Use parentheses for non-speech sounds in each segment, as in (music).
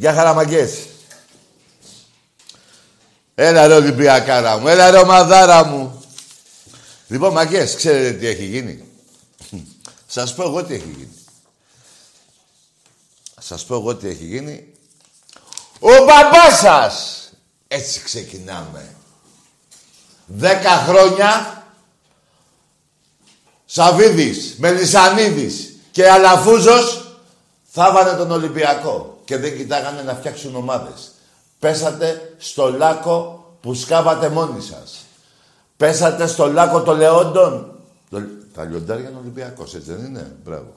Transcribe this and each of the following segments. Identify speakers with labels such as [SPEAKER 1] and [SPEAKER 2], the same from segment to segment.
[SPEAKER 1] Για χαραμαγκές. Έλα ρε Ολυμπιακάρα μου, έλα ρε ομαδάρα μου. Λοιπόν, μαγκές, ξέρετε τι έχει γίνει. Σας πω εγώ τι έχει γίνει. Σας πω εγώ τι έχει γίνει. Ο μπαμπάς σας! Έτσι ξεκινάμε. Δέκα χρόνια Σαβίδης, Μελισανίδης και Αλαφούζος θα βάνε τον Ολυμπιακό και δεν κοιτάγανε να φτιάξουν ομάδες. Πέσατε στο λάκκο που σκάβατε μόνοι σας. Πέσατε στο λάκκο των Λεόντων. Τα λιοντάρια είναι Ολυμπιακός, έτσι δεν είναι; Μπράβο.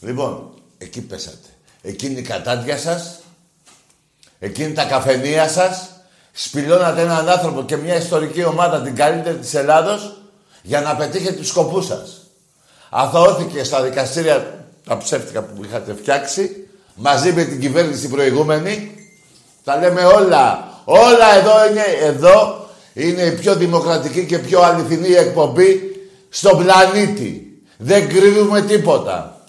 [SPEAKER 1] Λοιπόν, εκεί πέσατε. Εκείνη η κατάντια σας, εκείνη τα καφενεία σας, σπηλώνατε έναν άνθρωπο και μια ιστορική ομάδα, την καλύτερη της Ελλάδος, για να πετύχετε τους σκοπούς σας. Αθωώθηκε στα δικαστήρια τα ψεύτικα που είχατε φτιάξει, μαζί με την κυβέρνηση προηγούμενη. Τα λέμε όλα. Όλα εδώ είναι, εδώ είναι η πιο δημοκρατική και πιο αληθινή εκπομπή στον πλανήτη. Δεν κρύβουμε τίποτα.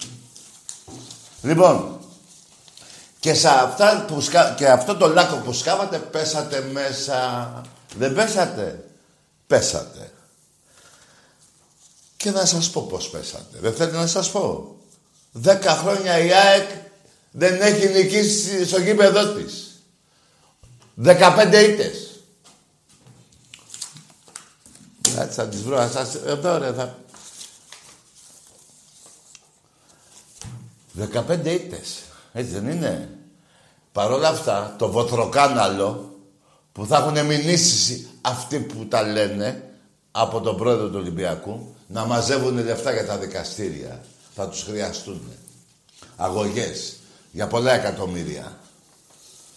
[SPEAKER 1] Λοιπόν, και, σε αυτά που και αυτό το λάκκο που σκάβατε πέσατε μέσα. Δεν πέσατε. Πέσατε. Και να σας πω πώς πέσατε. Δεν θέλετε να σας πω. Δέκα χρόνια η ΑΕΚ δεν έχει νικήσει στο γήπεδό της. Δεκαπέντε ήττες. Έτσι θα τις βρω. Σας... Εδώ ρε θα... Δεκαπέντε ήττες. Έτσι δεν είναι. Παρ' όλα αυτά, το βοτροκάναλο που θα έχουν μηνύσεις αυτοί που τα λένε από τον πρόεδρο του Ολυμπιακού να μαζεύουν λεφτά για τα δικαστήρια θα τους χρειαστούν. Αγωγές για πολλά εκατομμύρια.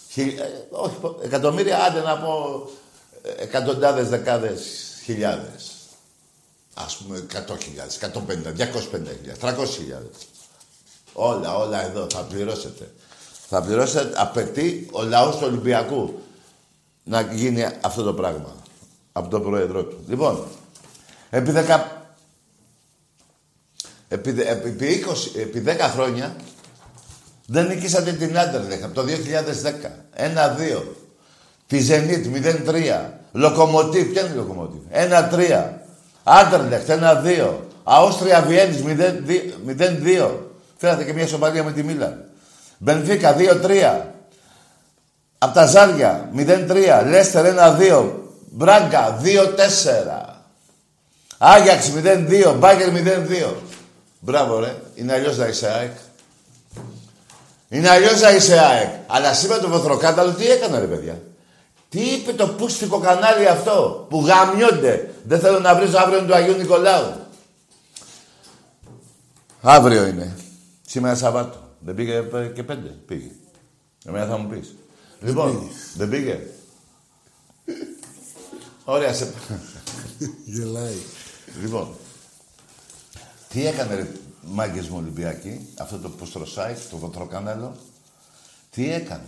[SPEAKER 1] Χι, ε, όχι, εκατομμύρια, άντε να πω ε, εκατοντάδες, δεκάδες, χιλιάδες. Ας πούμε, εκατό χιλιάδες, 150, 250 χιλιάδες, 300 χιλιάδες. Όλα, όλα εδώ θα πληρώσετε. Θα πληρώσετε, απαιτεί ο λαός του Ολυμπιακού να γίνει αυτό το πράγμα. Από τον πρόεδρό του. Λοιπόν, επί δεκα... Επί, επί, 20, επί 10 χρόνια Δεν νικήσατε την Άντερλεχ από το 2010. 1-2. Τη Ζενίτ 0-3. Λοκομοτίβ, ποια είναι η Λοκομοτίβ; 1-3. Άντερλεχτ 1-2. Αόστρια Βιέννης 0-2. Φέρατε και μια σοβαρία με τη Μίλαν. Μπενφίκα 2-3. Από τα Ζάρια 0-3. Λέστερ 1-2. Μπράγκα 2-4. Άγιαξ 0-2. Μπάγκερ 0-2. Μπράβο ρε. Είναι αλλιώς να είσαι ΑΕΚ. Είναι αλλιώς να είσαι ΑΕΚ. Αλλά σήμερα το βοθροκάταλο τι έκανε ρε παιδιά. Τι είπε το πούστικο κανάλι αυτό που γαμιόνται. Δεν θέλω να βρίζω αύριο του Αγίου Νικολάου. Αύριο είναι. Σήμερα Σαββάτο. Δεν πήγε και πέντε. Πήγε. Εμένα θα μου πεις. Λοιπόν, δεν πήγε. Ωραία, σε...
[SPEAKER 2] Γελάει.
[SPEAKER 1] Λοιπόν, τι έκανε ρε μάγκες μου Ολυμπιακοί, αυτό το ποστροσάιτ, το βοτροκάναλο, τι έκανε;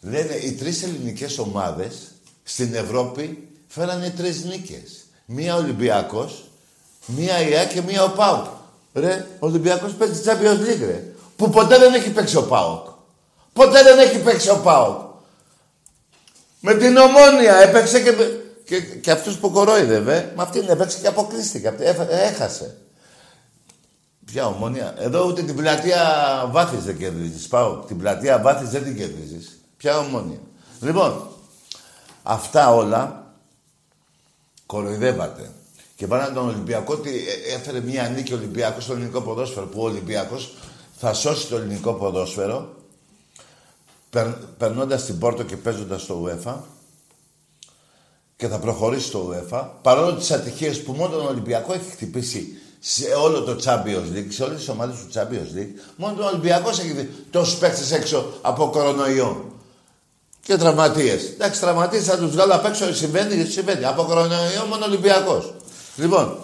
[SPEAKER 1] Λένε οι τρεις ελληνικές ομάδες στην Ευρώπη φέρανε τρεις νίκες. Μία Ολυμπιακός, μία ΙΑ και μία ο ΠΑΟΚ. Ρε, ο Ολυμπιακός παίζει Champions League, ρε. Που ποτέ δεν έχει παίξει ο ΠΑΟΚ. Ποτέ δεν έχει παίξει ο ΠΑΟΚ. Με την Ομόνια έπαιξε και, και, και αυτούς που κορόιδευε, με αυτήν έπαιξε και αποκλείστηκε. Έχασε. Ποια ομόνια; Εδώ ούτε την πλατεία βάθη δεν κερδίζεις. Πάω. Την πλατεία βάθη δεν την κερδίζεις. Ποια ομόνια; Λοιπόν, αυτά όλα κοροϊδεύατε. Και πάνε τον Ολυμπιακό ότι έφερε μία νίκη Ολυμπιακός στο ελληνικό ποδόσφαιρο. Που ο Ολυμπιακός θα σώσει το ελληνικό ποδόσφαιρο περνώντας την Πόρτο και παίζοντας στο UEFA και θα προχωρήσει στο UEFA παρόλο τις ατυχίες που μόνο τον Ολυμπιακό έχει χτυπήσει σε όλο το Champions League, σε όλες τις ομάδες του Champions League, μόνο τον Ολυμπιακός έχει δει τόσους παίχτε έξω από κορονοϊό. Και τραυματίες. Εντάξει, τραυματίες θα τους βγάλω απ' έξω, συμβαίνει, συμβαίνει. Από κορονοϊό μόνο Ολυμπιακός. Λοιπόν,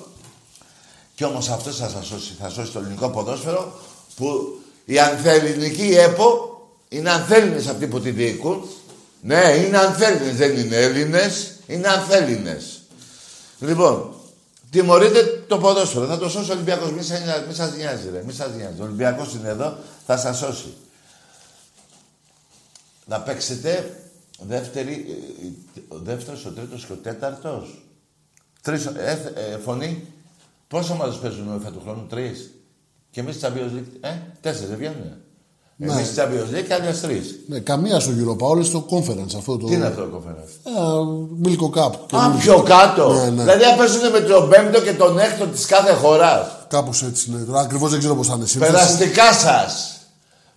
[SPEAKER 1] και όμως αυτό θα σα σώσει, θα σώσει το ελληνικό ποδόσφαιρο που η ανθελληνική ΕΠΟ είναι ανθέλληνες αυτοί που τη διοικούν. Ναι, είναι ανθέλληνες, δεν είναι Έλληνες, είναι ανθέλληνες. Λοιπόν, τιμωρείτε το ποδόσφαιρο. Θα το σώσει ο Ολυμπιακός. Μη, μη σας νοιάζει, ρε. Μη σας νοιάζει. Ο Ολυμπιακός είναι εδώ, θα σας σώσει. Να παίξετε δεύτερη, ε, ο δεύτερος, ο τρίτος και ο τέταρτος. Τρεις, ε, ε, φωνή. Πόσο ομάδες παίζουν ο του χρόνου, τρεις. Και εμείς Champions League, ε, τέσσερις δεν βγαίνουν. Ναι. Εμείς Champions League και άλλες τρεις.
[SPEAKER 2] Ναι, καμία στο Europa, όλες στο conference αυτό το...
[SPEAKER 1] Τι είναι αυτό το conference;
[SPEAKER 2] Μίλκο Cup.
[SPEAKER 1] Α, πιο κάτω. Ναι, ναι. Δηλαδή αν παίζουν με τον πέμπτο και τον έκτο της κάθε χωράς.
[SPEAKER 2] Κάπως έτσι είναι. Ακριβώς δεν ξέρω πώς θα είναι
[SPEAKER 1] σήμερα. Περαστικά σας.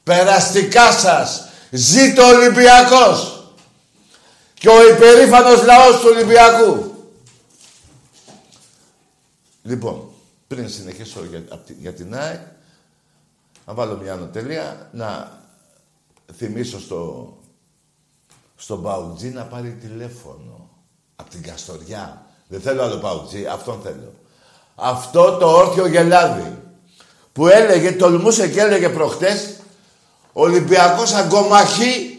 [SPEAKER 1] Περαστικά σας. Ζήτω ο Ολυμπιακός. Και ο υπερήφανος λαός του Ολυμπιακού. Λοιπόν, πριν συνεχίσω για, για την ΑΕΚ, να βάλω μια ανωτελεία, να θυμίσω στο, στον Παουτζή να πάρει τηλέφωνο. Από την Καστοριά. Δεν θέλω άλλο Παουτζή, αυτόν θέλω. Αυτό το όρθιο γελάδι που έλεγε, τολμούσε και έλεγε προχτές, ο Ολυμπιακός αγκομαχεί,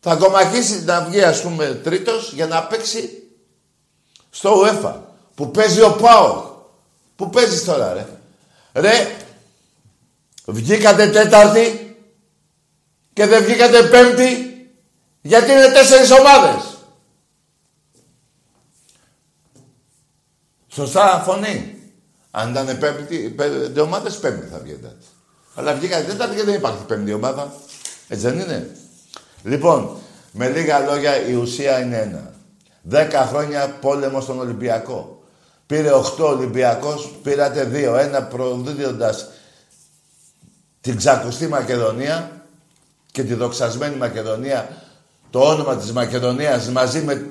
[SPEAKER 1] θα αγκομαχήσει να βγει ας πούμε τρίτος για να παίξει στο UEFA που παίζει ο Πάο. Πού παίζεις τώρα ρε. Ρε, βγήκατε τέταρτη και δεν βγήκατε πέμπτη γιατί είναι τέσσερις ομάδες. Σωστά φωνή. Αν ήταν πέμπτη, πέντε ομάδες πέμπτη θα βγαίνετε. Αλλά βγήκατε τέταρτη και δεν υπάρχει πέμπτη ομάδα. Έτσι δεν είναι. Λοιπόν, με λίγα λόγια η ουσία είναι ένα. Δέκα χρόνια πόλεμος στον Ολυμπιακό. Πήρε 8 Ολυμπιακός, πήρατε 2. Ένα προδίδοντας την ξακουστή Μακεδονία και τη δοξασμένη Μακεδονία, το όνομα της Μακεδονίας μαζί με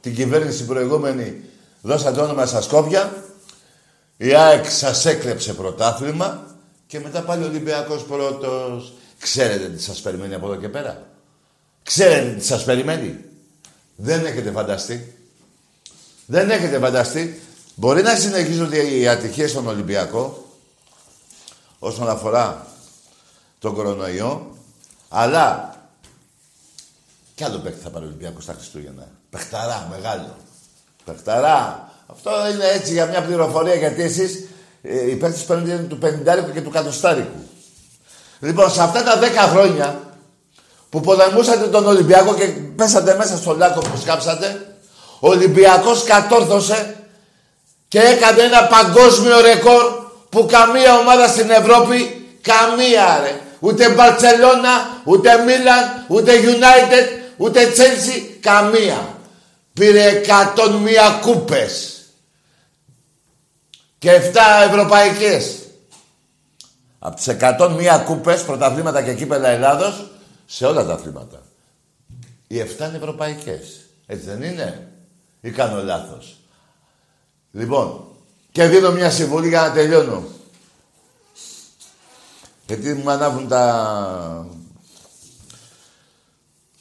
[SPEAKER 1] την κυβέρνηση προηγούμενη δώσατε όνομα στα Σκόπια. Η ΑΕΚ σας έκλεψε πρωτάθλημα και μετά πάλι ο Ολυμπιακός πρώτος. Ξέρετε τι σας περιμένει από εδώ και πέρα; Ξέρετε τι σας περιμένει; Δεν έχετε φανταστεί. Δεν έχετε φανταστεί. Μπορεί να συνεχίζονται οι ατυχίες στον Ολυμπιακό όσον αφορά τον κορονοϊό, αλλά κι άλλο παίκτη θα πάρει ο Ολυμπιακός στα Χριστούγεννα. Πεχταρά, μεγάλο. Πεχταρά. Αυτό είναι έτσι για μια πληροφορία γιατί εσείς ε, οι παίκτες παίρνουν του 50 και του 100 Λοιπόν, σε αυτά τα 10 χρόνια που πολεμούσατε τον Ολυμπιακό και πέσατε μέσα στο λάκκο που σκάψατε, ο Ολυμπιακός κατόρθωσε και έκανε ένα παγκόσμιο ρεκόρ που καμία ομάδα στην Ευρώπη, καμία ρε, ούτε Μπαρτσελώνα, ούτε Μίλαν, ούτε United, ούτε Τσέλσι, καμία. Πήρε 101 κούπες και 7 ευρωπαϊκές. Από τις 101 κούπες, πρωταθλήματα και κύπελα Ελλάδος, σε όλα τα αθλήματα. Οι 7 είναι ευρωπαϊκές. Έτσι δεν είναι; Ή κάνω λάθος; Λοιπόν, και δίνω μια συμβουλή για να τελειώνω. Γιατί μου ανάβουν τα...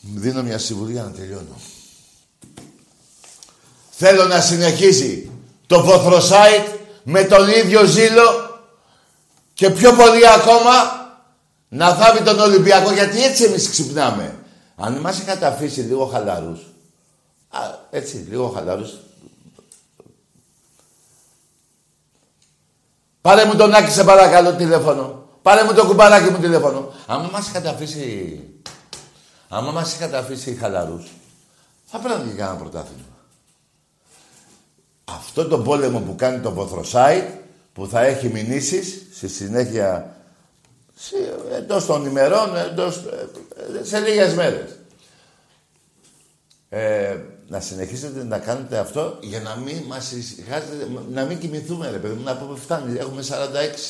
[SPEAKER 1] Δίνω μια συμβουλή για να τελειώνω. Θέλω να συνεχίσει το Βοθροσάιτ με τον ίδιο ζήλο και πιο πολύ ακόμα να θάβει τον Ολυμπιακό, γιατί έτσι εμείς ξυπνάμε. Αν μας είχατε αφήσει λίγο χαλαρούς, α, έτσι, λίγο χαλαρούς, Πάρε μου τον Άκη σε παρακαλώ τηλέφωνο. Πάρε μου το κουμπαράκι μου τηλέφωνο. Αν μας είχατε αφήσει... Άμα μας είχατε αφήσει χαλαρούς, θα πρέπει και κανένα πρωτάθλημα. Αυτό το πόλεμο που κάνει το Βοθροσάιτ, που θα έχει μηνύσεις, στη συνέχεια, εντός των ημερών, εντός, ε, σε λίγες μέρες. Ε, να συνεχίσετε να κάνετε αυτό για να μην μας ησυχάσετε, να μην κοιμηθούμε ρε παιδί μου, να πούμε φτάνει, έχουμε 46.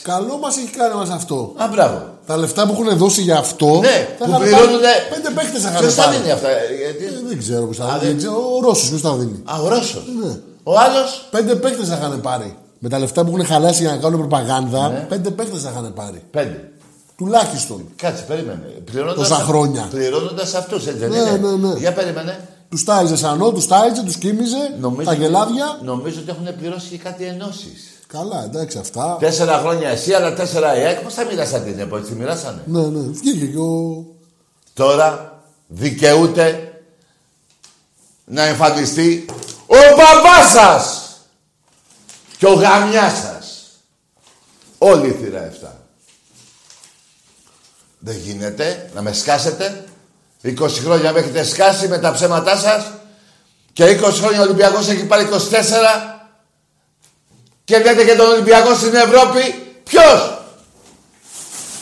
[SPEAKER 2] Καλό μας έχει κάνει μας αυτό.
[SPEAKER 1] Α, μπράβο.
[SPEAKER 2] Τα λεφτά που έχουν δώσει για αυτό.
[SPEAKER 1] Ναι,
[SPEAKER 2] θα
[SPEAKER 1] που
[SPEAKER 2] είχαν
[SPEAKER 1] πληρώνουν.
[SPEAKER 2] πάρει Πέντε παίχτε θα είχαν
[SPEAKER 1] Ποιος τα
[SPEAKER 2] πάρει.
[SPEAKER 1] δίνει αυτά, ε, γιατί...
[SPEAKER 2] Ε, δεν ξέρω πώ
[SPEAKER 1] Α,
[SPEAKER 2] θα
[SPEAKER 1] δεν-
[SPEAKER 2] δίνει. Ο Ρώσος ποιος τα δίνει.
[SPEAKER 1] Α, ο Ρώσος.
[SPEAKER 2] Ναι.
[SPEAKER 1] Ο άλλος,
[SPEAKER 2] Πέντε παίχτε θα είχαν πάρει. Με τα λεφτά που έχουν χαλάσει για να κάνουν προπαγάνδα,
[SPEAKER 1] Ναι.
[SPEAKER 2] πέντε παίχτε θα είχαν πάρει.
[SPEAKER 1] πέντε.
[SPEAKER 2] Τουλάχιστον.
[SPEAKER 1] Κάτσε, περίμενε. Πληρώνοντας,
[SPEAKER 2] Τόσα χρόνια.
[SPEAKER 1] Πληρώνοντας αυτούς, έτσι δεν
[SPEAKER 2] Ναι,
[SPEAKER 1] είναι;
[SPEAKER 2] ναι, ναι.
[SPEAKER 1] Για περίμενε.
[SPEAKER 2] Τους τάιζε σανό, τους τάιζε, τους κοίμιζε. Τα γελάδια.
[SPEAKER 1] Νομίζω ότι έχουν πληρώσει και κάτι ενώσεις.
[SPEAKER 2] Καλά, εντάξει αυτά.
[SPEAKER 1] Τέσσερα χρόνια εσύ, αλλά τέσσερα η ΑΕΚ. Πώς θα μοιράσατε την ΕΠΟ, έτσι μοιράσανε;
[SPEAKER 2] Ναι, ναι. Βγήκε και ο.
[SPEAKER 1] Τώρα δικαιούται να εμφανιστεί ο μπαμπάς σας και ο γαμιάς σας. Όλη η θύρα 7. Δεν γίνεται να με σκάσετε. 20 χρόνια με έχετε σκάσει με τα ψέματά σας και 20 χρόνια ο Ολυμπιακός έχει πάρει 24 και λέτε και τον Ολυμπιακό στην Ευρώπη. Ποιος;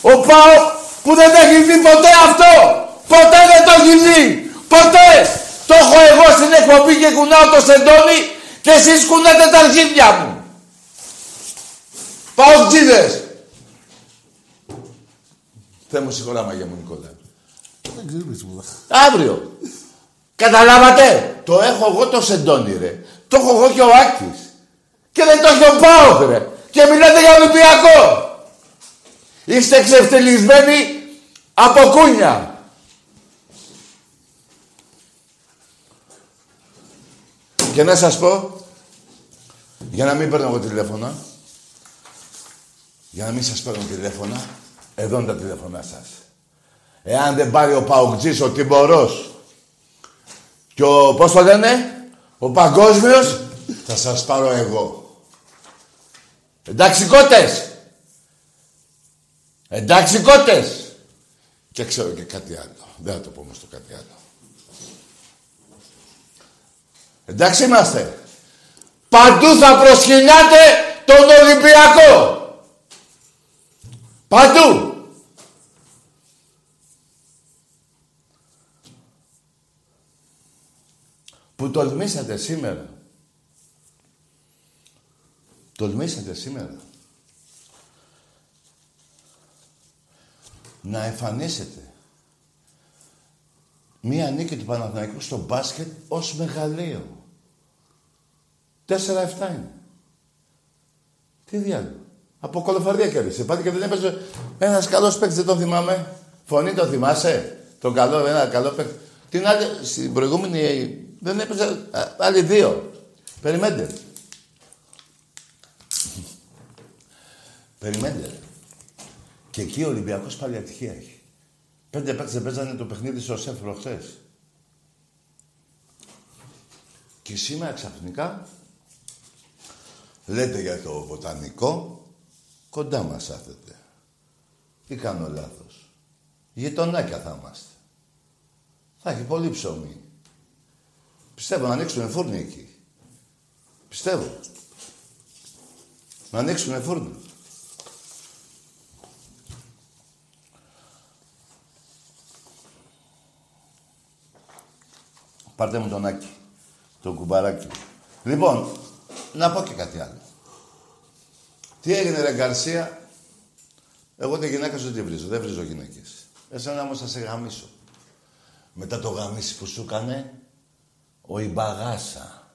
[SPEAKER 1] Ο Πάο που δεν έχει δει ποτέ αυτό. Ποτέ δεν το έχει δει. Ποτέ. Το έχω εγώ στην εκπομπή και κουνάω το σεντόνι και εσείς κουνάτε τα αρχίδια μου. Παοκτζίδες. Θεέ μου συγχωρά μαγιά μου Νικόλα.
[SPEAKER 2] Δεν ξέρω τίποτα.
[SPEAKER 1] Αύριο. Καταλάβατε; Το έχω εγώ το σεντόνι ρε. Το έχω εγώ και ο Άκης. Και δεν το έχει ο Πάοκ ρε. Και μιλάτε για Ολυμπιακό. Είστε εξευτελισμένοι από κούνια. Και να σας πω, για να μην παίρνω εγώ τηλέφωνα, για να μην σας παίρνω τηλέφωνα, εδώ είναι τα τηλέφωνά σας. Εάν δεν πάρει ο Παοκτζής, ο Τιμπορός και ο, πώς το λένε, ο Παγκόσμιος, θα σας πάρω εγώ. Εντάξει κότες. Εντάξει κότες. Και ξέρω και κάτι άλλο. Δεν θα το πω όμως το κάτι άλλο. Εντάξει είμαστε. Παντού θα προσκυνάτε τον Ολυμπιακό. Παντού. Που τολμήσατε σήμερα. Τολμήσατε σήμερα. Να εμφανίσετε μία νίκη του Παναθηναϊκού στο μπάσκετ ως μεγαλείο. 4-7 είναι. Τι διάλογο. Από κολοφαρδία κέρδισε. Πάτε και δεν έπαιζε ένας καλός παίκτης, δεν τον θυμάμαι. Φωνή τον θυμάσαι; Τον καλό, ένα καλό παίκτη. Την άλλη, στην προηγούμενη δεν έπαιζε α, άλλοι δύο. Περιμένετε. Περιμένετε. Και εκεί ο Ολυμπιακός πάλι ατυχία έχει. Πέντε παίκτες δεν παίζανε το παιχνίδι στο ΣΕΦ προχθές. Και σήμερα ξαφνικά λέτε για το βοτανικό, κοντά μας άθετε. Ή κάνω λάθος. Γειτονάκια θα είμαστε. Θα έχει πολύ ψωμί. Πιστεύω να ανοίξουν φούρνοι εκεί. Πιστεύω. Να ανοίξουν φούρνοι. Πάρτε μου τον Άκη. Το κουμπαράκι. Λοιπόν, να πω και κάτι άλλο. Τι έγινε ρε Γκαρσία; Εγώ τη γυναίκα σου τη βρίζω. Δεν βρίζω γυναίκες. Εσένα όμως θα σε γαμίσω. Μετά το γαμίσι που σου έκανε, ο Ιμπαγάσα.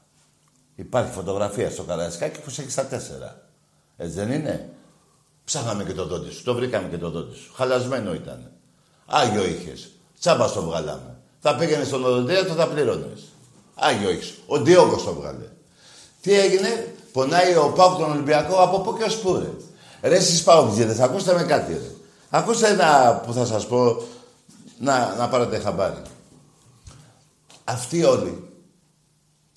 [SPEAKER 1] Υπάρχει φωτογραφία στο Καραϊσκάκι που σε έχει στα τέσσερα. Έτσι δεν είναι; Ψάχναμε και το δόντι σου. Το βρήκαμε και το δόντι σου. Χαλασμένο ήταν. Άγιο είχες. Τσάμπα το βγάλαμε. Θα πήγαινες στον οδοντίατρο, θα πλήρωνε. Άγιο έχεις. Ο Ντιόγκος το βγάλε. Τι έγινε, πονάει ο Πάουκ τον Ολυμπιακό από πού και ως πού ρε. Ρε εσείς Πάουκτζίδες, ακούστε με κάτι ρε. Ακούστε ένα που θα σας πω να, να πάρετε χαμπάρι. Αυτοί όλοι,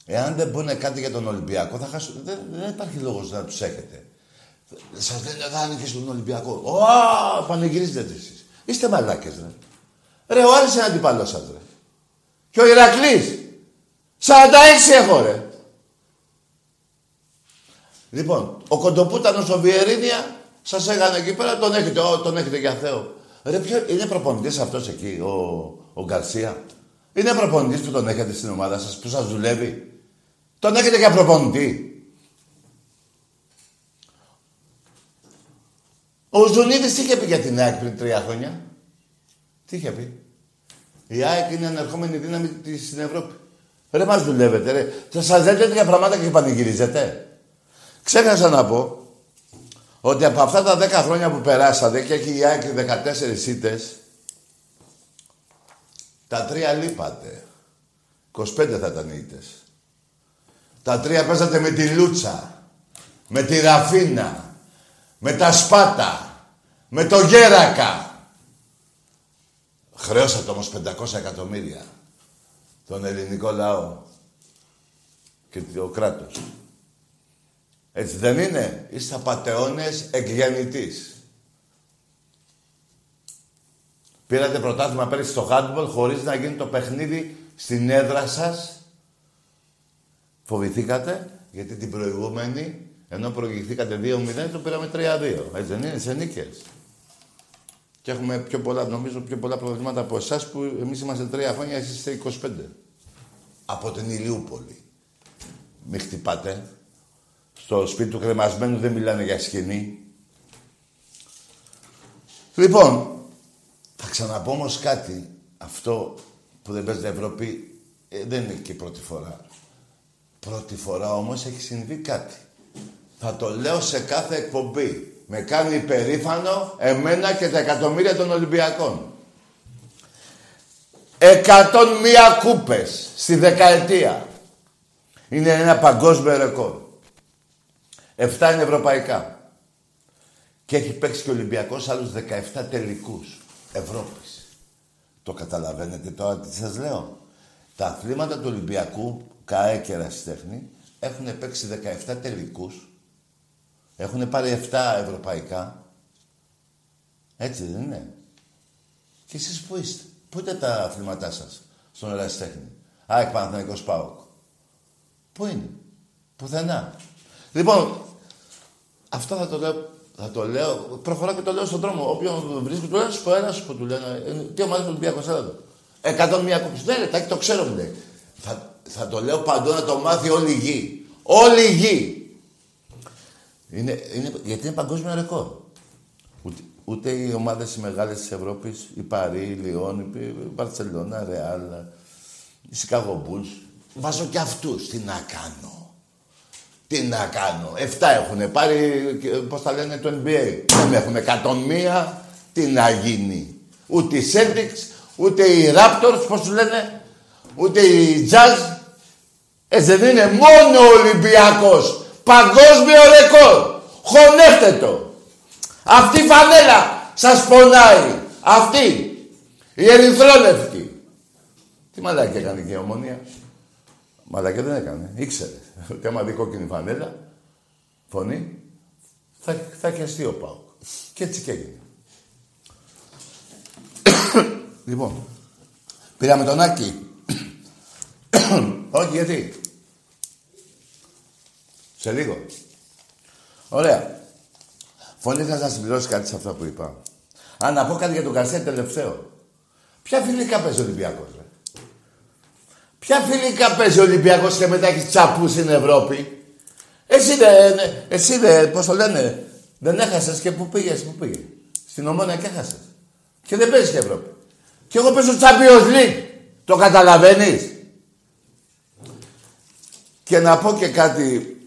[SPEAKER 1] εάν δεν πούνε κάτι για τον Ολυμπιακό, θα χάσουν. Δεν, δεν υπάρχει λόγος να τους έχετε. Σας λένε θα άνοιγε στον Ολυμπιακό. Ω, πανηγυρίζετε εσείς. Είστε μαλάκες ρε. Ρε, ο Άρης είναι αντιπαλός σας ρε. Και ο Ηρακλής. 46 έχω ρε. Λοιπόν, ο Κοντοπούτανος ο Βιερίνια σας έκανε εκεί πέρα, τον έχετε, ό, τον έχετε για Θεό. Ρε, ποιο, είναι προπονητής αυτός εκεί, ο, ο Γκαρσία; Είναι προπονητής που τον έχετε στην ομάδα σας, που σας δουλεύει; Τον έχετε για προπονητή. Ο Ζουνίδης τι είχε πει για την ΑΕΚ πριν τρία χρόνια; Τι είχε πει; Η ΑΕΚ είναι ανερχόμενη δύναμη της στην Ευρώπη. Ρε μας δουλεύετε ρε. Θα σας λέτε τέτοια πράγματα και πανηγυρίζετε. Ξέχασα να πω ότι από αυτά τα 10 χρόνια που περάσατε και έχει η ΑΕΚ 14 ήττες, τα τρία λείπατε. 25 θα ήταν ήττες. Τα τρία παίζατε με τη Λούτσα, με τη Ραφίνα, με τα Σπάτα, με το Γέρακα. Χρέωσατε όμως 500 εκατομμύρια τον ελληνικό λαό και το κράτος. Έτσι δεν είναι; Είστε απατεώνες εκγεννητής. Πήρατε πρωτάθλημα πέρυσι στο handball χωρίς να γίνει το παιχνίδι στην έδρα σας. Φοβηθήκατε, γιατί την προηγούμενη, ενώ προηγηθήκατε 2-0, το πήραμε 3-2. Έτσι δεν είναι, σε νίκες. Και έχουμε πιο πολλά, νομίζω, πιο πολλά προβλήματα από εσάς που εμείς είμαστε τρία χρόνια, εσείς είστε 25. Από την Ηλιούπολη. Μην χτυπάτε. Στο σπίτι του κρεμασμένου δεν μιλάνε για σκηνή. Λοιπόν, θα ξαναπώ όμως κάτι. Αυτό που δεν παίζει Ευρώπη ε, δεν είναι και η πρώτη φορά. Πρώτη φορά όμως έχει συμβεί κάτι. Θα το λέω σε κάθε εκπομπή. Με κάνει υπερήφανο εμένα και τα εκατομμύρια των Ολυμπιακών. Εκατόν μία κούπες στη δεκαετία. Είναι ένα παγκόσμιο ρεκόρ. Εφτά είναι ευρωπαϊκά. Και έχει παίξει και ο Ολυμπιακός άλλους 17 τελικούς Ευρώπης. Το καταλαβαίνετε τώρα τι σας λέω. Τα αθλήματα του Ολυμπιακού, ΚΑΕ και Ραστέχνη, έχουν παίξει 17 τελικούς έχουν πάρει 7 ευρωπαϊκά. Έτσι δεν είναι; Και εσείς πού είστε; Πού είναι τα αθλήματά σας στον Ερασιτέχνη; ΑΕΚ Παναθηναϊκός ΠΑΟΚ. Πού είναι; Πουθενά. Λοιπόν, αυτό θα το λέω, θα το λέω, προχωράω και το λέω στον δρόμο. Όποιον βρίσκει, του λέω σου πω ένας που του λένε. «Ε, τι ομάδα του Ολυμπιακού, έλα Εκατόν μία κούπη. Ναι, ρε, το ξέρω, μου λέει. Θα, θα το λέω παντού να το μάθει όλη η γη. Όλη η γη. Είναι, είναι, γιατί είναι παγκόσμιο ρεκόρ. Ούτε, ούτε οι ομάδες οι μεγάλες της Ευρώπης, η Παρή, η Λιόν, η Μπαρσελόνα, Ρεάλ, η Σικάγο Βάζω και αυτούς. Τι να κάνω. Τι να κάνω. Εφτά έχουν πάρει, πώς τα λένε, το NBA. Δεν έχουμε 101. Τι να γίνει. Ούτε οι Celtics, ούτε οι Raptors, πώς τους λένε, ούτε οι Jazz. Ε, δεν είναι μόνο ο Ολυμπιακός Παγκόσμιο ρεκόρ. Χωνεύτε το. Αυτή η φανέλα σας πονάει. Αυτή. Η ερυθρόλευκη. Τι μαλάκι έκανε και η ομόνια. Μαλάκι δεν έκανε. Ήξερε. Ότι άμα δει κόκκινη φανέλα, φωνή, θα, θα χεστεί ο Πάουκ. Και έτσι και έγινε. (coughs) Λοιπόν, πήραμε τον Άκη. Όχι, γιατί; Σε λίγο. Ωραία. Φωνή θα σας συμπληρώσει κάτι σε αυτά που είπα. Αν να πω κάτι για τον Καρσία τελευταίο. Ποια φιλικά παίζει ο Ολυμπιακός, ρε; Ποια φιλικά παίζει ο Ολυμπιακός και μετά έχει τσαπούς στην Ευρώπη; Εσύ δεν, εσύ δεν, πώς το λένε, δεν έχασες και πού πήγες, πού πήγες; Στην Ομόνια και έχασες. Και δεν παίζεις και Ευρώπη. Και εγώ παίζω Champions League. Το καταλαβαίνεις; Και να πω και κάτι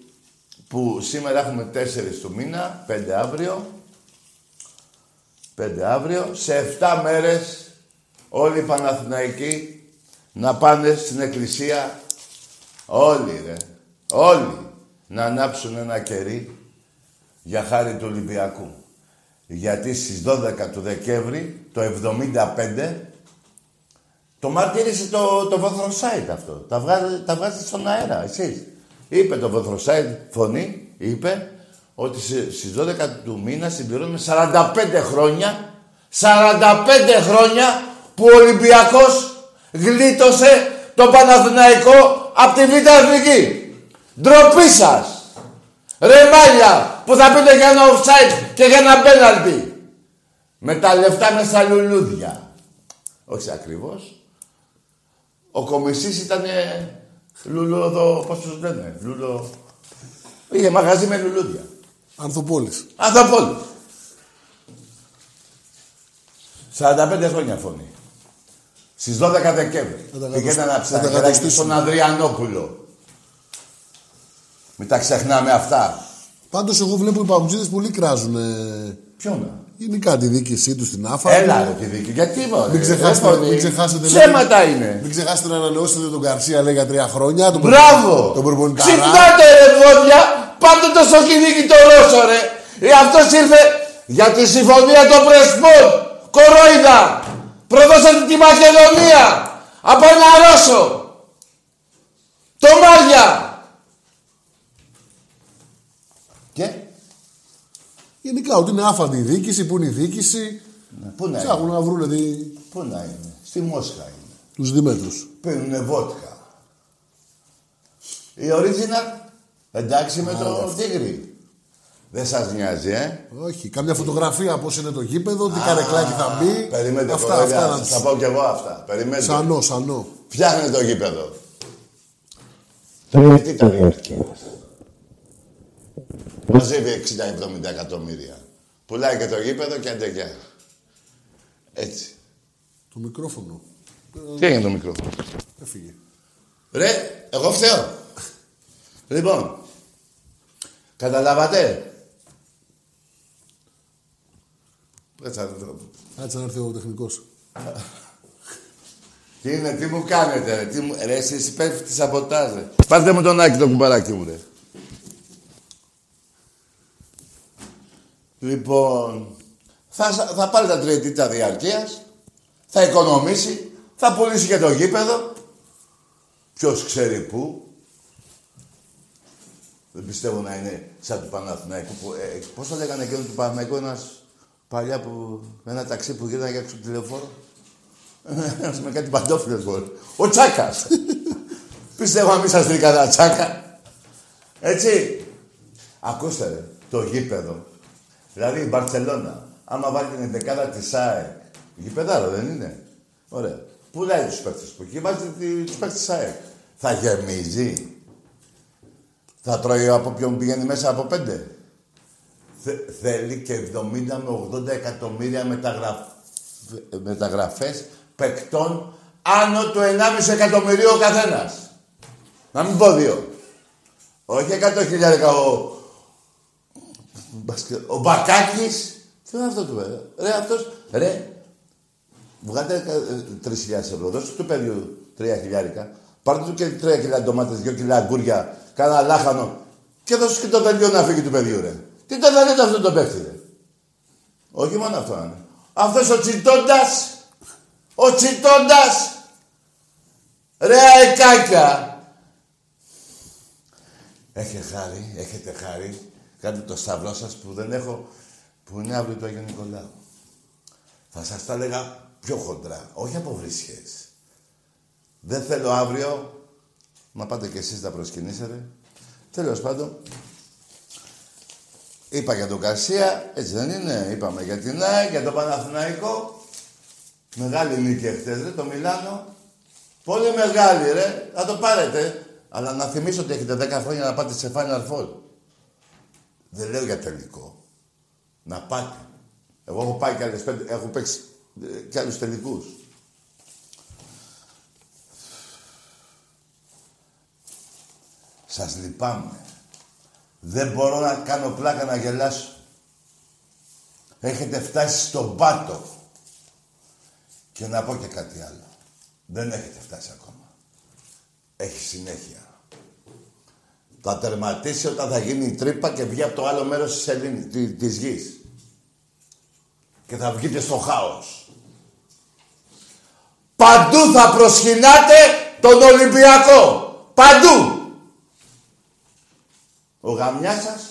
[SPEAKER 1] που σήμερα έχουμε 4 του μήνα, 5 αύριο. 5 αύριο. Σε 7 μέρες όλοι οι Παναθηναϊκοί να πάνε στην εκκλησία. Όλοι ρε. Όλοι να ανάψουν ένα κερί για χάρη του Ολυμπιακού. Γιατί στις 12 του Δεκέμβρη, το 75, το μαρτύρησε το, το Βοθροσάιτ αυτό. Τα, βγάζει, τα βγάζει στον αέρα, εσείς. Είπε το Βοθροσάιτ φωνή, είπε, ότι στις 12 του μήνα συμπληρώνουμε 45 χρόνια, 45 χρόνια που ο Ολυμπιακός γλίτωσε το Παναθηναϊκό από τη Β' Εθνική. Ντροπή σας. Ρε μάλια, που θα πείτε για ένα offside και για ένα πέναλτι. Με τα λεφτά με στα λουλούδια. Όχι ακριβώς. Ο κομισής ήταν λουλούδο, πώς τους λένε, λουλούδο... Είχε μαγαζί με λουλούδια.
[SPEAKER 2] Ανθοπόλης.
[SPEAKER 1] Ανθοπόλης. 45 χρόνια φωνή. Στις 12 Δεκέμβρη. Πήγαινε να ψάξει στον Ανδριανόπουλο. Μην τα ξεχνάμε αυτά.
[SPEAKER 2] Πάντως εγώ βλέπω οι παγκοσμίδες πολύ κράζουν.
[SPEAKER 1] Ποιον;
[SPEAKER 2] Γενικά τη διοίκησή του στην ΑΦΑ.
[SPEAKER 1] Έλα ρε τη δίκη. Γιατί μωρέ.
[SPEAKER 2] Μην ξεχάσετε, μην ξεχάσετε,
[SPEAKER 1] Ψέματα είναι.
[SPEAKER 2] Μην ξεχάσετε να ανανεώσετε τον Καρσία λέει για τρία χρόνια. Τον
[SPEAKER 1] Μπράβο.
[SPEAKER 2] Τον προπονητή
[SPEAKER 1] Ξυπνάτε ρε βόδια. Πάτε το σοκινίκι το Ρώσο ρε. Ε, αυτός ήρθε για τη συμφωνία των Πρεσπών. Κορόιδα. Προδώσατε τη Μακεδονία. Από ένα Ρώσο. Το Μάρια.
[SPEAKER 2] Γενικά ότι είναι άφαντη η διοίκηση, που είναι η διοίκηση.
[SPEAKER 1] Ναι, πού να
[SPEAKER 2] Ψάχνουν
[SPEAKER 1] είναι;
[SPEAKER 2] να βρουν δι...
[SPEAKER 1] Πού να είναι; Στη Μόσχα είναι.
[SPEAKER 2] τους Δημέτρους.
[SPEAKER 1] Πίνουνε βότκα. Η original. Εντάξει με το τίγρη. Δεν σας νοιάζει, ε;
[SPEAKER 2] Όχι, κάμια φωτογραφία πώς είναι το γήπεδο, τι καρεκλάκι θα μπει.
[SPEAKER 1] Περιμένετε,
[SPEAKER 2] αυτά,
[SPEAKER 1] κοροϊδιά.
[SPEAKER 2] αυτά να
[SPEAKER 1] Θα
[SPEAKER 2] τους-
[SPEAKER 1] πω κι εγώ αυτά. Περιμένετε.
[SPEAKER 2] Σανό, σανό.
[SPEAKER 1] Φτιάχνε το γήπεδο.
[SPEAKER 3] Τριετή διάρκεια.
[SPEAKER 1] Μαζεύει 60-70 εκατομμύρια. Πουλάει και το γήπεδο και αντεγιά. Έτσι.
[SPEAKER 2] Το μικρόφωνο.
[SPEAKER 1] Τι έγινε το μικρό.
[SPEAKER 2] Έφυγε.
[SPEAKER 1] Ρε, εγώ φταίω. λοιπόν, καταλάβατε; Έτσι,
[SPEAKER 2] Κάτσε να έρθει ο τεχνικός.
[SPEAKER 1] Τι είναι, τι μου κάνετε, ρε, τι μου... ρε εσείς υπέρφυτοι σαμποτάζ, ρε. Πάρτε μου τον Άκη το κουμπαράκι μου, ρε. Λοιπόν, θα, θα πάρει τα τριετήτα διαρκείας, θα οικονομήσει, θα πουλήσει και το γήπεδο. Ποιος ξέρει πού. Δεν πιστεύω να είναι σαν του Παναθηναϊκού. Που, ε, πώς το λέγανε εκείνο του Παναθηναϊκού, ένας παλιά που, με ένα ταξί που γύρναγε έξω από τη λεωφόρο. Ένας με κάτι παντόφιλες μπορεί. Ο Τσάκας. (laughs) Πιστεύω να μην σας δει κανένα Τσάκα. Έτσι. Ακούστε ρε, το γήπεδο. Δηλαδή η Μπαρτσελώνα, άμα βάλει την δεκάδα της ΣΑΕΚ, γήπεδάρο δεν είναι; Ωραία. Πουλάει τους παίκτες που εκεί, βάζει τη- τους παίκτες της ΣΑΕΚ. Θα γεμίζει. Θα τρώει από ποιον πηγαίνει μέσα από πέντε. Θε- θέλει και 70 με 80 εκατομμύρια μεταγραφ... μεταγραφές παικτών άνω του 1,5 εκατομμυρίου ο καθένας. Να μην πω δύο. Όχι 100 χιλιάρικα ο... Μπασκε- Ο Μπακάκης. Τι είναι αυτό του βέβαια. Ρε αυτός. Ρε. Βγάλτε 3.000 ευρώ. Δώστε του παιδιού 3 χιλιάρικα. Πάρτε του και 3 κιλά ντομάτες, 2 κιλά αγκούρια, κάνα λάχανο. Και δώσε και το δελτίο να φύγει του παιδιού, ρε. Τι το δελτίο αυτό το παίχτη, ρε; Όχι μόνο αυτό είναι. Αυτός ο Τσιτώντας, ο Τσιτώντας, ρε αεκάκια. Έχετε χάρη, έχετε χάρη. Κάντε το σταυρό σας που δεν έχω, που είναι αύριο το Άγιο Νικολάου. Θα σας τα έλεγα πιο χοντρά. Όχι από βρισχές. Δεν θέλω αύριο, μα πάτε κι εσείς τα προσκυνήσετε. Τέλος πάντων, είπα για τον Καρσία, έτσι δεν είναι. Είπαμε για την ΑΕΚ, για τον Παναθηναϊκό. Μεγάλη νίκη εχθές, ρε, το Μιλάνο. Πολύ μεγάλη, ρε. Να το πάρετε. Αλλά να θυμίσω ότι έχετε 10 χρόνια να πάτε σε Final Four. Δεν λέω για τελικό. Να πάτε. Εγώ έχω πάει κι άλλες πέντε, έχω παίξει ε, κι άλλους τελικούς. Σας λυπάμαι. Δεν μπορώ να κάνω πλάκα να γελάσω. Έχετε φτάσει στον πάτο. Και να πω και κάτι άλλο. Δεν έχετε φτάσει ακόμα. Έχει συνέχεια. Θα τερματίσει όταν θα γίνει η τρύπα και βγει από το άλλο μέρος της, Ελλήνης, της γης. Και θα βγείτε στο χάος. Παντού θα προσκυνάτε τον Ολυμπιακό. Παντού. Ο γαμιάς σας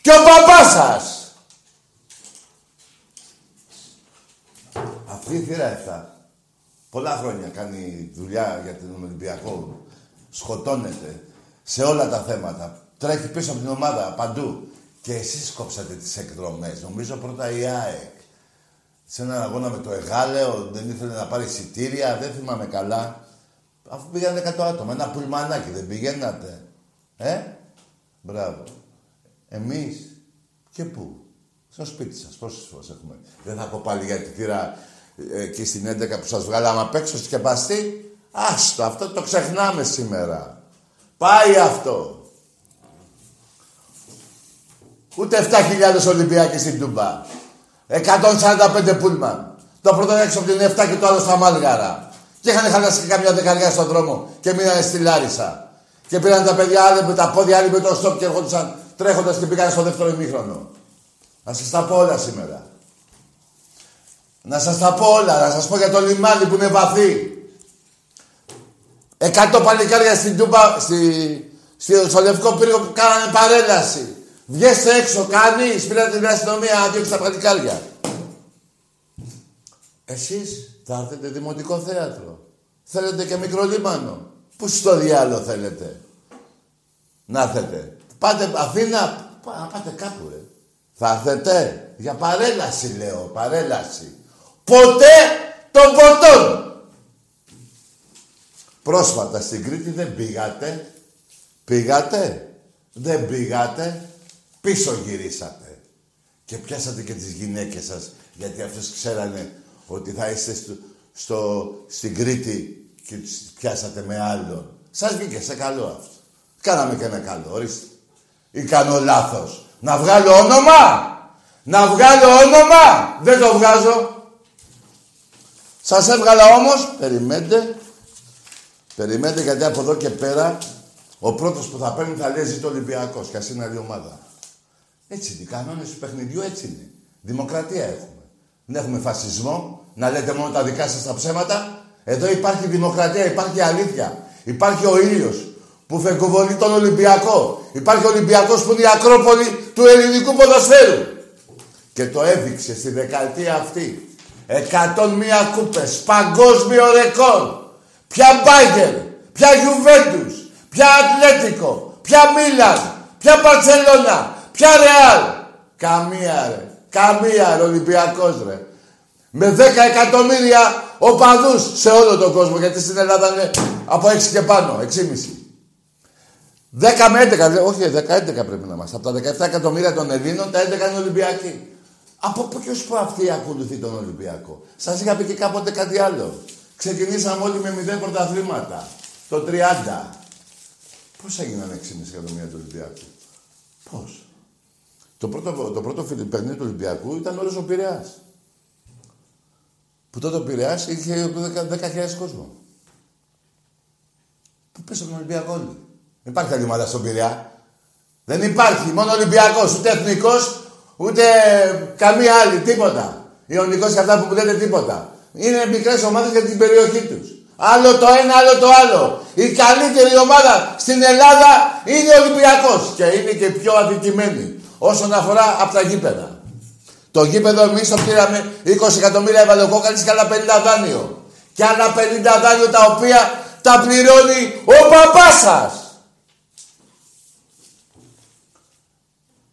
[SPEAKER 1] και ο παπάς σας. Αυτή η θύρα 7 πολλά χρόνια κάνει δουλειά για τον Ολυμπιακό. Σκοτώνεται σε όλα τα θέματα. Τρέχει πίσω από την ομάδα παντού. Και εσείς κόψατε τις εκδρομές. Νομίζω πρώτα η ΑΕΚ. Σε έναν αγώνα με το Εγάλεο δεν ήθελε να πάρει εισιτήρια, δεν θυμάμαι καλά. Αφού πήγανε 100 άτομα, ένα πουλμανάκι δεν πηγαίνατε. Ε, μπράβο. Εμείς και πού; Στο σπίτι σας, πόσες φορές έχουμε. Δεν θα πω πάλι για τη θύρα ε, εκεί στην 11 που σας βγάλαμε απ' έξω σκεπαστή. Άστο, αυτό το ξεχνάμε σήμερα. Πάει αυτό. Ούτε 7.000 Ολυμπιακοί στην Τούμπα. 145 πούλμαν. Το πρώτο έξω από την 7 και το άλλο στα Μάλγαρα. Και είχαν χαλάσει και καμιά δεκαριά στον δρόμο και μείνανε στη Λάρισα. Και πήραν τα παιδιά άλλοι με τα πόδια, άλλοι με το στόπ και έρχονταν τρέχοντας και πήγαν στο δεύτερο ημίχρονο. Να σας τα πω όλα σήμερα. Να σας τα πω όλα, να σας πω για το λιμάνι που είναι βαθύ. Εκατό παλικάρια στην Τούμπα, στη, στη, στο Λευκό Πύργο που κάνανε παρέλαση. Βγέστε έξω, κανεί. Πήρατε την αστυνομία να διώξει τα παλικάρια. Εσείς θα έρθετε δημοτικό θέατρο. Θέλετε και μικρό λίμανο. Πού στο διάλογο θέλετε. Να έρθετε; Πάτε Αθήνα, πά, πάτε κάπου ρε. Θα έρθετε. Για παρέλαση λέω, παρέλαση. Ποτέ των ποτών. Πρόσφατα στην Κρήτη δεν πήγατε. Πήγατε. Δεν πήγατε. Πίσω γυρίσατε. Και πιάσατε και τις γυναίκες σας. Γιατί αυτές ξέρανε ότι θα είστε στο, στο, στην Κρήτη και τις πιάσατε με άλλον. Σας βγήκε σε καλό αυτό. Κάναμε και ένα καλό, ορίστε. Ή κάνω λάθος. Να βγάλω όνομα! Να βγάλω όνομα! Δεν το βγάζω. Σας έβγαλα όμως, περιμένετε, περιμένετε γιατί από εδώ και πέρα ο πρώτος που θα παίρνει θα λέει ζήτω Ολυμπιακός και ας είναι άλλη ομάδα. Έτσι είναι. Οι κανόνες του παιχνιδιού έτσι είναι. Δημοκρατία έχουμε. Δεν έχουμε φασισμό, να λέτε μόνο τα δικά σας τα ψέματα. Εδώ υπάρχει δημοκρατία, υπάρχει αλήθεια. Υπάρχει ο ήλιος που φεκοβολεί τον Ολυμπιακό. Υπάρχει ο Ολυμπιακός που είναι η Ακρόπολη του ελληνικού ποδοσφαίρου. Και το έδειξε στη δεκαετία αυτή. 101 κούπες, παγκόσμιο ρεκόρ. Ποια Μπάγκερ, ποια Γιουβέντους, ποια Ατλέτικο, ποια Μίλαν, ποια Παρσελώνα, ποια Ρεάλ. Καμία ρε. Καμία ρε, Ολυμπιακός ρε. Με 10 εκατομμύρια οπαδούς σε όλο τον κόσμο, γιατί στην Ελλάδα είναι από 6 και πάνω, 6,5. 10 με 11, όχι 10-11 πρέπει να είμαστε. Από τα 17 εκατομμύρια των Ελλήνων, τα 11 είναι Ολυμπιακοί. Από ποιος που αυτή ακολουθεί τον Ολυμπιακό. Σας είχα πει και κάποτε κάτι άλλο. Ξεκινήσαμε όλοι με 0 πρωταθλήματα. Το 30. Πώς έγιναν 6,5 εκατομμύρια του Ολυμπιακού; Πώς; Το πρώτο, το πρώτο παιχνίδι του Ολυμπιακού ήταν όλος ο Πειραιάς. Που τότε ο Πειραιάς είχε 10.000 κόσμο. Πού πέσω τον Ολυμπιακό όλοι; Δεν υπάρχει άλλη ομάδα στον Πειραιά; Δεν υπάρχει. Μόνο Ολυμπιακός. Ούτε εθνικός, ούτε καμία άλλη. Τίποτα. Ιωνικός και αυτά που λέτε τίποτα. Είναι μικρές ομάδες για την περιοχή τους. Άλλο το ένα, άλλο το άλλο. Η καλύτερη ομάδα στην Ελλάδα είναι ο Ολυμπιακός. Και είναι και πιο αδικημένη όσον αφορά από τα γήπεδα. Το Το γήπεδο εμείς το πήραμε 20 εκατομμύρια έβαλε ο Κόκαλης και άλλα 50 δάνειο. Και άλλα 50 δάνειο τα οποία τα πληρώνει ο παπάς σας.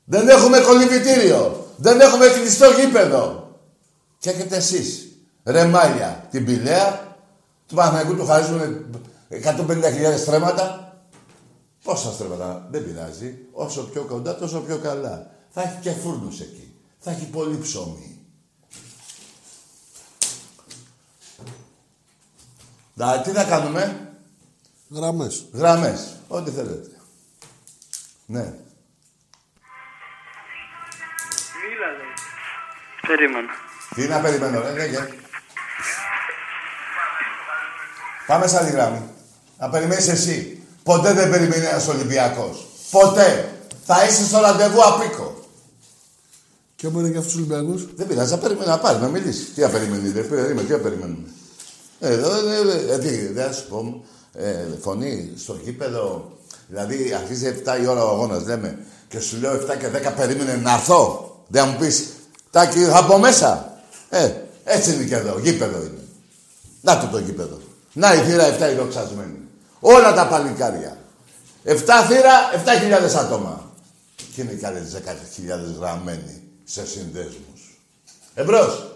[SPEAKER 1] Δεν έχουμε κολυμπητήριο. Δεν έχουμε κλειστό γήπεδο. Και έχετε εσείς ρεμάλια την Πηλαία, του Παναγικού του χαρίζουν 150.000 στρέμματα. Πόσα στρέμματα, δεν πειράζει. Όσο πιο κοντά, τόσο πιο καλά. Θα έχει και φούρνους εκεί. Θα έχει πολύ ψωμί. Να, τι να κάνουμε;
[SPEAKER 2] Γραμμές.
[SPEAKER 1] Γραμμές. Ό,τι θέλετε. Ναι.
[SPEAKER 3] Μίλα, λέει. Περίμενα.
[SPEAKER 1] Τι να περιμένω, ρε, λέγε. Πάμε σαν τη γράμμη. Να περιμένεις εσύ. Ποτέ δεν περιμένει ένας Ολυμπιακός. Ποτέ. Θα είσαι στο ραντεβού απίκο.
[SPEAKER 2] Και όμω είναι και αυτούς τους Ολυμπιακούς;
[SPEAKER 1] Δεν πειράζει, θα περιμένει να πάρει, να μιλήσει. Τι να περιμένει, δεν περίμενε, τι να περιμένουμε. Ε, Εδώ, ε, ε, ε, τι, δεν θα σου πω, ε, φωνή στο γήπεδο, δηλαδή αρχίζει 7 η ώρα ο αγώνας, λέμε, και σου λέω 7 και 10 περίμενε να έρθω. Δεν θα μου πεις, τάκι, θα πω μέσα. Ε, έτσι είναι και εδώ, γήπεδο είναι. Να το το γήπεδο. Να η θύρα 7 η δοξασμένη. Όλα τα παλικάρια. 7 θύρα, 7.000 άτομα. Και είναι κι άλλες 10.000 γραμμένοι σε συνδέσμους. Εμπρός.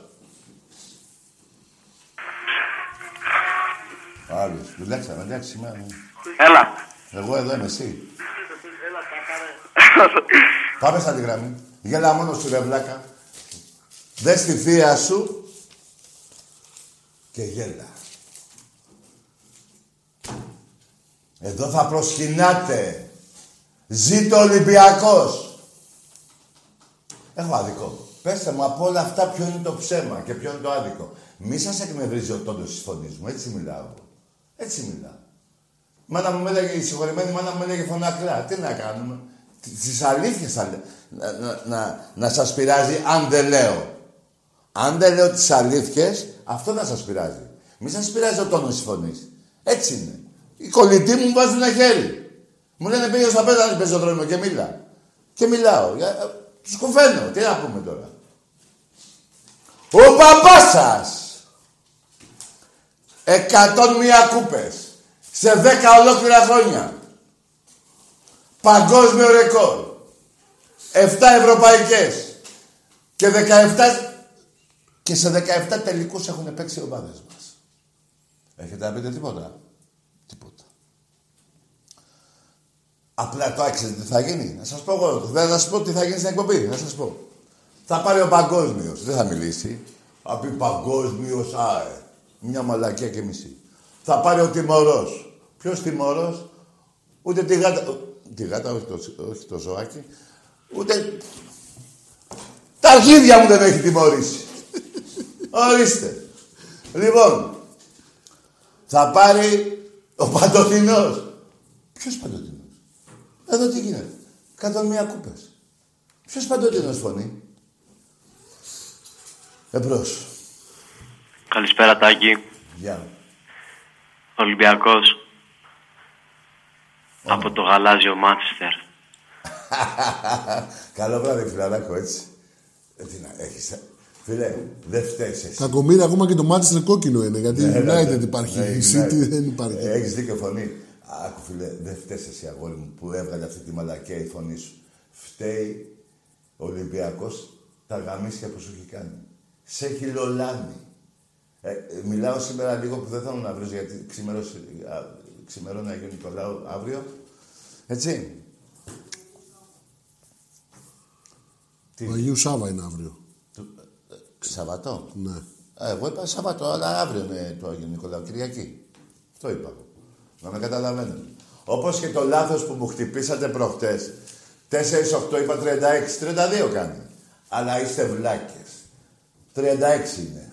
[SPEAKER 1] Άλλος. Δουλέψαμε, εντάξει, σήμερα. ναι.
[SPEAKER 3] Έλα.
[SPEAKER 1] Εγώ εδώ είμαι, εσύ. Πάμε σαν τη γραμμή. Γέλα μόνο σου, ρε βλάκα. Δες τη θεία σου και γέλα. Εδώ θα προσκυνάτε. Ζήτω ο Ολυμπιακός. Έχω άδικο. Πέστε μου από όλα αυτά ποιο είναι το ψέμα και ποιο είναι το άδικο. Μη σας εκνευρίζει ο τόντος της φωνής μου. Έτσι μιλάω. Έτσι μιλάω. Μάνα μου έλεγε, η συγχωρημένη μάνα μου έλεγε φωνακλά. Τι να κάνουμε; Τι αλήθειες θα λέω. Να, να, να, να σας πειράζει αν δεν λέω. Αν δεν λέω τις αλήθειες, αυτό θα σας πειράζει. Μη σας πειράζει ο τόνος της φωνής. Έτσι είναι. Οι κολλητοί μου βάζουν ένα χέρι. Μου λένε πήγε στα πέτα πεζοδρόμιο και μίλα. Και μιλάω. Για- ε, Τους κουφαίνω. Τι να πούμε τώρα. Ο παπάς σας. Εκατόν μία κούπες. Σε δέκα ολόκληρα χρόνια. Παγκόσμιο ρεκόρ. 7 ευρωπαϊκές. Και 17... Και σε 17 τελικούς έχουν παίξει οι ομάδες μας. Έχετε να πείτε τίποτα; Τίποτα. Απλά το άξιζε τι θα γίνει. Να σας πω εγώ. Δεν θα σας πω τι θα γίνει στην εκπομπή. Να σας πω. Θα πάρει ο παγκόσμιος. Δεν θα μιλήσει. Θα πει παγκόσμιος ΑΕ. Μια μαλακία και μισή. Θα πάρει ο τιμωρός. Ποιος τιμωρός; Ούτε τη γάτα... Τη γάτα, όχι το, όχι το ζωάκι. Ούτε... Τα αρχίδια μου δεν έχει τιμωρήσει. Ορίστε. Λοιπόν, θα πάρει ο Παντοτινός. Ποιος Παντοτινός; Εδώ τι γίνεται; Κάτω μία κούπες. Ποιος Παντοτινός φωνή; Εμπρός.
[SPEAKER 3] Καλησπέρα, Τάκη.
[SPEAKER 1] Γεια.
[SPEAKER 3] Ολυμπιακός. Από το γαλάζιο Μάντσεστερ. (laughs)
[SPEAKER 1] Καλό βράδυ, φιλαράκο, έτσι. Ε, τι να έχεις. Ε. Φίλε, δεν φταίς εσύ.
[SPEAKER 2] Κακομοίρα ακόμα και το Manchester κόκκινο είναι. Γιατί
[SPEAKER 1] Ναι,
[SPEAKER 2] η
[SPEAKER 1] ναι,
[SPEAKER 2] United
[SPEAKER 1] ναι.
[SPEAKER 2] υπάρχει.
[SPEAKER 1] Ναι,
[SPEAKER 2] Η
[SPEAKER 1] United.
[SPEAKER 2] City δεν υπάρχει.
[SPEAKER 1] Ε, έχεις δίκιο φωνή. Άκου φίλε, δεν φταίς εσύ αγόρι μου που έβγαλε αυτή τη μαλακία η φωνή σου. Φταίει ο Ολυμπιακός τα γαμίσια που σου έχει κάνει. Σε έχει λολάνει. Ε, ε, μιλάω σήμερα λίγο που δεν θέλω να βρεις γιατί ξημερώσει, α, ξημερώνει Αγίου Νικολάου αύριο. Έτσι. Τι,
[SPEAKER 2] Ο Αγίου Σάβα είναι αύριο.
[SPEAKER 1] Του- ε, Σαββατό;
[SPEAKER 2] Ναι.
[SPEAKER 1] Ε, εγώ είπα Σαββατό, αλλά αύριο είναι το Άγιο Νικολάου, Κυριακή. Αυτό είπα. Να με καταλαβαίνετε. Όπως και το λάθος που μου χτυπήσατε προχτές. 4-8 είπα 36, 32 κάνει. Αλλά είστε βλάκες. 36 είναι.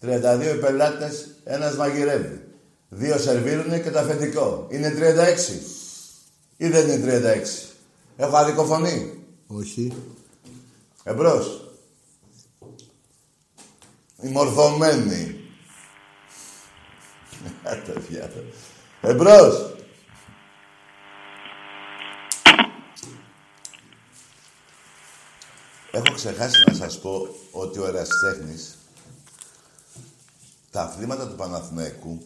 [SPEAKER 1] 32 οι πελάτες, ένας μαγειρεύει. Δύο σερβίρουνε και το αφεντικό. Είναι 36. Ή δεν είναι 36. Έχω άδικο φωνή;
[SPEAKER 2] Όχι.
[SPEAKER 1] Εμπρός. Η μορφωμένη. Άντε, διάλο. Εμπρός. Έχω ξεχάσει να σας πω ότι ο Ερασιτέχνης τα αθλήματα του Παναθηναϊκού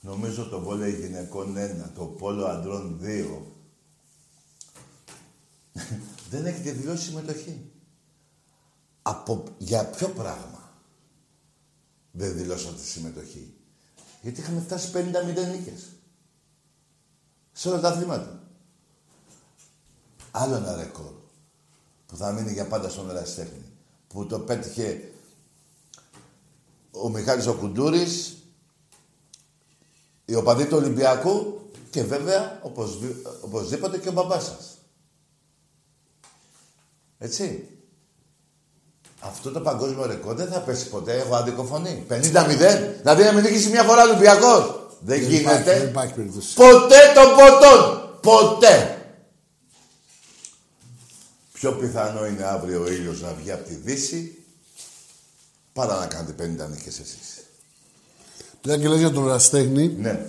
[SPEAKER 1] νομίζω το βόλεϊ γυναικών 1, το πόλο αντρών 2 δεν έχετε δηλώσει συμμετοχή. Από, για ποιο πράγμα; Δεν δηλώσατε συμμετοχή. Γιατί είχαμε φτάσει 50 μηδέν νίκες. Σε όλα τα αθλήματα. Άλλο ένα ρεκόρ που θα μείνει για πάντα στον ερασιτέχνη. Που το πέτυχε ο Μιχάλης ο Κουντούρης, οι οπαδοί του Ολυμπιακού και βέβαια οπωσδήποτε και ο μπαμπάς σας. Έτσι. Αυτό το παγκόσμιο ρεκόρ δεν θα πέσει ποτέ. Έχω άδικο φωνή. 50-0. Δηλαδή να μην νικήσει μια φορά Ολυμπιακός. Δεν, δεν γίνεται.
[SPEAKER 2] δεν υπάρχει περίπτωση.
[SPEAKER 1] Ποτέ τον ποτόν. Ποτέ. Πιο πιθανό είναι αύριο ο ήλιος να βγει από τη Δύση παρά να κάνετε 50 νίκες εσείς.
[SPEAKER 2] Μια και λες για τον Ραστέχνη,
[SPEAKER 1] Ναι.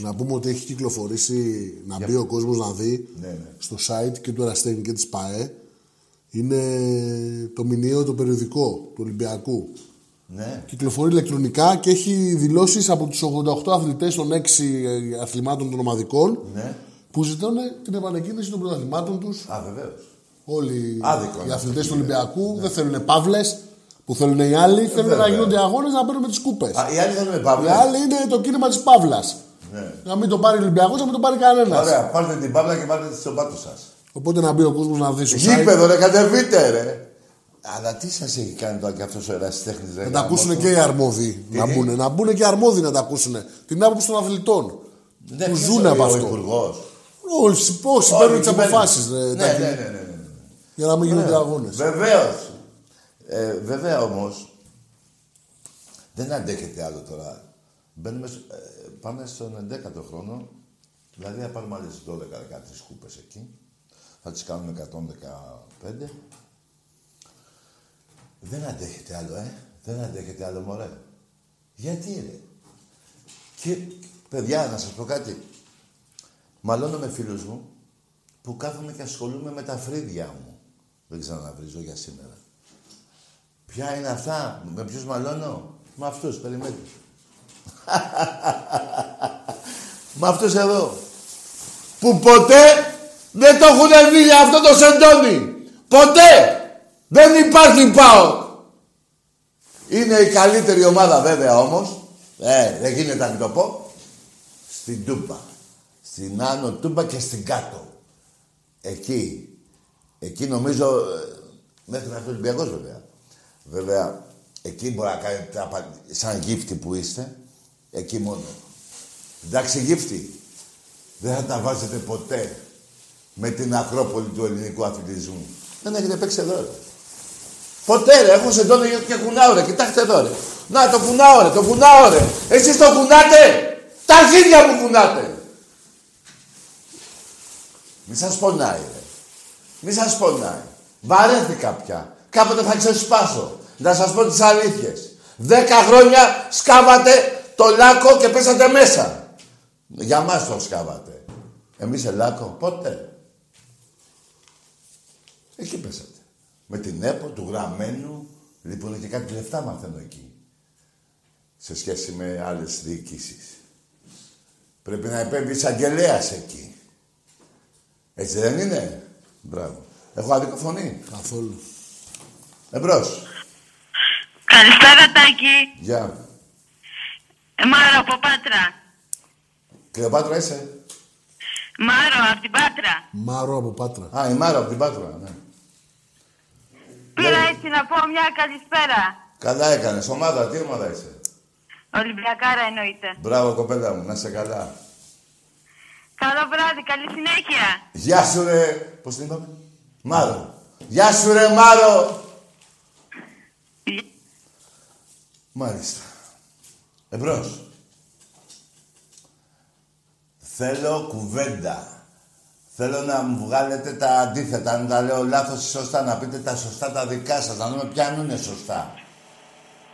[SPEAKER 2] να πούμε ότι έχει κυκλοφορήσει να μπει ο κόσμος να δει
[SPEAKER 1] Ναι, ναι.
[SPEAKER 2] στο site και του Ραστέχνη και της ΠΑΕ. Είναι το μηνιαίο, το περιοδικό του Ολυμπιακού.
[SPEAKER 1] Ναι.
[SPEAKER 2] Κυκλοφορεί ηλεκτρονικά και έχει δηλώσεις από τους 88 αθλητές των 6 αθλημάτων των ομαδικών
[SPEAKER 1] Ναι.
[SPEAKER 2] που ζητάνε την επανεκκίνηση των πρωταθλημάτων τους.
[SPEAKER 1] Α, βεβαίως.
[SPEAKER 2] Όλοι
[SPEAKER 1] Άδικο
[SPEAKER 2] οι
[SPEAKER 1] είναι
[SPEAKER 2] αθλητές
[SPEAKER 1] αυτό,
[SPEAKER 2] του Ολυμπιακού δεν θέλουν παύλες που θέλουν οι άλλοι, θέλουν να
[SPEAKER 1] βέβαια.
[SPEAKER 2] γίνονται αγώνες να παίρνουν τις κούπες.
[SPEAKER 1] Α, οι άλλοι θα είναι
[SPEAKER 2] Οι
[SPEAKER 1] παύλα.
[SPEAKER 2] άλλοι είναι το κίνημα της παύλας.
[SPEAKER 1] Ναι.
[SPEAKER 2] Να μην το πάρει ο Ολυμπιακός, να μην το πάρει κανένας.
[SPEAKER 1] Ωραία, πάρτε την παύλα και βάλτε τη στον πάτο σας.
[SPEAKER 2] Οπότε να μπει ο κόσμος να δει στο site.
[SPEAKER 1] Γήπεδο, ρε, κατεβείτε, ρε. Αλλά τι σας έχει κάνει τώρα και αυτός ο ερασιτέχνης, ρε.
[SPEAKER 2] Να τα
[SPEAKER 1] γάμο
[SPEAKER 2] ακούσουν
[SPEAKER 1] του.
[SPEAKER 2] και οι αρμόδιοι να
[SPEAKER 1] τι;
[SPEAKER 2] μπουν. Να μπουν και οι αρμόδιοι να τα ακούσουν. Την άποψη των αθλητών.
[SPEAKER 1] Ναι,
[SPEAKER 2] που
[SPEAKER 1] ποιος
[SPEAKER 2] ζουν
[SPEAKER 1] είναι
[SPEAKER 2] από
[SPEAKER 1] ο
[SPEAKER 2] αυτό.
[SPEAKER 1] Υπουργός.
[SPEAKER 2] Όσοι, όσοι
[SPEAKER 1] Όλη
[SPEAKER 2] παίρνουν
[SPEAKER 1] η
[SPEAKER 2] τι
[SPEAKER 1] κυβέρνηση.
[SPEAKER 2] αποφάσεις.
[SPEAKER 1] Ναι, ναι, ναι, ναι, ναι.
[SPEAKER 2] Για να μην γίνονται αγώνες.
[SPEAKER 1] Βεβαίως. Ε, βέβαια όμως, δεν αντέχετε άλλο τώρα. Μπαίνουμε, σ- ε, πάμε στον 11ο χρόνο, δηλαδή θα πάρουμε άλλες 12-13 κούπες εκεί. Θα τις κάνουμε 115. Δεν αντέχετε άλλο, ε. Δεν αντέχετε άλλο, μωρέ. Γιατί, ρε. Και, παιδιά, να σας πω κάτι. Μαλώνω με φίλους μου που κάθομαι και ασχολούμαι με τα φρύδια μου. Δεν ξέρω να βρίζω για σήμερα. Ποια είναι αυτά, με ποιους μαλώνω; Με αυτούς, περιμένετε. (laughs) με αυτούς εδώ. Που ποτέ δεν το έχουν δει για αυτό το σεντόνι. Ποτέ. Δεν υπάρχει πάω. Είναι η καλύτερη ομάδα βέβαια όμως. Ε, δεν γίνεται να μην το πω. Στην Τούμπα. Στην Άνω Τούμπα και στην Κάτω. Εκεί. Εκεί νομίζω ε, μέχρι να έρθει ο Ολυμπιακός βέβαια. Βέβαια, εκεί μπορεί να κάνετε απα- σαν γύφτη που είστε. Εκεί μόνο. Εντάξει γύφτη. Δεν θα τα βάζετε ποτέ με την Ακρόπολη του ελληνικού αθλητισμού. Δεν έχετε παίξει εδώ ρε. Ποτέ ρε, έχω σε τότε και κουνάω ρε. Κοιτάξτε εδώ ρε. Να το κουνάω ρε, το κουνάω ρε. Εσείς το κουνάτε. Τα αρχίδια μου κουνάτε. Μη σας πονάει ρε. Μη σας πονάει. Βαρέθηκα πια. Κάποτε θα ξεσπάσω. Να σας πω τις αλήθειες. Δέκα χρόνια σκάβατε το λάκκο και πέσατε μέσα. Για μας το σκάβατε. Εμείς σε λάκκο; Πότε. Εκεί πέσατε. Με την ΕΠΟ του γραμμένου. Λοιπόν και κάτι λεφτά μαθαίνω εκεί. Σε σχέση με άλλες διοικήσεις. Πρέπει να επέμβει εισαγγελέας εκεί. Έτσι δεν είναι; Μπράβο. Έχω άδικο φωνή.
[SPEAKER 2] Καθόλου.
[SPEAKER 1] Εμπρός.
[SPEAKER 4] Καλησπέρα Τάκη.
[SPEAKER 1] Γεια.
[SPEAKER 4] Ε, Μάρο από Πάτρα.
[SPEAKER 1] Κλεοπάτρα είσαι;
[SPEAKER 4] Μάρο από την Πάτρα.
[SPEAKER 2] Μάρο από Πάτρα.
[SPEAKER 1] Α, η Μάρα από την Πάτρα, ναι.
[SPEAKER 4] Πήρα έτσι να πω μια καλησπέρα.
[SPEAKER 1] Καλά έκανες. Ομάδα, τι ομάδα είσαι;
[SPEAKER 4] Ολυμπιακάρα εννοείται.
[SPEAKER 1] Μπράβο, κοπέλα μου, να είσαι καλά.
[SPEAKER 4] Καλό βράδυ, καλή συνέχεια.
[SPEAKER 1] Γεια σου, ρε. Πώς την είπαμε; Μάρο. Γεια σου, ρε, Μάρο. Μάλιστα. Εμπρός. Θέλω κουβέντα. Θέλω να μου βγάλετε τα αντίθετα. Αν τα λέω λάθος ή σωστά, να πείτε τα σωστά τα δικά σας. Να δούμε ποια είναι σωστά.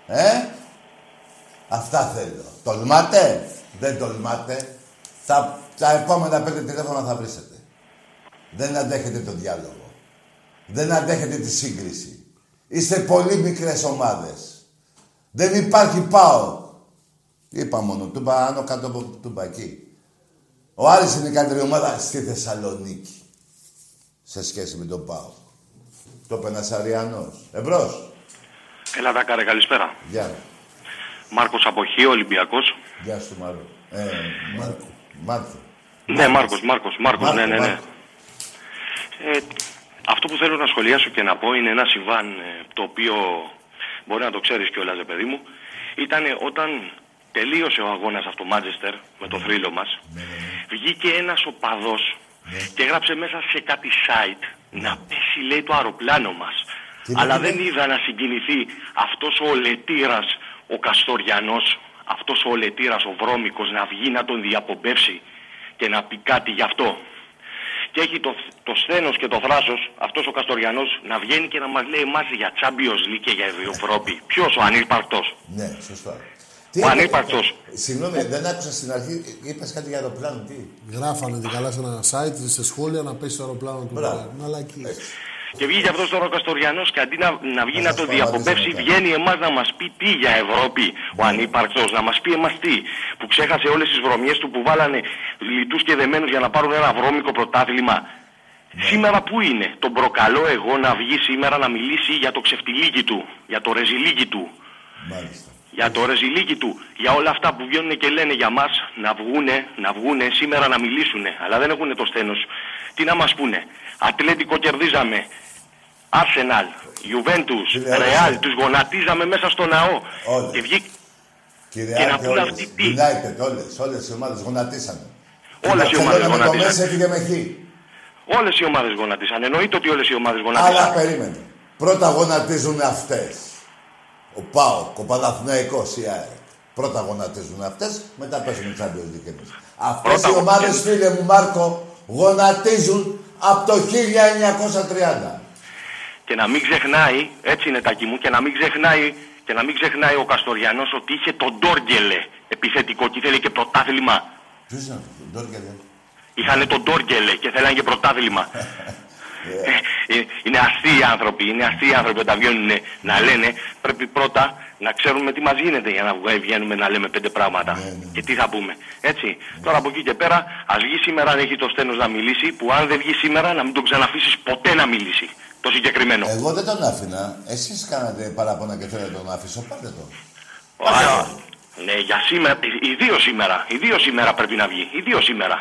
[SPEAKER 1] Ε; Αυτά θέλω. Τολμάτε; Δεν τολμάτε. Τα, τα επόμενα πέντε τηλέφωνα θα βρίσετε. Δεν αντέχετε το διάλογο. Δεν αντέχετε τη σύγκριση. Είστε πολύ μικρές ομάδες. Δεν υπάρχει πάω. Είπα μόνο, τούμπα άνω κάτω από τούμπα εκεί. Ο Άρης είναι η καλύτερη ομάδα στη Θεσσαλονίκη. Σε σχέση με τον Πάο. Το Πενασαριανός. Εμπρός.
[SPEAKER 5] Έλα, Δάκαρε, καλησπέρα.
[SPEAKER 1] Γεια.
[SPEAKER 5] Μάρκος από Χίο, Ολυμπιακός.
[SPEAKER 1] Γεια σου Μάρο. Ε, Μάρκο. Μάρκο.
[SPEAKER 5] Ναι, Μάρκος, Μάρκος, Μάρκος,
[SPEAKER 1] Μάρκο,
[SPEAKER 5] ναι, ναι, ναι.
[SPEAKER 1] Μάρκο.
[SPEAKER 5] Ε, αυτό που θέλω να σχολιάσω και να πω είναι ένα συμβάν ε, το οποίο μπορεί να το ξέρεις κιόλας, ρε παιδί μου. Ήταν όταν τελείωσε ο αγώνας από το Μάντζεστερ με το θρύλο μας. Βγήκε ένας οπαδός και έγραψε μέσα σε κάτι site να πέσει λέει το αεροπλάνο μας.
[SPEAKER 1] Τι
[SPEAKER 5] Αλλά
[SPEAKER 1] λέει,
[SPEAKER 5] δεν
[SPEAKER 1] τι
[SPEAKER 5] είδα να συγκινηθεί αυτός ο Λετήρας, ο Καστοριανός, αυτός ο Λετήρας, ο Βρώμικος, να βγει να τον διαπομπεύσει και να πει κάτι γι' αυτό. Και έχει το, το σθένος και το θράσος, αυτός ο Καστοριανός, να βγαίνει και να μας λέει εμάς για Champions League και για Ευρώπη. Ποιος ο ανύπαρκτος.
[SPEAKER 1] Ναι, σωστά.
[SPEAKER 5] Ο ανύπαρκτος.
[SPEAKER 1] Συγγνώμη, δεν άκουσα στην αρχή, είπες κάτι για αεροπλάνο, τι;
[SPEAKER 2] Γράφανε και καλά σε ένα site, σε σχόλια να πέσει το αεροπλάνο του.
[SPEAKER 1] Μπράβο.
[SPEAKER 2] Bayern. Μαλακίες.
[SPEAKER 5] Και βγήκε αυτός τώρα ο Καστοριανό και αντί να, να βγει
[SPEAKER 1] Θα
[SPEAKER 5] να
[SPEAKER 1] σας
[SPEAKER 5] το
[SPEAKER 1] παρατήσω
[SPEAKER 5] διαπομπεύσει,
[SPEAKER 1] μετά.
[SPEAKER 5] βγαίνει εμάς να μας πει τι για Ευρώπη, ο ανύπαρκτος, να μας πει εμάς τι. Που ξέχασε όλες τις βρωμιές του που βάλανε λιτούς και δεμένους για να πάρουν ένα βρώμικο πρωτάθλημα.
[SPEAKER 1] Ναι.
[SPEAKER 5] Σήμερα πού είναι, τον προκαλώ εγώ να βγει σήμερα να μιλήσει για το ξεφτιλίκι του, για το ρεζιλίκι του.
[SPEAKER 1] Μάλιστα.
[SPEAKER 5] Για το ρεζιλίκι του, για όλα αυτά που βγαίνουν και λένε για μας να βγούνε, να βγούνε σήμερα να μιλήσουνε. Αλλά δεν έχουν το στένος. Τι να μας πούνε; Ατλέτικο κερδίζαμε. Arsenal, Juventus,
[SPEAKER 1] Φίλε,
[SPEAKER 5] Real,
[SPEAKER 1] όλες.
[SPEAKER 5] τους γονατίζαμε μέσα στο ναό.
[SPEAKER 1] Όλες.
[SPEAKER 5] Και βγήκε
[SPEAKER 1] Κύριε
[SPEAKER 5] Και να
[SPEAKER 1] Άκη,
[SPEAKER 5] πούνε
[SPEAKER 1] όλες.
[SPEAKER 5] αυτοί τι;
[SPEAKER 1] United, όλες, όλες οι ομάδες γονατίσανε.
[SPEAKER 5] Όλες
[SPEAKER 1] Και
[SPEAKER 5] οι
[SPEAKER 1] η
[SPEAKER 5] ομάδες
[SPEAKER 1] Barcelona με το
[SPEAKER 5] γονατίσανε.
[SPEAKER 1] Μέση έφυγε με χ.
[SPEAKER 5] όλες οι ομάδες γονατίσαν. Εννοείται ότι όλες οι ομάδες
[SPEAKER 1] Αλλά
[SPEAKER 5] γονατίσαν.
[SPEAKER 1] περίμενε. Πρώτα γονατίζουν αυτές. Ο ΠΑΟΚ, ο Παναθηναϊκός, η ΑΕΚ. Πρώτα γονατίζουν αυτές, μετά παίζουν οι Champions League εμείς. Αυτές
[SPEAKER 5] Πρώτα
[SPEAKER 1] οι ομάδες,
[SPEAKER 5] γονατίζουν.
[SPEAKER 1] φίλε μου Μάρκο, γονατίζουν από το 1930.
[SPEAKER 5] Και να μην ξεχνάει, έτσι είναι τάκι μου, και να μην ξεχνάει, και να μην ξεχνάει ο Καστοριανός ότι είχε τον Ντόργκελε επιθετικό και ήθελε και πρωτάθλημα.
[SPEAKER 1] Ποιος είναι αυτός, τον Ντόρκελε.
[SPEAKER 5] Είχανε τον Ντόργκελε και θέλανε και πρωτάθλημα. (laughs) Ε, είναι αστείοι άνθρωποι, είναι αστείοι άνθρωποι όταν βγαίνουν να λένε. Πρέπει πρώτα να ξέρουμε τι μας γίνεται για να βγα- βγαίνουμε να λέμε πέντε πράγματα. Και τι θα πούμε. Έτσι. Τώρα από εκεί και πέρα, ας βγει σήμερα αν έχει το στένος να μιλήσει, που αν δεν βγει σήμερα να μην τον ξαναφήσεις ποτέ να μιλήσει. Το συγκεκριμένο.
[SPEAKER 1] Εγώ δεν τον άφηνα. Εσείς κάνατε παράπονα και θέλετε τον αφήσω. Πάτε το.
[SPEAKER 5] Άρα, ναι, για σήμερα, ιδίως σήμερα, ιδίως σήμερα πρέπει να βγει. Ιδίως σήμερα.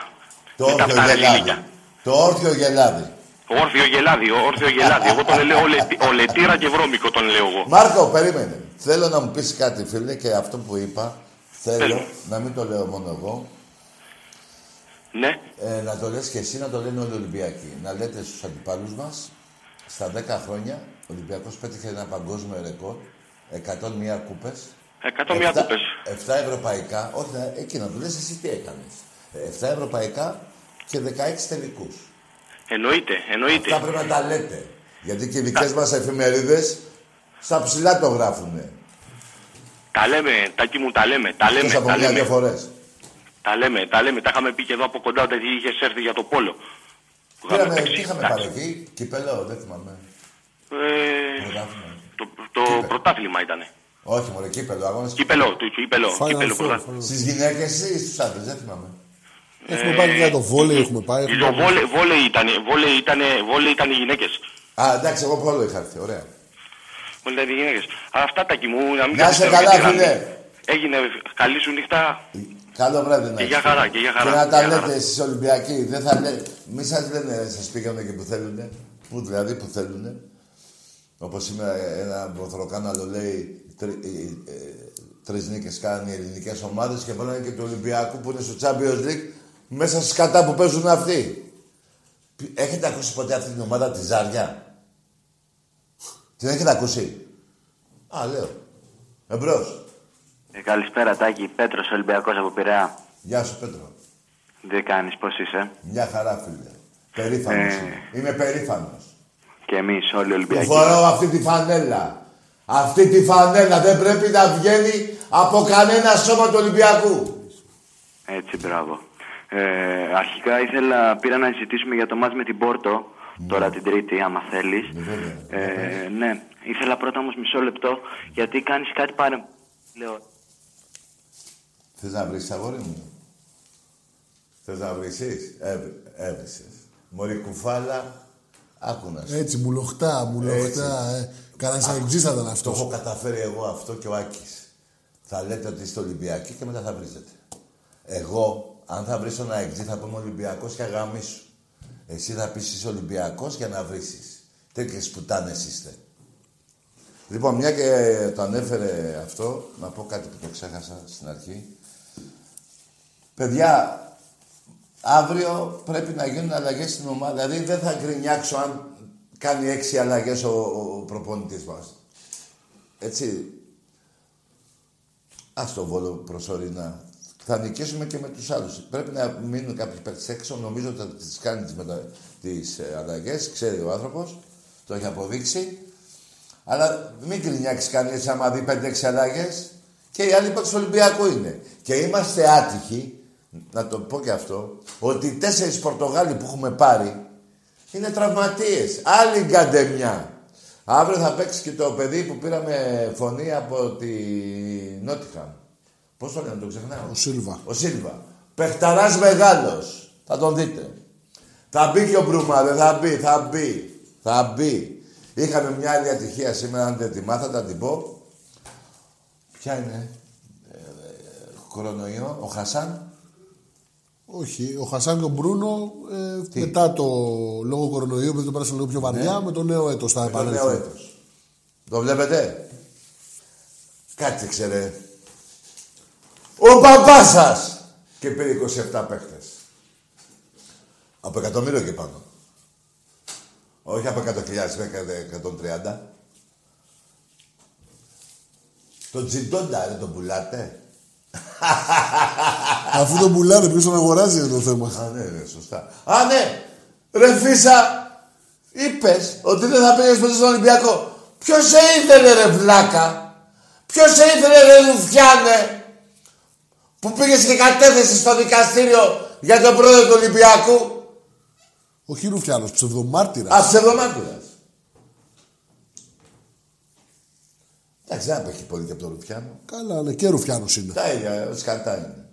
[SPEAKER 1] Το
[SPEAKER 5] Με τα
[SPEAKER 1] όρθιο
[SPEAKER 5] αυτά
[SPEAKER 1] γελάδι.
[SPEAKER 5] ρεζιλίκια.
[SPEAKER 1] Το όρθιο γελάδι.
[SPEAKER 5] Όρθιο γελάδι, όρθιο γελάδι. Εγώ τον λέω ολε- ολετήρα και βρώμικο τον λέω εγώ.
[SPEAKER 1] Μάρκο, περίμενε. Θέλω να μου πεις κάτι, φίλε, και αυτό που είπα,
[SPEAKER 5] Πες
[SPEAKER 1] θέλω
[SPEAKER 5] μου.
[SPEAKER 1] να μην το λέω μόνο εγώ,
[SPEAKER 5] Ναι,
[SPEAKER 1] ε, να το λες και εσύ, να το λένε όλοι οι Ολυμπιακοί. Να λέτε στους αντιπάλους μας, στα 10 χρόνια, ο Ολυμπιακός πέτυχε ένα παγκόσμιο ρεκόρ, 101 κούπες,
[SPEAKER 5] 101
[SPEAKER 1] Εφτά-
[SPEAKER 5] κούπες.
[SPEAKER 1] 7 ευρωπαϊκά, όχι, να- εκεί να του λες εσύ τι έκανες. 7 ευρωπαϊκά και 16 τελικούς.
[SPEAKER 5] Εννοείται, εννοείται.
[SPEAKER 1] Αυτά πρέπει να τα λέτε. Γιατί και οι δικές μας εφημερίδες στα ψηλά το γράφουνε.
[SPEAKER 5] Τα λέμε, τάκι μου, τα λέμε, τα λέμε,
[SPEAKER 1] Εκτός από
[SPEAKER 5] τα
[SPEAKER 1] μια-δυο
[SPEAKER 5] λέμε.
[SPEAKER 1] φορές.
[SPEAKER 5] Τα λέμε, τα λέμε. Τα είχαμε πει και εδώ από κοντά όταν είχες έρθει για το πόλο. Που είχαμε
[SPEAKER 1] Πήραμε,
[SPEAKER 5] παίξει,
[SPEAKER 1] τι είχαμε
[SPEAKER 5] εντάξει.
[SPEAKER 1] πάρει εκεί, κυπέλο, δεν θυμάμαι.
[SPEAKER 5] Ε,
[SPEAKER 1] Πρωτάθλημα.
[SPEAKER 5] το το πρωτάθλημα ήταν.
[SPEAKER 1] Όχι, μωρέ, κύπελο, αγώνες.
[SPEAKER 5] Κύπελο, το κύπελο,
[SPEAKER 2] Final
[SPEAKER 5] κύπελο
[SPEAKER 2] Four,
[SPEAKER 5] πρωτάθλημα.
[SPEAKER 2] Final
[SPEAKER 1] Στις γυναίκες ή στους άντρες, δεν θυμάμαι.
[SPEAKER 2] Έχουμε πάει και για το βόλεϊ, έχουμε πάει. έχουμε
[SPEAKER 5] Το
[SPEAKER 2] πάει-
[SPEAKER 5] βόλεϊ, βόλεϊ ήταν, βόλεϊ ήταν, βόλεϊ ήταν οι γυναίκες.
[SPEAKER 1] Α, εντάξει, εγώ πόλο είχα έρθει, ωραία.
[SPEAKER 5] Βόλεϊ ήταν οι γυναίκες. Αλλά αυτά τα μου, να μην
[SPEAKER 1] Να είσαι
[SPEAKER 5] καθυστερώ
[SPEAKER 1] καλά,
[SPEAKER 5] για τη γραμμή.
[SPEAKER 1] φίλε.
[SPEAKER 5] Έγινε καλή σου νύχτα.
[SPEAKER 1] Καλό βράδυ να
[SPEAKER 5] Και
[SPEAKER 1] έχεις,
[SPEAKER 5] για χαρά,
[SPEAKER 1] φίλε.
[SPEAKER 5] και για χαρά,
[SPEAKER 1] Και να
[SPEAKER 5] για
[SPEAKER 1] τα
[SPEAKER 5] χαρά.
[SPEAKER 1] λέτε εσείς Ολυμπιακοί. Δεν θα λέτε. Μη σας λένε, σας πήγανε και που θέλουνε. Πού δηλαδή, που θέλουνε. Όπως σήμερα ένα βοθροκάναλο λέει τρι, ε, ε, τρεις νίκες κάνουν οι ελληνικές ομάδες και βάλανε και του Ολυμπιακού που είναι στο Champions League μέσα στις κατά που παίζουν αυτοί. Π- Έχετε ακούσει ποτέ αυτή την ομάδα τη Ζάρια; Την έχετε ακούσει; Α, λέω. Εμπρός.
[SPEAKER 3] Ε, καλησπέρα Τάκη, Πέτρος Ολυμπιακός από Πειραιά.
[SPEAKER 1] Γεια σου Πέτρο.
[SPEAKER 3] Δεν κάνεις, πώς είσαι;
[SPEAKER 1] Μια χαρά, φίλε. Περήφανος
[SPEAKER 3] Ε.
[SPEAKER 1] είμαι. Είμαι περήφανος.
[SPEAKER 3] Και εμείς όλοι οι
[SPEAKER 1] Που
[SPEAKER 3] Ολυμπιακοί.
[SPEAKER 1] φοράω αυτή τη φανέλα. Αυτή τη φανέλα δεν πρέπει να βγαίνει από κανένα σώμα του Ολυμπιακού.
[SPEAKER 3] Έτσι, μπράβο. Ε, αρχικά ήθελα, πήρα να συζητήσουμε για το μάτς με την Πόρτο τώρα την Τρίτη, άμα θέλεις.
[SPEAKER 1] Βέβαια.
[SPEAKER 3] Ε, ναι, ήθελα πρώτα όμως μισό λεπτό γιατί κάνεις κάτι πάρε. Λέω,
[SPEAKER 1] Θες να βρεις αγόρι μου; Θες να βρήσεις. Έβρισες. Μωρή κουφάλα, άκου να σου.
[SPEAKER 2] Έτσι, μουλοχτά, μουλοχτά. Ε. Κανένας σαν εξής θα ήταν
[SPEAKER 1] Το
[SPEAKER 2] αυτός.
[SPEAKER 1] έχω καταφέρει εγώ αυτό και ο Άκης. Θα λέτε ότι είστε Ολυμπιακοί και μετά θα βρίζετε. Εγώ, αν θα βρίσω ένα εξή, θα πούμε Ολυμπιακός και αγαμίσου. Εσύ θα πεις είσαι Ολυμπιακός για να βρίσεις. Τέτοιες πουτάνες είστε. Λοιπόν, μια και το ανέφερε αυτό, να πω κάτι που το ξέχασα στην αρχή. Παιδιά, αύριο πρέπει να γίνουν αλλαγές στην ομάδα. Δηλαδή δεν θα γκρινιάξω αν κάνει έξι αλλαγές ο, ο, ο προπονητής μας. Έτσι. Α το βόλο προσωρινά. Θα νικήσουμε και με τους άλλους. Πρέπει να μείνουν κάποιοι παίκτες έξω. Νομίζω ότι θα τις κάνει τις μετα... τις, ε, αλλαγέ. Ξέρει ο άνθρωπος. Το έχει αποδείξει. Αλλά μην γκρινιάξει κανείς άμα δει 5-6 αλλαγέ. Και οι άλλοι παίκτες του Ολυμπιακού είναι. Και είμαστε άτυχοι, να το πω και αυτό, ότι οι τέσσερις Πορτογάλοι που έχουμε πάρει είναι τραυματίες. Άλλη γκαντεμιά. Αύριο θα παίξει και το παιδί που πήραμε φωνή από τη Νότιχαμ. Πώς το λένε, το ξεχνάω.
[SPEAKER 2] Ο Σίλβα.
[SPEAKER 1] Ο Σίλβα. Πεχταράς μεγάλος. Θα τον δείτε. Θα μπει και ο Μπρούμα, δεν θα μπει, θα μπει. Θα μπει. Είχαμε μια άλλη ατυχία σήμερα, αν δεν τη μάθατε, θα την πω. Ποια είναι. Ε, ε, κορονοϊό, ο Χασάν;
[SPEAKER 2] Όχι, ο Χασάν και ο Μπρούνο ε, μετά το λόγο κορονοϊού, επειδή το πέρασαν λίγο πιο βαριά, με το νέο έτος θα
[SPEAKER 1] Ναι. Με το νέο
[SPEAKER 2] επανέλθουν.
[SPEAKER 1] έτος. Το βλέπετε; Κάτσε ξέρε. Ο παπάς σας. Και πήρε 27 παίχτες. Από εκατομμύριο και πάνω. Όχι από 100.000 μέχρι 130. Το τζιντόντα ρε τον πουλάτε. (laughs)
[SPEAKER 2] Αφού τον πουλάνε, ποιος τον αγοράζει είναι το θέμα;
[SPEAKER 1] Α, ναι, ναι, σωστά. Α, ναι. Ρε Φίσα, είπες ότι δεν θα πήγες ποτέ στον Ολυμπιακό. Ποιος σε ήθελε ρε βλάκα; Ποιος σε ήθελε ρε Ρουφιάνε; Που πήγες και κατέθεσες στο δικαστήριο για τον πρόεδρο του Ολυμπιακού.
[SPEAKER 2] Όχι Ρουφιάνος, ψευδομάρτυρας.
[SPEAKER 1] Α, ψευδομάρτυρας. Εντάξει, δεν απέχει πολύ και από τον Ρουφιάνο.
[SPEAKER 2] Καλά, ναι, και Ρουφιάνος είναι.
[SPEAKER 1] Τα ίδια, σκατά είναι.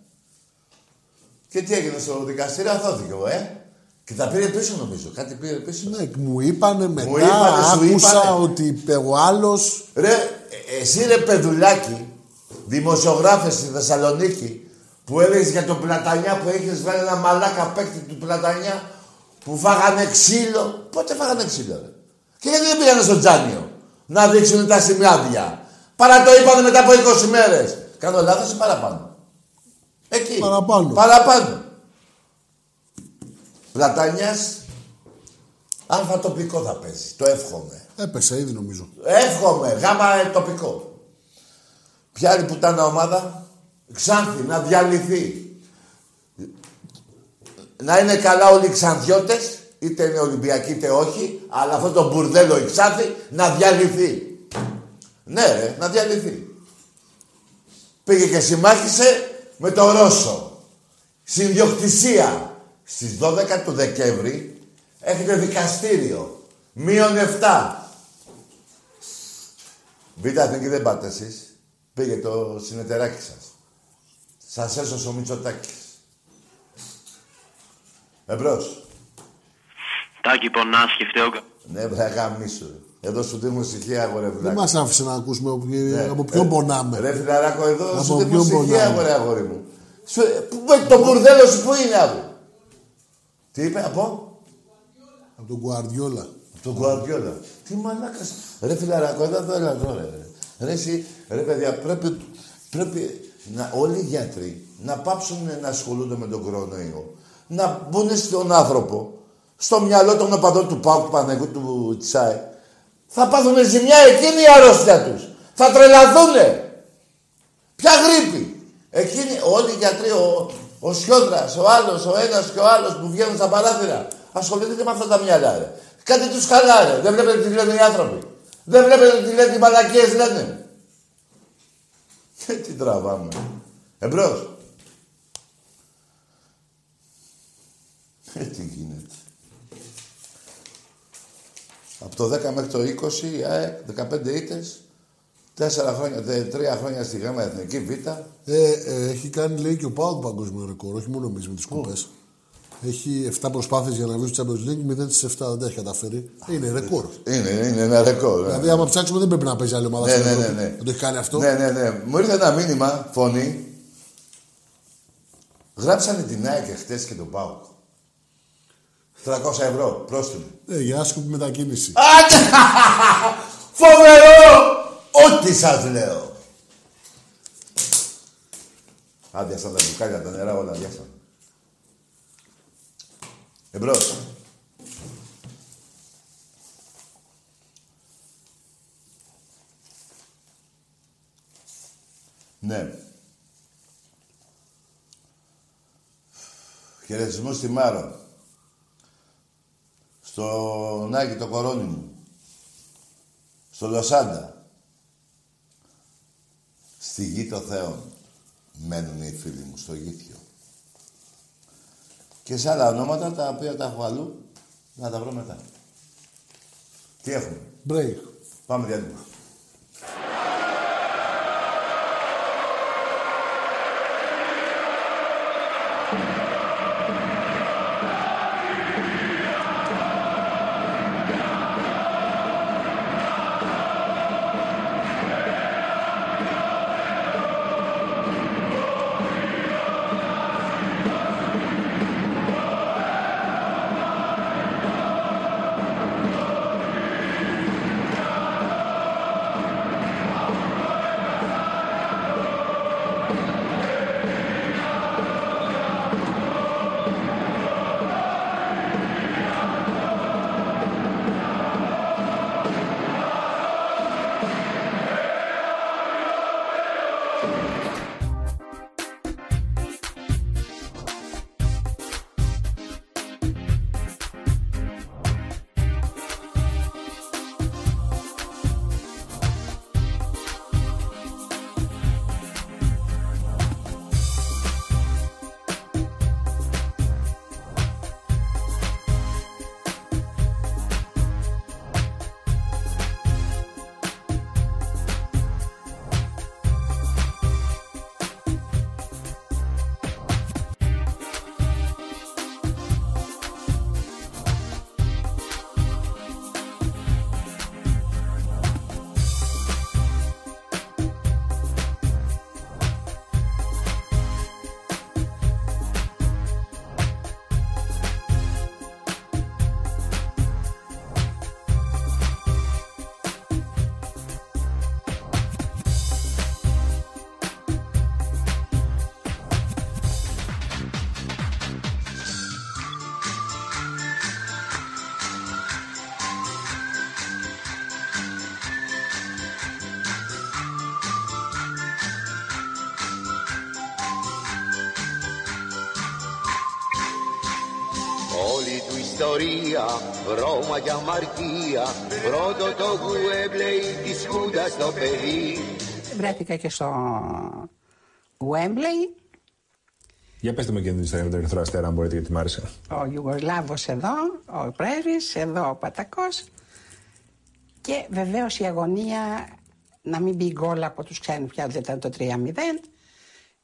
[SPEAKER 1] Και τι έγινε στο δικαστήριο, αθώθηκε ο, ε. Και τα πήρε πίσω νομίζω. Κάτι πήρε πίσω.
[SPEAKER 2] Ναι, μου είπανε μετά,
[SPEAKER 1] είπανε, σου
[SPEAKER 2] άκουσα
[SPEAKER 1] είπανε.
[SPEAKER 2] ότι είπε ο άλλος...
[SPEAKER 1] Ρε, ε, εσύ ρε παιδουλάκι, δημοσιογράφες στη Θεσσαλονίκη, που έλεγες για τον Πλατανιά που έχεις βγάλει ένα μαλάκα παίκτη του Πλατανιά που φάγανε ξύλο. Πότε φάγανε ξύλο, ρε; Και γιατί δεν πήγανε στο Τζάνιο να δείξουν τα σημάδια; Παρά το είπανε μετά από 20 μέρες. Κάνω λάθος ή παραπάνω; Εκεί.
[SPEAKER 2] Παραπάνω.
[SPEAKER 1] Παραπάνω. Πλατανιάς, αλφα τοπικό θα παίζει. Το εύχομαι.
[SPEAKER 2] Έπεσε ήδη νομίζω.
[SPEAKER 1] Εύχομαι, γάμα ε, τοπικό. Ποια άλλη πουτάνα ομάδα, Ξάνθη, να διαλυθεί. Να είναι καλά όλοι οι Ξανθιώτες, είτε είναι Ολυμπιακοί είτε όχι, αλλά αυτό το μπουρδέλο η Ξάνθη να διαλυθεί. Ναι ρε, να διαλυθεί. Πήγε και συμμάχισε με το Ρώσο. Συνδιοκτησία. Στις 12 του Δεκέμβρη έχετε δικαστήριο. Μείον 7. Β' Εθνική δεν πάτε εσείς. Πήγε το συνεταιράκι σας. Σας έσωσε ο Μητσοτάκης. Εμπρός.
[SPEAKER 3] Τάκη, πονά, σκεφτέω.
[SPEAKER 1] Ναι, βρε γαμίσου. Εδώ σου δίνουν ησυχία, αγορε
[SPEAKER 2] Δεν
[SPEAKER 1] βλάκα.
[SPEAKER 2] μας άφησε να ακούσουμε από, ποιο-
[SPEAKER 1] Ναι.
[SPEAKER 2] από ποιον
[SPEAKER 1] Ε,
[SPEAKER 2] πονάμε.
[SPEAKER 1] Ρε φιλαράκο, εδώ
[SPEAKER 2] Από
[SPEAKER 1] σου δίνουν
[SPEAKER 2] ποιον
[SPEAKER 1] ησυχία,
[SPEAKER 2] πονάμε.
[SPEAKER 1] αγορε αγόρι μου. Σου, ε, πού- πού- το μπουρδέλο σου πού είναι, αγόρι. Τι είπε, από;
[SPEAKER 2] Από τον Γκουαρδιόλα.
[SPEAKER 1] Τον Γκουαρδιόλα. Τι μαλάκας. Ρε φιλαράκο, εδώ εδώ, έλα εδώ, ρε. Ρε, εσύ, ρε παιδιά, πρέπει, πρέπει να, όλοι οι γιατροί να πάψουν να ασχολούνται με τον κορονοϊό. Να μπουν στον άνθρωπο, στο μυαλό των οπαδών του Πάου, του Παναγού, του Τσάι. Θα πάθουν ζημιά εκείνη η αρρώστια τους. Θα τρελαθούνε. Ποια γρήπη. Εκείνοι, όλοι οι γιατροί, ο, ο Σιόδρας, ο άλλος, ο ένας και ο άλλος που βγαίνουν στα παράθυρα. Ασχοληθείτε με αυτά τα μυαλά, ρε. Κάτι τους καλά, ρε. Δεν βλέπετε τι λένε οι άνθρωποι. Δεν βλέπετε τι λένε οι μαλακίες λένε. Και τι τραβάμε. Εμπρός. Ε, τι γίνεται. Από το 10 μέχρι το 20, η ΑΕΚ, 15 ήττες, 4 χρόνια, 3 χρόνια στη γάμα εθνική β.
[SPEAKER 2] Ε, ε, έχει κάνει λέει και ο Πάοκ παγκόσμιο ρεκόρ, όχι μόνο εμείς με τις κουπέ. Έχει 7 προσπάθειες για να βγει στο Champions League, 0 στις 7 δεν τα έχει καταφέρει. Είναι ρεκόρ.
[SPEAKER 1] Είναι, είναι ένα ρεκόρ. ναι.
[SPEAKER 2] Δηλαδή, άμα ψάξουμε, δεν πρέπει να παίζει άλλη ομάδα
[SPEAKER 1] Ναι,
[SPEAKER 2] στην
[SPEAKER 1] ναι,
[SPEAKER 2] Ευρώπη.
[SPEAKER 1] ναι, ναι.
[SPEAKER 2] Δεν το έχει κάνει αυτό.
[SPEAKER 1] Ναι, ναι, ναι. Μου ήρθε ένα μήνυμα, φωνή. Γράψανε την ΑΕΚ χτες και τον ΠΑΟΚ. 300 ευρώ, πρόστιμο.
[SPEAKER 2] Ναι, για άσκοπη μετακίνηση.
[SPEAKER 1] Άντε! Φοβερό! Ό,τι σας λέω. Άντε, αυτά τα μπουκάλια, τα νερά, όλα διάσα. Εμπρός. Ναι. Χαιρετισμό στη Μάρο. Στο Νάκη το κορώνι μου. Στο Λοσάντα. Στη γη των Θεών μένουν οι φίλοι μου, στο γήθιο. Και σε άλλα ονόματα τα οποία τα έχω αλλού, να τα βρω μετά. Τι έχουμε;
[SPEAKER 2] Break.
[SPEAKER 1] Πάμε διάλειμμα.
[SPEAKER 6] Ιστορία, Ρώμα και αμαρτία Πρώτο το γουέμπλεϊ της Χούντας το παιδί.
[SPEAKER 7] Βρέθηκα και στο Wembley,
[SPEAKER 8] Για πετε μου και την ιστορία με τον Ερυθρό Αστέρα, αν μπορείτε, γιατί μ' άρεσε.
[SPEAKER 7] ο Ιουγκοσλάβος εδώ, ο πρέσβης, εδώ ο Πατακός. Και βεβαίως η αγωνία να μην μπει γκολ από τους ξένους πια δεν ήταν το 3-0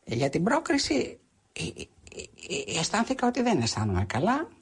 [SPEAKER 7] για την πρόκριση ε, ε, ε, αισθάνθηκα ότι δεν αισθάνομαι καλά. Ε,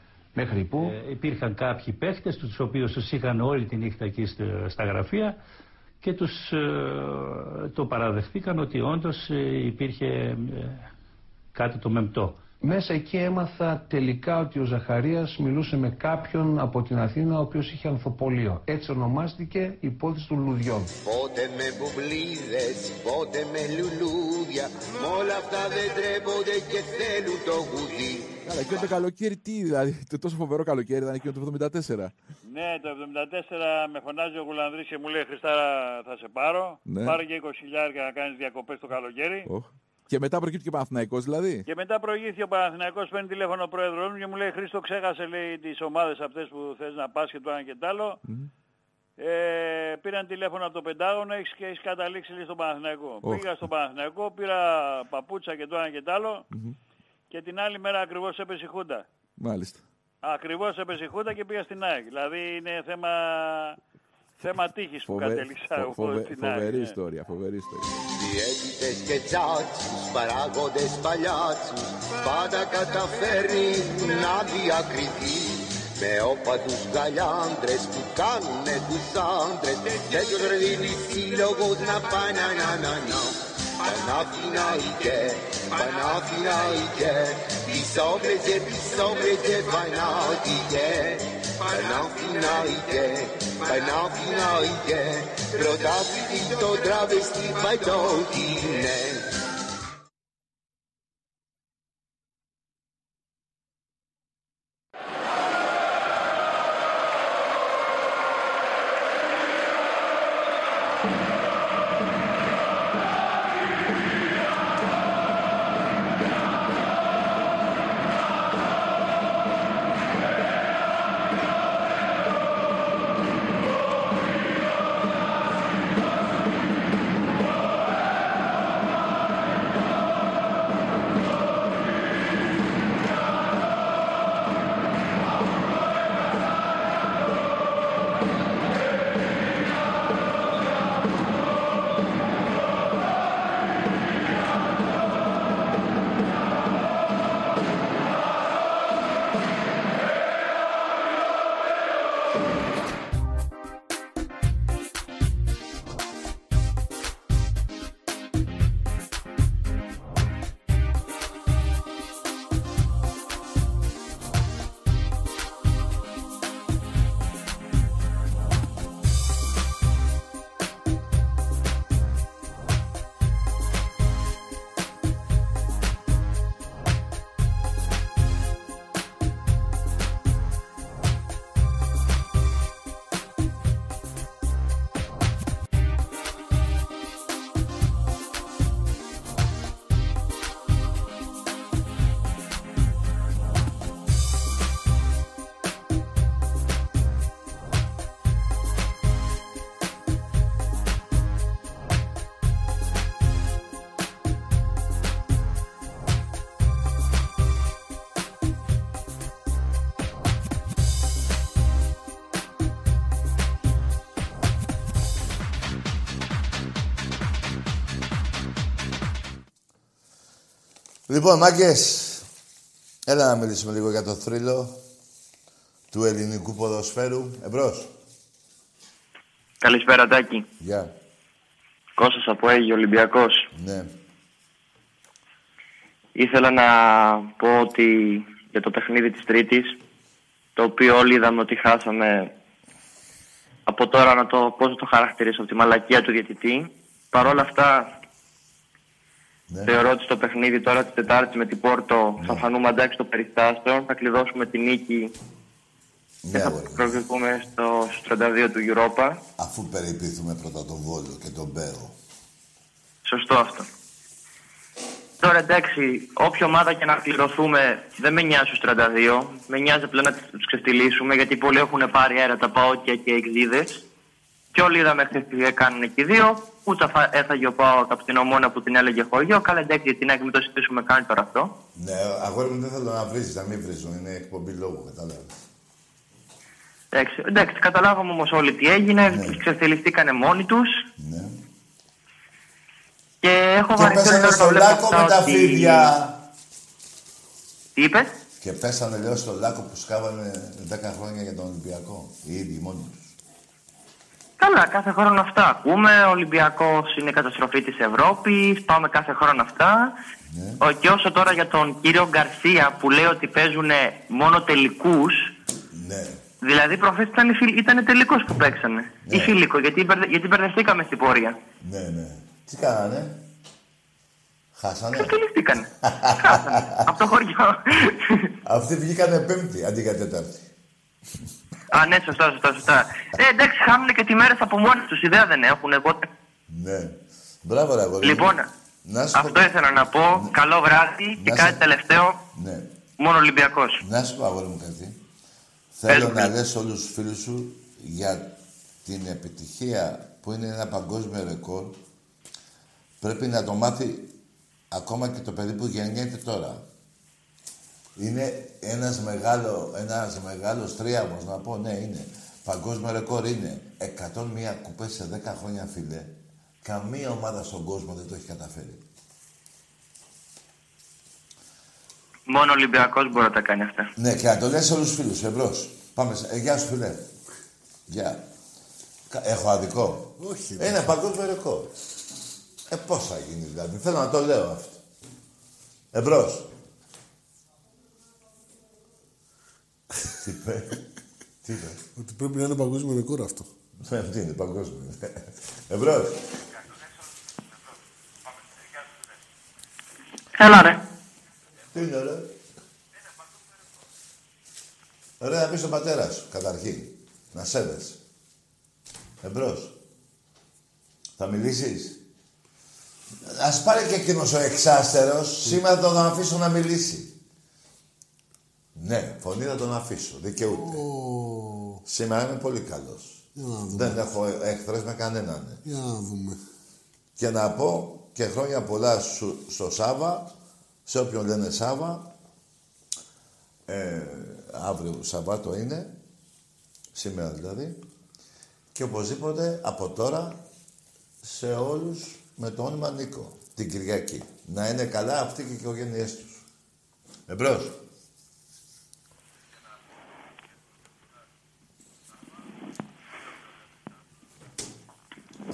[SPEAKER 9] μέχρι που.
[SPEAKER 10] Ε, υπήρχαν κάποιοι παίχτες τους οποίους τους είχαν όλη τη νύχτα εκεί στο- στα γραφεία και τους ε, το παραδεχτήκαν ότι όντως ε, υπήρχε ε, κάτι το μεμπτό.
[SPEAKER 9] Μέσα εκεί έμαθα τελικά ότι ο Ζαχαρίας μιλούσε με κάποιον από την Αθήνα ο οποίος είχε ανθοπολείο. Έτσι ονομάστηκε η υπόθεση των λουδιών.
[SPEAKER 6] Πότε με μπουμπλίδες, πότε με λουλούδια Μ' όλα αυτά δεν τρέπονται και θέλουν το γουδί
[SPEAKER 11] Καλά, εκείνο το καλοκαίρι τι, δηλαδή, το τόσο φοβερό καλοκαίρι ήταν εκείνο το 74.
[SPEAKER 12] Ναι, το 74 με φωνάζει ο Γουλανδρής και μου λέει Χριστάρα θα σε πάρω.
[SPEAKER 11] Ναι.
[SPEAKER 12] Πάρε και 20 χιλιάρια να κάνεις διακοπές το καλοκαίρι.
[SPEAKER 11] Οχ. Και μετά προκύπτει και ο Παναθηναϊκός δηλαδή.
[SPEAKER 12] Και μετά προηγήθηκε ο Παναθηναϊκός, παίρνει τηλέφωνο ο πρόεδρος μου και μου λέει Χρήστο ξέχασε λέει τις ομάδες αυτές που θες να πας και το ένα και το άλλο. Ε, πήραν τηλέφωνο από το Πεντάγωνο έχεις, και έχεις καταλήξει λέει, στον Παναθηναϊκό.
[SPEAKER 11] Οχ.
[SPEAKER 12] Πήγα στον Παναθηναϊκό, πήρα παπούτσα και το ένα και το άλλο και την άλλη μέρα ακριβώς έπεσε η Χούντα.
[SPEAKER 11] Μάλιστα.
[SPEAKER 12] Ακριβώς έπεσε η Χούντα και πήγα στην ΑΕΚ. Δηλαδή είναι θέμα, θέμα τύχης που
[SPEAKER 11] Φοβε-
[SPEAKER 12] κατέληξα
[SPEAKER 11] φο-
[SPEAKER 12] εγώ
[SPEAKER 11] φοβε-
[SPEAKER 12] στην ΑΕΚ.
[SPEAKER 11] Φοβερή
[SPEAKER 12] ναι.
[SPEAKER 11] ιστορία, φοβερή ιστορία.
[SPEAKER 6] Διαίτητες και τσάτσους, παράγοντες παλιάτσους Πάντα καταφέρνει να διακριθεί με όπατους γαλιάντρες που κάνουνε τους άντρες Δεν τους δίνει σύλλογος να πάει να να να να Παναθηναϊκέ, Παναθηναϊκέ Πισόβρεζε, πισόβρεζε, Παναθηναϊκέ Παναθηναϊκέ, Παναθηναϊκέ Πρωτάθλητη στο τραβεστή παντότι είναι
[SPEAKER 1] Λοιπόν, μάγκες, έλα να μιλήσουμε λίγο για το θρύλο του ελληνικού ποδοσφαίρου. Εμπρός.
[SPEAKER 13] Καλησπέρα Τάκη.
[SPEAKER 1] Γεια.
[SPEAKER 13] Κώστας από Αίγυο Ολυμπιακός.
[SPEAKER 1] Ναι.
[SPEAKER 13] Ήθελα να πω ότι για το παιχνίδι της Τρίτης, το οποίο όλοι είδαμε ότι χάσαμε από τώρα να το πώς να το χαρακτηρίσω, από τη μαλακία του διαιτητή. Παρ' όλα αυτά, θεωρώ ότι στο παιχνίδι τώρα της Τετάρτης με την Πόρτο θα φανούμε αντάξει το περιστάσιο, θα κλειδώσουμε τη νίκη
[SPEAKER 1] Ναι, αγόρι.
[SPEAKER 13] προκριθούμε στο στους 32 του Europa.
[SPEAKER 1] Αφού περιποιηθούμε πρώτα τον Βόλο και τον Μπέο.
[SPEAKER 13] Σωστό αυτό. Τώρα εντάξει, όποια ομάδα και να πληρωθούμε δεν με νοιάζει στους 32. Με νοιάζει απλά να τους ξεφτυλίσουμε γιατί πολλοί έχουν πάρει αέρα τα παόκια και εξίδες. Και όλοι είδαμε χθες τι έκαναν εκεί δύο. Ούτε αφα- έφαγε ο Πάοκ από την ομόνα που την έλεγε χωριό. Καλά εντάξει, γιατί να μην το συζητήσουμε καν τώρα αυτό.
[SPEAKER 1] Ναι, αγόρι μου δεν θέλω να βρίζεις, να μην βρίζουν. Είναι εκπομπή λόγου, κατάλαβες.
[SPEAKER 13] Εντάξει, εντάξει καταλάβαμε όμως όλοι τι έγινε. Ναι. Ξεφτυλιστήκανε μόνοι τους.
[SPEAKER 1] Ναι.
[SPEAKER 13] Και έχω
[SPEAKER 1] Και
[SPEAKER 13] βαρεθεί
[SPEAKER 1] πέσανε
[SPEAKER 13] να
[SPEAKER 1] στο
[SPEAKER 13] βλέπω
[SPEAKER 1] λάκκο
[SPEAKER 13] αυτά
[SPEAKER 1] με τα
[SPEAKER 13] ότι-
[SPEAKER 1] φίδια.
[SPEAKER 13] Τι είπες;
[SPEAKER 1] Και πέσανε, λέω, στο λάκκο που σκάβανε 10 χρόνια για τον Ολυμπιακό. Οι ίδιοι μόνοι τους.
[SPEAKER 13] Καλά, κάθε χρόνο αυτά ακούμε. Ο Ολυμπιακός είναι καταστροφή της Ευρώπης. Πάμε κάθε χρόνο αυτά.
[SPEAKER 1] Ναι.
[SPEAKER 13] Ο, και όσο τώρα για τον κύριο Γκαρσία που λέει ότι παίζουν μόνο τελικούς.
[SPEAKER 1] Ναι.
[SPEAKER 13] Δηλαδή, προχθές ήταν, η Φιλ- ήταν τελικός που παίξανε. Ή φιλικό, γιατί, μπερδε- γιατί μπερδευτήκαμε στην πορεία.
[SPEAKER 1] Ναι, ναι. Τι κάνανε; Χάσανε;
[SPEAKER 13] Ξεφτυλίστηκαν. Χάσανε. (laughs) Από το χωριό.
[SPEAKER 1] Αυτοί βγήκανε πέμπτη αντί για τέταρτη.
[SPEAKER 13] Α, ναι, σωστά, σωστά, σωστά. Ε, εντάξει, χάνουν και τη μέρα από μόνοι τους. Ιδέα δεν έχουν. Οπότε...
[SPEAKER 1] Ναι. Μπράβο, ρε αγόρι μου.
[SPEAKER 13] Λοιπόν,
[SPEAKER 1] Να σου πω-
[SPEAKER 13] αυτό ήθελα να πω. Καλό βράδυ και
[SPEAKER 1] Να
[SPEAKER 13] κάτι
[SPEAKER 1] σε-
[SPEAKER 13] τελευταίο.
[SPEAKER 1] Ναι.
[SPEAKER 13] Μόνο Ολυμπιακός.
[SPEAKER 1] Να σου πω, αγόρι μου κάτι. Θέλω
[SPEAKER 13] Πες,
[SPEAKER 1] να
[SPEAKER 13] πες.
[SPEAKER 1] λες όλους τους φίλους σου για την επιτυχία που είναι ένα παγκόσμιο ρεκόρ. Πρέπει να το μάθει ακόμα και το παιδί που γεννιέται τώρα. Είναι ένας, μεγάλο, ένας μεγάλος τρίαμος, να πω, ναι, είναι. Παγκόσμιο ρεκόρ είναι 101 κουπές σε 10 χρόνια, φίλε. Καμία ομάδα στον κόσμο δεν το έχει καταφέρει.
[SPEAKER 13] Μόνο Ολυμπιακός μπορεί να τα κάνει αυτά.
[SPEAKER 1] Ναι, και να το λες σε όλους τους φίλους σου, εμπρός. Πάμε, σε... ε, γεια σου φίλε. Γεια. Κα- Έχω αδικό.
[SPEAKER 2] Όχι.
[SPEAKER 1] Είναι παγκόσμιο ρεκόρ. Ε, πώς θα γίνει δηλαδή. Θέλω να το λέω αυτό. Εμπρός. Τι είπε; Τι είπε;
[SPEAKER 2] Ότι πρέπει να είναι παγκόσμιο ρεκόρ αυτό.
[SPEAKER 1] Ε, Τι είναι παγκόσμιο. Εμπρός.
[SPEAKER 13] Έλα, ρε.
[SPEAKER 1] Τι είναι, ρε; Ωραία, να πεις στον πατέρα σου, καταρχήν. Να σέβεσαι. Εμπρός. Θα μιλήσεις; Ας πάρει και εκείνος ο εξάστερος. Σήμερα τον αφήσω να μιλήσει. Ναι, φωνή θα τον αφήσω. Δικαιούται. Σήμερα είμαι πολύ καλός.
[SPEAKER 2] Για να δούμε.
[SPEAKER 1] Δεν έχω εχθρές με κανέναν.
[SPEAKER 2] Για να δούμε.
[SPEAKER 1] Και να πω και χρόνια πολλά σου, στο Σάβα, σε όποιον λένε Σάβα. Ε, αύριο Σαββάτο είναι, σήμερα δηλαδή. Και οπωσδήποτε από τώρα σε όλους με το όνομα Νίκο, την Κυριακή. Να είναι καλά αυτοί και οι οικογένειές τους. Εμπρός.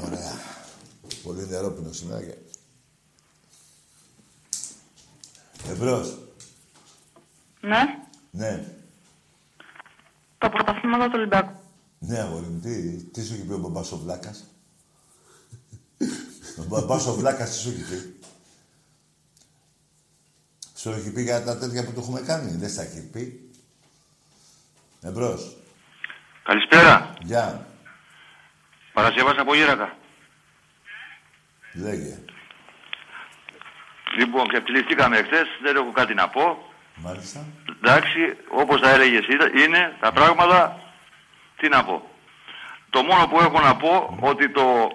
[SPEAKER 1] Ωραία. Πολύ νερόπινο σήμερα και... Εμπρός.
[SPEAKER 4] Ναι,
[SPEAKER 1] Ναι.
[SPEAKER 4] τα πρωταθλήματα του Ολυμπιακού.
[SPEAKER 1] Ναι, αγόρι μου, τι, τι σου έχει πει ο μπαμπάς ο Βλάκας; ο μπαμπάς ο Βλάκας τι σου έχει πει; Σου έχει πει για τα τέτοια που του έχουμε κάνει; Δεν στα έχει πει. Εμπρός.
[SPEAKER 5] Καλησπέρα.
[SPEAKER 1] Γεια.
[SPEAKER 5] Παρασκευάς από Γέρακα.
[SPEAKER 1] Λέγε.
[SPEAKER 5] Λοιπόν, ξεφτυλιστήκαμε χθες, δεν έχω κάτι να πω.
[SPEAKER 1] Μάλιστα.
[SPEAKER 5] Εντάξει, όπως τα έλεγες ήταν- είναι τα πράγματα, τι να πω. Το μόνο που έχω να πω ότι το,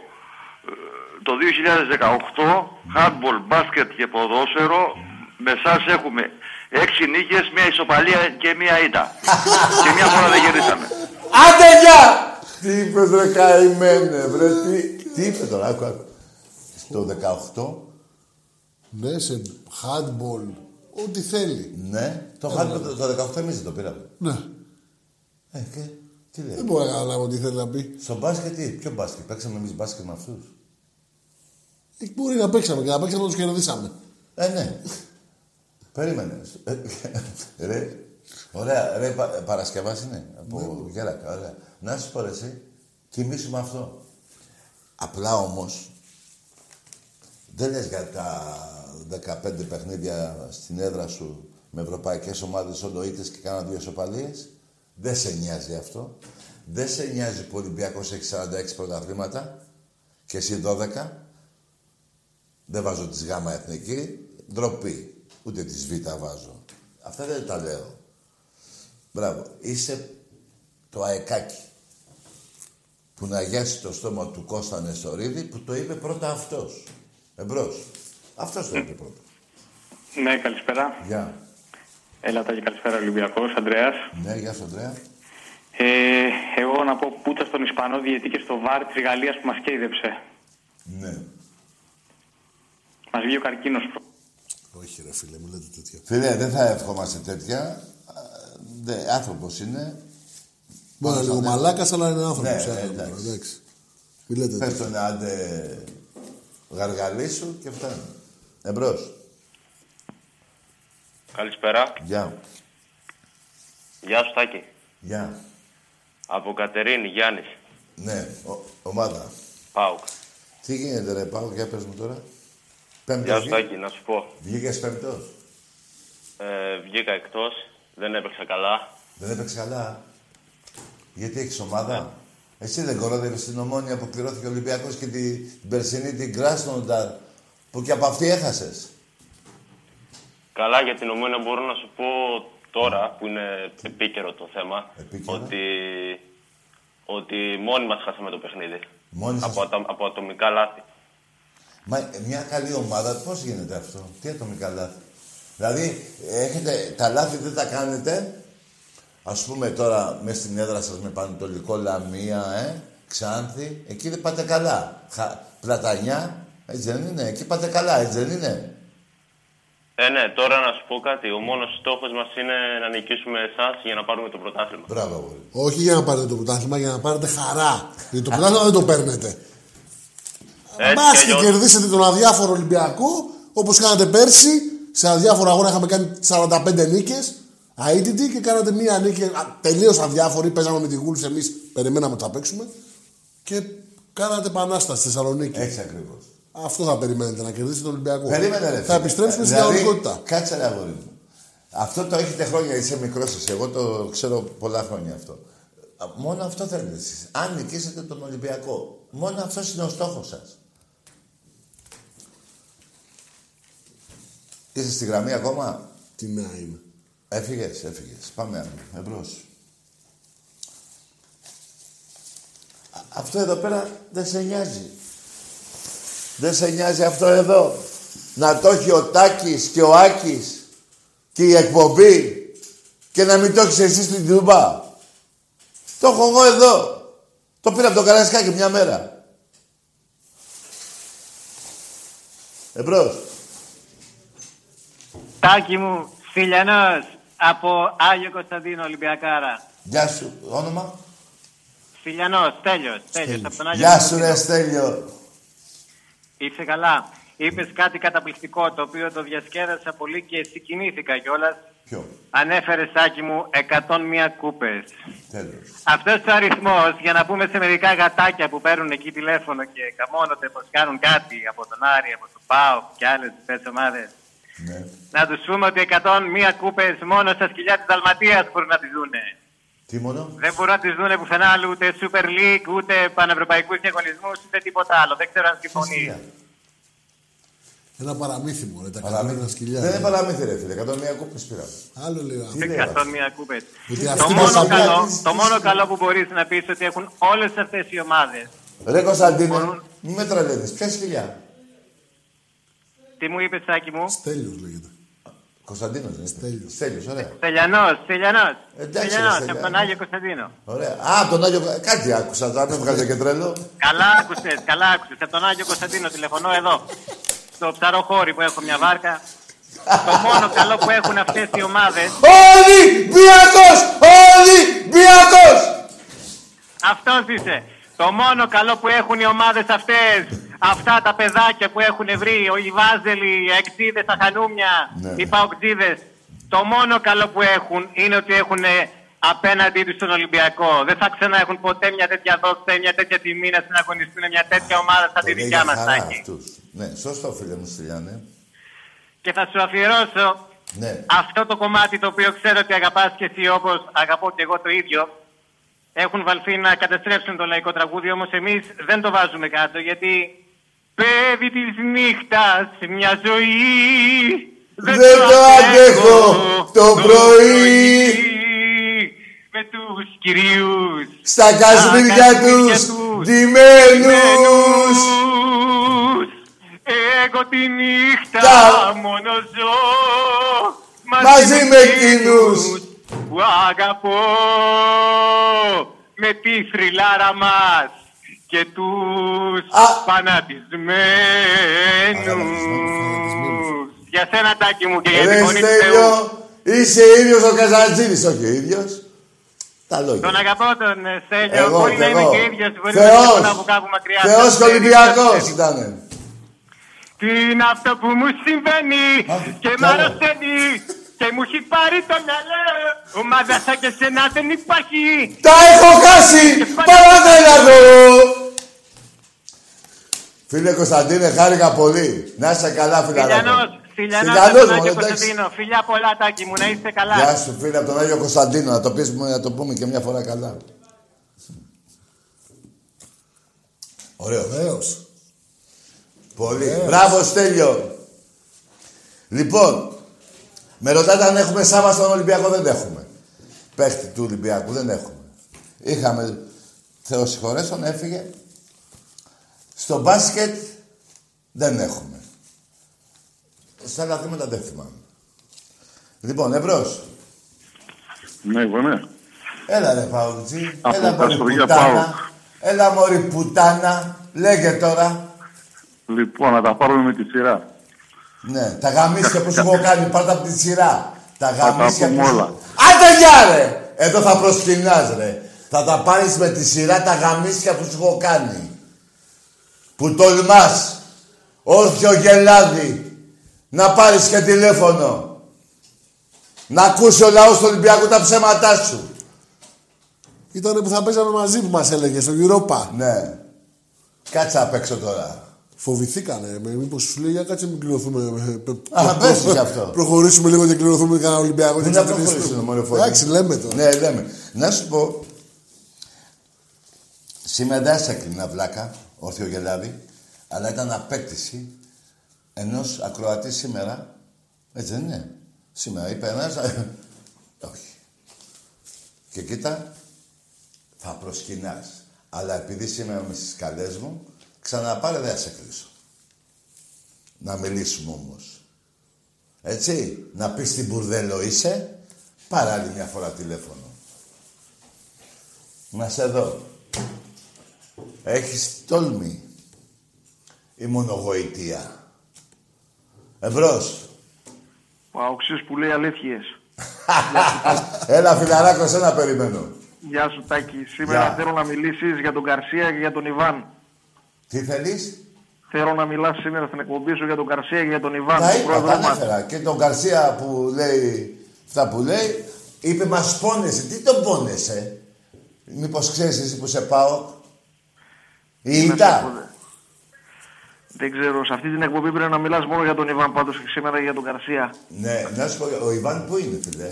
[SPEAKER 5] ε, το 2018 handball, μπάσκετ και ποδόσφαιρο με εσάς έχουμε έξι νίκες, μία ισοπαλία και μία ήττα. και μία φορά δεν κερδίσαμε.
[SPEAKER 1] Άντε γεια! Τι είπες ρε καημένε, βρε, τι, τι είπε τώρα, άκου, άκου. Στο 18,
[SPEAKER 2] Ναι, σε handball, ό,τι θέλει.
[SPEAKER 1] ναι, το,
[SPEAKER 2] Ε,
[SPEAKER 1] χάνουμε
[SPEAKER 2] ναι.
[SPEAKER 1] το, το 18 εμείς δεν το πήραμε.
[SPEAKER 2] Ναι.
[SPEAKER 1] Ε, και, τι λέει.
[SPEAKER 2] Δεν μπορώ να καταλάβω τι θέλει να πει.
[SPEAKER 1] Στο μπάσκετ τι, ποιο μπάσκετ, παίξαμε εμείς μπάσκετ με αυτούς;
[SPEAKER 2] Ε, Μπορεί να παίξαμε και να παίξαμε να του κερδίσαμε.
[SPEAKER 1] Ε, ναι. Περίμενε. Ε, ρε, ωραία, ρε, πα, Παρασκευάς είναι, από Γέρακα, ωραία. Να σου πω ρε, εσύ, κοιμήσου με αυτό. Απλά όμως, δεν λες για τα 15 παιχνίδια στην έδρα σου με ευρωπαϊκές ομάδες ολοίτες και κάνα δύο σοπαλίες. Δεν σε νοιάζει αυτό. Δεν σε νοιάζει που ο Ολυμπιακός έχει 46 πρωταθλήματα και εσύ 12. Δεν βάζω τις γάμα εθνική. Ντροπή. Ούτε τις β βάζω. Αυτά δεν τα λέω. Μπράβο. Είσαι το αεκάκι που να γιάσει το στόμα του Κώστα Νεστορίδη που το είπε πρώτα αυτός. Εμπρός. Αυτός το είπε πρώτα.
[SPEAKER 14] Ναι, καλησπέρα.
[SPEAKER 1] Γεια.
[SPEAKER 14] Έλα και καλησπέρα Ολυμπιακός, Ανδρέας.
[SPEAKER 1] Ναι, γεια σου, Ανδρέα.
[SPEAKER 14] Ε, εγώ να πω πούτσα στον Ισπανό διαιτή και στο βάρ της Γαλλίας που μας κέιδεψε.
[SPEAKER 1] Ναι.
[SPEAKER 14] Μας βγήκε ο καρκίνος.
[SPEAKER 2] Όχι, ρε φίλε, μου λέτε τέτοια.
[SPEAKER 1] Φίλε, δεν θα ευχόμαστε τέτοια. Α, Δε, άνθρωπος είναι.
[SPEAKER 2] Μπορεί να είναι
[SPEAKER 1] Πάνω
[SPEAKER 2] λίγο
[SPEAKER 1] σαν-
[SPEAKER 2] μαλάκας, αλλά είναι άνθρωπος.
[SPEAKER 1] Ναι,
[SPEAKER 2] Ναι,
[SPEAKER 1] εντάξει.
[SPEAKER 2] εντάξει. Μη λέτε
[SPEAKER 1] Πες τον άντε γαργαλί σου και φτάνει. Εμπρός.
[SPEAKER 15] Καλησπέρα.
[SPEAKER 1] Γεια.
[SPEAKER 15] Γεια σου Τάκη.
[SPEAKER 1] Γεια.
[SPEAKER 15] Από Κατερίνη, Γιάννης.
[SPEAKER 1] Ναι, ο- ομάδα.
[SPEAKER 15] Πάουκ.
[SPEAKER 1] Τι γίνεται ρε Πάο, για πες μου τώρα. Πέμπτος
[SPEAKER 15] Γεια σου
[SPEAKER 1] βγήκε;
[SPEAKER 15] Τάκη, να σου πω.
[SPEAKER 1] Βγήκες πέμπτος;
[SPEAKER 15] Ε, βγήκα εκτός, δεν έπαιξα καλά.
[SPEAKER 1] Δεν έπαιξε καλά. Γιατί έχεις ομάδα; Εσύ δεν κορόδευες την ομόνια που πληρώθηκε ο Ολυμπιακός και την, την περσινή την Κράσνονταρ που και από αυτή έχασες.
[SPEAKER 15] Καλά για την ομόνια μπορώ να σου πω τώρα που είναι επίκαιρο το θέμα ότι, ότι μόνοι μας χάσαμε το παιχνίδι.
[SPEAKER 1] Μόνοι σας.
[SPEAKER 15] από, ατα- από ατομικά λάθη.
[SPEAKER 1] Μα ε, μια καλή ομάδα, πώς γίνεται αυτό, τι ατομικά λάθη; Δηλαδή, έχετε, τα λάθη δεν τα κάνετε, ας πούμε τώρα μέσα στην έδρα σας με Πανετολικό, Λαμία, ε, Ξάνθη, εκεί δεν πάτε καλά. Χα, πλατανιά, έτσι δεν είναι, εκεί πάτε καλά, έτσι δεν είναι.
[SPEAKER 15] Ε, ναι, τώρα να σου πω κάτι. Ο μόνος στόχος μας είναι να νικήσουμε εσάς για να πάρουμε το πρωτάθλημα.
[SPEAKER 1] Μπράβο, αγόρι.
[SPEAKER 2] Όχι για να πάρετε το πρωτάθλημα, για να πάρετε χαρά. Γιατί το πρωτάθλημα δεν το παίρνετε.
[SPEAKER 15] Έτσι
[SPEAKER 2] Μπα
[SPEAKER 15] κι
[SPEAKER 2] και
[SPEAKER 15] αλλιώς.
[SPEAKER 2] κερδίσετε τον αδιάφορο Ολυμπιακό, όπως κάνατε πέρσι. Σε αδιάφορο αγώνα είχαμε κάνει 45 νίκες. Αίτητη και κάνατε μία νίκη τελείως αδιάφορη. Παίζαμε με τη Γούλφ, εμείς περιμέναμε ότι θα παίξουμε. Και κάνατε επανάσταση στη Θεσσαλονίκη.
[SPEAKER 1] Έτσι ακριβώς.
[SPEAKER 2] Αυτό θα περιμένετε, να κερδίσετε τον Ολυμπιακό.
[SPEAKER 1] Περίμενε, ρε.
[SPEAKER 2] Θα
[SPEAKER 1] φίλε.
[SPEAKER 2] επιστρέψουμε στην
[SPEAKER 1] Δηλαδή,
[SPEAKER 2] κανονικότητα.
[SPEAKER 1] Κάτσε ρε αγόρι μου. Αυτό το έχετε χρόνια, είσαι μικρός εσύ. Εγώ το ξέρω πολλά χρόνια αυτό. Α, Μόνο αυτό θέλετε εσείς. Αν νικήσετε τον Ολυμπιακό. Μόνο αυτός είναι ο στόχος σας. Είσαι στη γραμμή ακόμα;
[SPEAKER 2] Τι να είμαι.
[SPEAKER 1] Έφυγες, έφυγες. Πάμε άλλο. Εμπρός. Α- Αυτό εδώ πέρα δεν σε νοιάζει. Δεν σε νοιάζει αυτό εδώ. Να το έχει ο Τάκης και ο Άκης και η εκπομπή και να μην το έχεις εσύ στην Τούμπα. Το έχω εγώ εδώ. Το πήρα από το Καρασκάκι μια μέρα. Εμπρός.
[SPEAKER 16] Τάκη μου, Φιλιανός, από Άγιο Κωνσταντίνο, Ολυμπιακάρα.
[SPEAKER 1] Γεια σου. Όνομα;
[SPEAKER 16] Φιλιανός, τέλειος, τέλειος, από τον Άγιο
[SPEAKER 1] Γεια σου
[SPEAKER 16] Κωνσταντίνο.
[SPEAKER 1] ρε Στέλιο.
[SPEAKER 16] Είσαι καλά. Είπες κάτι καταπληκτικό, το οποίο το διασκέδασα πολύ και συγκινήθηκα κιόλας.
[SPEAKER 1] Ποιο;
[SPEAKER 16] Ανέφερες, Σάκη μου, 101 κούπες.
[SPEAKER 1] Τέλος.
[SPEAKER 16] Αυτός ο αριθμός, για να πούμε σε μερικά γατάκια που παίρνουν εκεί τηλέφωνο και καμώνονται πως κάνουν κάτι από τον Άρη, από τον ΠΑΟ και άλλες διπλές ομάδες.
[SPEAKER 1] Ναι.
[SPEAKER 16] Να τους πούμε ότι 101 κούπες μόνος στα σκυλιά της Δαλματίας μπορούν να τις δούνε.
[SPEAKER 1] Τι μόνο;
[SPEAKER 16] Δεν μπορούν να τις δούνε πουθενά άλλου ούτε Super League, ούτε πανευρωπαϊκούς διαγωνισμούς, ούτε τίποτα άλλο. Δεν ξέρω αν συμφωνείς.
[SPEAKER 2] Ένα παραμύθι μου, ρε, τα
[SPEAKER 1] Παραμύθι.
[SPEAKER 2] καταλάβαινα σκυλιά.
[SPEAKER 1] Δεν
[SPEAKER 2] ρε.
[SPEAKER 1] είναι παραμύθι ρε φίλε. 101 κούπες πήρα.
[SPEAKER 2] Άλλο λέω. αυτό.
[SPEAKER 16] 101 κούπες.
[SPEAKER 2] Γιατί
[SPEAKER 16] Το
[SPEAKER 2] αυτή
[SPEAKER 16] μόνο,
[SPEAKER 2] μας
[SPEAKER 16] καλό,
[SPEAKER 2] απάντησε-
[SPEAKER 16] το μόνο καλό που μπορείς να πεις ότι έχουν όλες αυτές οι ομάδες.
[SPEAKER 1] Ρε Κωνσταντίνε, μη με τρελαίνεις. Ποια σκυλιά;
[SPEAKER 16] Τι μου είπες, Σάκη μου;
[SPEAKER 2] Στέλιος λέγεται.
[SPEAKER 1] Κωνσταντίνος δεν είναι. Στέλιος. Στέλιος, ωραία.
[SPEAKER 16] Στελιανός, Στελιανός.
[SPEAKER 1] Εντάξει, ρε,
[SPEAKER 16] Στελιανός,
[SPEAKER 1] Στέλιο.
[SPEAKER 16] από τον Άγιο Κωνσταντίνο.
[SPEAKER 1] Ωραία. Α, τον Άγιο... Κάτι άκουσα, τώρα με βγάζει και τρελό.
[SPEAKER 16] Καλά άκουσες, καλά άκουσες. Από τον Άγιο Κωνσταντίνο τηλεφωνώ εδώ. Στο ψαροχώρι που έχω μια βάρκα. το μόνο καλό που έχουν αυτές οι ομάδες
[SPEAKER 1] Ολυμπιακός! Ολυμπιακός!
[SPEAKER 16] Αυτός είσαι. Το μόνο καλό που έχουν οι ομάδες αυτές, αυτά τα παιδάκια που έχουν βρει, ο Ιβάζελοι, οι Εξίδες, τα Χανούμια,
[SPEAKER 1] Ναι.
[SPEAKER 16] οι Παοκτζίδες, το μόνο καλό που έχουν είναι ότι έχουν απέναντί τους τον Ολυμπιακό. Δεν θα ξανά έχουν ποτέ μια τέτοια δόξα ή μια τέτοια τιμή να συναγωνιστούν μια τέτοια ομάδα σαν τη
[SPEAKER 1] Είναι
[SPEAKER 16] δικιά
[SPEAKER 1] για
[SPEAKER 16] μας,
[SPEAKER 1] χαρά
[SPEAKER 16] Τάκη.
[SPEAKER 1] αυτούς. Ναι, σωστό φίλε μου Στυλιάνε.
[SPEAKER 16] Και θα σου αφιερώσω
[SPEAKER 1] Ναι.
[SPEAKER 16] αυτό το κομμάτι το οποίο ξέρω ότι αγαπάς και εσύ όπως αγαπώ και εγώ το ίδιο. Έχουν βαλθεί να καταστρέψουν το λαϊκό τραγούδι, όμως εμείς δεν το βάζουμε κάτω γιατί πέβει της νύχτας μια ζωή
[SPEAKER 1] Δεν το αντέχω το πρωί
[SPEAKER 16] με τους κυρίους
[SPEAKER 1] στα κασμίδια τους ντυμένους.
[SPEAKER 16] Εγώ τη νύχτα
[SPEAKER 1] Τα-
[SPEAKER 16] μόνο ζω
[SPEAKER 1] Μαζί με εκείνους
[SPEAKER 16] που αγαπώ με τη θρυλάρα μας και τους φανατισμένους. Για σένα τάκι μου και για
[SPEAKER 1] Ρε
[SPEAKER 16] την φωνή του Θεού.
[SPEAKER 1] Στέλιο, είσαι ίδιος ο Καζαντζίδης, όχι ο ίδιος. Τα λόγια.
[SPEAKER 16] Τον αγαπώ τον ε, Στέλιο.
[SPEAKER 1] Εγώ,
[SPEAKER 16] Μπορεί
[SPEAKER 1] κι
[SPEAKER 16] να είμαι
[SPEAKER 1] εγώ.
[SPEAKER 16] και ίδιος. Μπορεί
[SPEAKER 1] Θεός.
[SPEAKER 16] να είμαι από κάπου μακριά.
[SPEAKER 1] Θεός και Ολυμπιακός ήτανε.
[SPEAKER 16] Τι είναι αυτό που μου συμβαίνει και μ' αρρωσταίνει; Και μου έχει πάρει το μυαλό. Ομάδα σαν και σένα δεν υπάρχει.
[SPEAKER 1] Τα έχω χάσει! Παραδέλα εδώ! Φίλε Κωνσταντίνε, χάρηκα πολύ. Να είσαι καλά, φιλαράκο.
[SPEAKER 16] Φιλιανός, φιλιανός
[SPEAKER 1] Φιλιανός,
[SPEAKER 16] από τον
[SPEAKER 1] μωρέ,
[SPEAKER 16] Άγιο
[SPEAKER 1] εντάξει.
[SPEAKER 16] Κωνσταντίνο. Φιλιά πολλά τάκι μου, να είστε καλά.
[SPEAKER 1] Γεια σου, φίλε, από τον Άγιο Κωνσταντίνο. Να το, πεις, να το πούμε και μια φορά καλά. Ωραίο.
[SPEAKER 2] Βεβαίως.
[SPEAKER 1] Πολύ.
[SPEAKER 2] Βεβαίως.
[SPEAKER 1] Μπράβο, Στέλιο. Λοιπόν, με ρωτάτε αν έχουμε Σάβα στον Ολυμπιακό. Δεν έχουμε. Παίχτη του Ολυμπιακού δεν έχουμε. Είχαμε, Θεός συγχωρέσον, έφυγε. Στο μπάσκετ δεν έχουμε. Στα άλλα θέματα δεν θυμάμαι. Λοιπόν, εμπρός.
[SPEAKER 17] Ναι, εγώ ναι.
[SPEAKER 1] Έλα ρε Παουτζή.
[SPEAKER 17] Από
[SPEAKER 1] Έλα
[SPEAKER 17] τα
[SPEAKER 1] μωρή
[SPEAKER 17] Σοβία
[SPEAKER 1] πουτάνα. Έλα μωρή πουτάνα. Λέγε τώρα.
[SPEAKER 17] Λοιπόν, να τα πάρουμε με τη σειρά.
[SPEAKER 1] Ναι, τα γαμίσια που σου έχω κάνει πάντα από τη σειρά. Τα
[SPEAKER 17] Θα τα
[SPEAKER 1] γαμίσια
[SPEAKER 17] πούμε
[SPEAKER 1] που σου-
[SPEAKER 17] όλα.
[SPEAKER 1] Άντε γεια ρε! Εδώ θα προσκυνάς ρε. Θα τα πάρεις με τη σειρά τα γαμίσια που σου έχω κάνει. Που τολμάς. Όρθιο γελάδι. Να πάρεις και τηλέφωνο. Να ακούσει ο λαός του Ολυμπιακού τα ψέματά σου.
[SPEAKER 2] Ήταν που θα παίζαμε μαζί που μας έλεγες στο Europa.
[SPEAKER 1] Ναι. Κάτσε απ' έξω τώρα.
[SPEAKER 2] Φοβηθήκανε. Με, μήπως σου λέει, για κάτσε μην κληρωθούμε. ε,
[SPEAKER 1] Α,
[SPEAKER 2] προ-
[SPEAKER 1] πες
[SPEAKER 2] προ-
[SPEAKER 1] γι' αυτό.
[SPEAKER 2] Προχωρήσουμε λίγο και κληρωθούμε κανένα Ολυμπιακό.
[SPEAKER 1] Πού
[SPEAKER 2] και
[SPEAKER 1] να
[SPEAKER 2] εξαφανιστούμε.
[SPEAKER 1] προχωρήσουμε, μωρέ φωνή.
[SPEAKER 2] Εντάξει, λέμε το.
[SPEAKER 1] Ναι, λέμε. Να σου πω, σήμερα δεν σε έκλεινα βλάκα, όρθιο γελάδι, αλλά ήταν απέκτηση ενός ακροατή σήμερα. Έτσι δεν είναι. Σήμερα είπε ένας... Όχι. Και κοίτα, θα προσκυνάς. Αλλά επειδή σήμερα με στις καλές μου, ξαναπάρε δεν θα σε κλείσω. Να μιλήσουμε όμως. Έτσι, να πεις τι μπουρδέλο είσαι, πάρε άλλη μια φορά τηλέφωνο. Να σε δω. Έχεις τόλμη ή μονογοητεία. Εμπρός.
[SPEAKER 14] Ο Αοξής που λέει αλήθειες. (laughs)
[SPEAKER 1] Έλα φιλαράκο, σένα περιμένω.
[SPEAKER 14] Γεια σου Τάκη. Σήμερα
[SPEAKER 1] Γεια.
[SPEAKER 14] θέλω να μιλήσεις για τον Καρσία και για τον Ιβάν.
[SPEAKER 1] Τι θέλεις;
[SPEAKER 14] Θέλω να μιλάς σήμερα στην εκπομπή σου για τον Καρσία και για τον Ιβάν,
[SPEAKER 1] Τα
[SPEAKER 14] τον
[SPEAKER 1] είπα,
[SPEAKER 14] πρόεδρό
[SPEAKER 1] τα
[SPEAKER 14] μας.
[SPEAKER 1] ανέφερα. Και τον Καρσία που λέει αυτά που λέει, είπε μας πόνεσαι. Τι τον πόνεσαι. Μήπως ξέρεις εσύ που σε πάω; Η
[SPEAKER 14] Να σε
[SPEAKER 1] ΙΤΑ.
[SPEAKER 14] πω, δε. Δεν ξέρω, σε αυτή την εκπομπή πρέπει να μιλάς μόνο για τον Ιβάν πάντως και σήμερα για τον Καρσία.
[SPEAKER 1] Ναι, να σου πω, ο Ιβάν πού είναι, φίλε;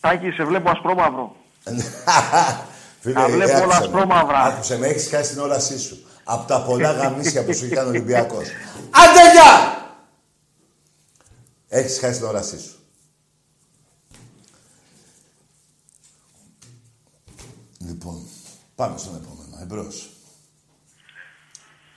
[SPEAKER 14] Τάκη, σε βλέπω ασπρόμαυρο. (laughs)
[SPEAKER 1] Φίλε,
[SPEAKER 14] Τα βλέπω
[SPEAKER 1] άκουσε
[SPEAKER 14] όλα
[SPEAKER 1] με.
[SPEAKER 14] ασπρόμαυρα.
[SPEAKER 1] Άκουσε με, έχεις χάσει την όρασή σου. Από τα πολλά γαμίσια που σου είχε κάνει ο Ολυμπιακός. (laughs) Άντε γεια! Έχεις χάσει την όρασή σου. Λοιπόν, πάμε στον επόμενο. Εμπρός.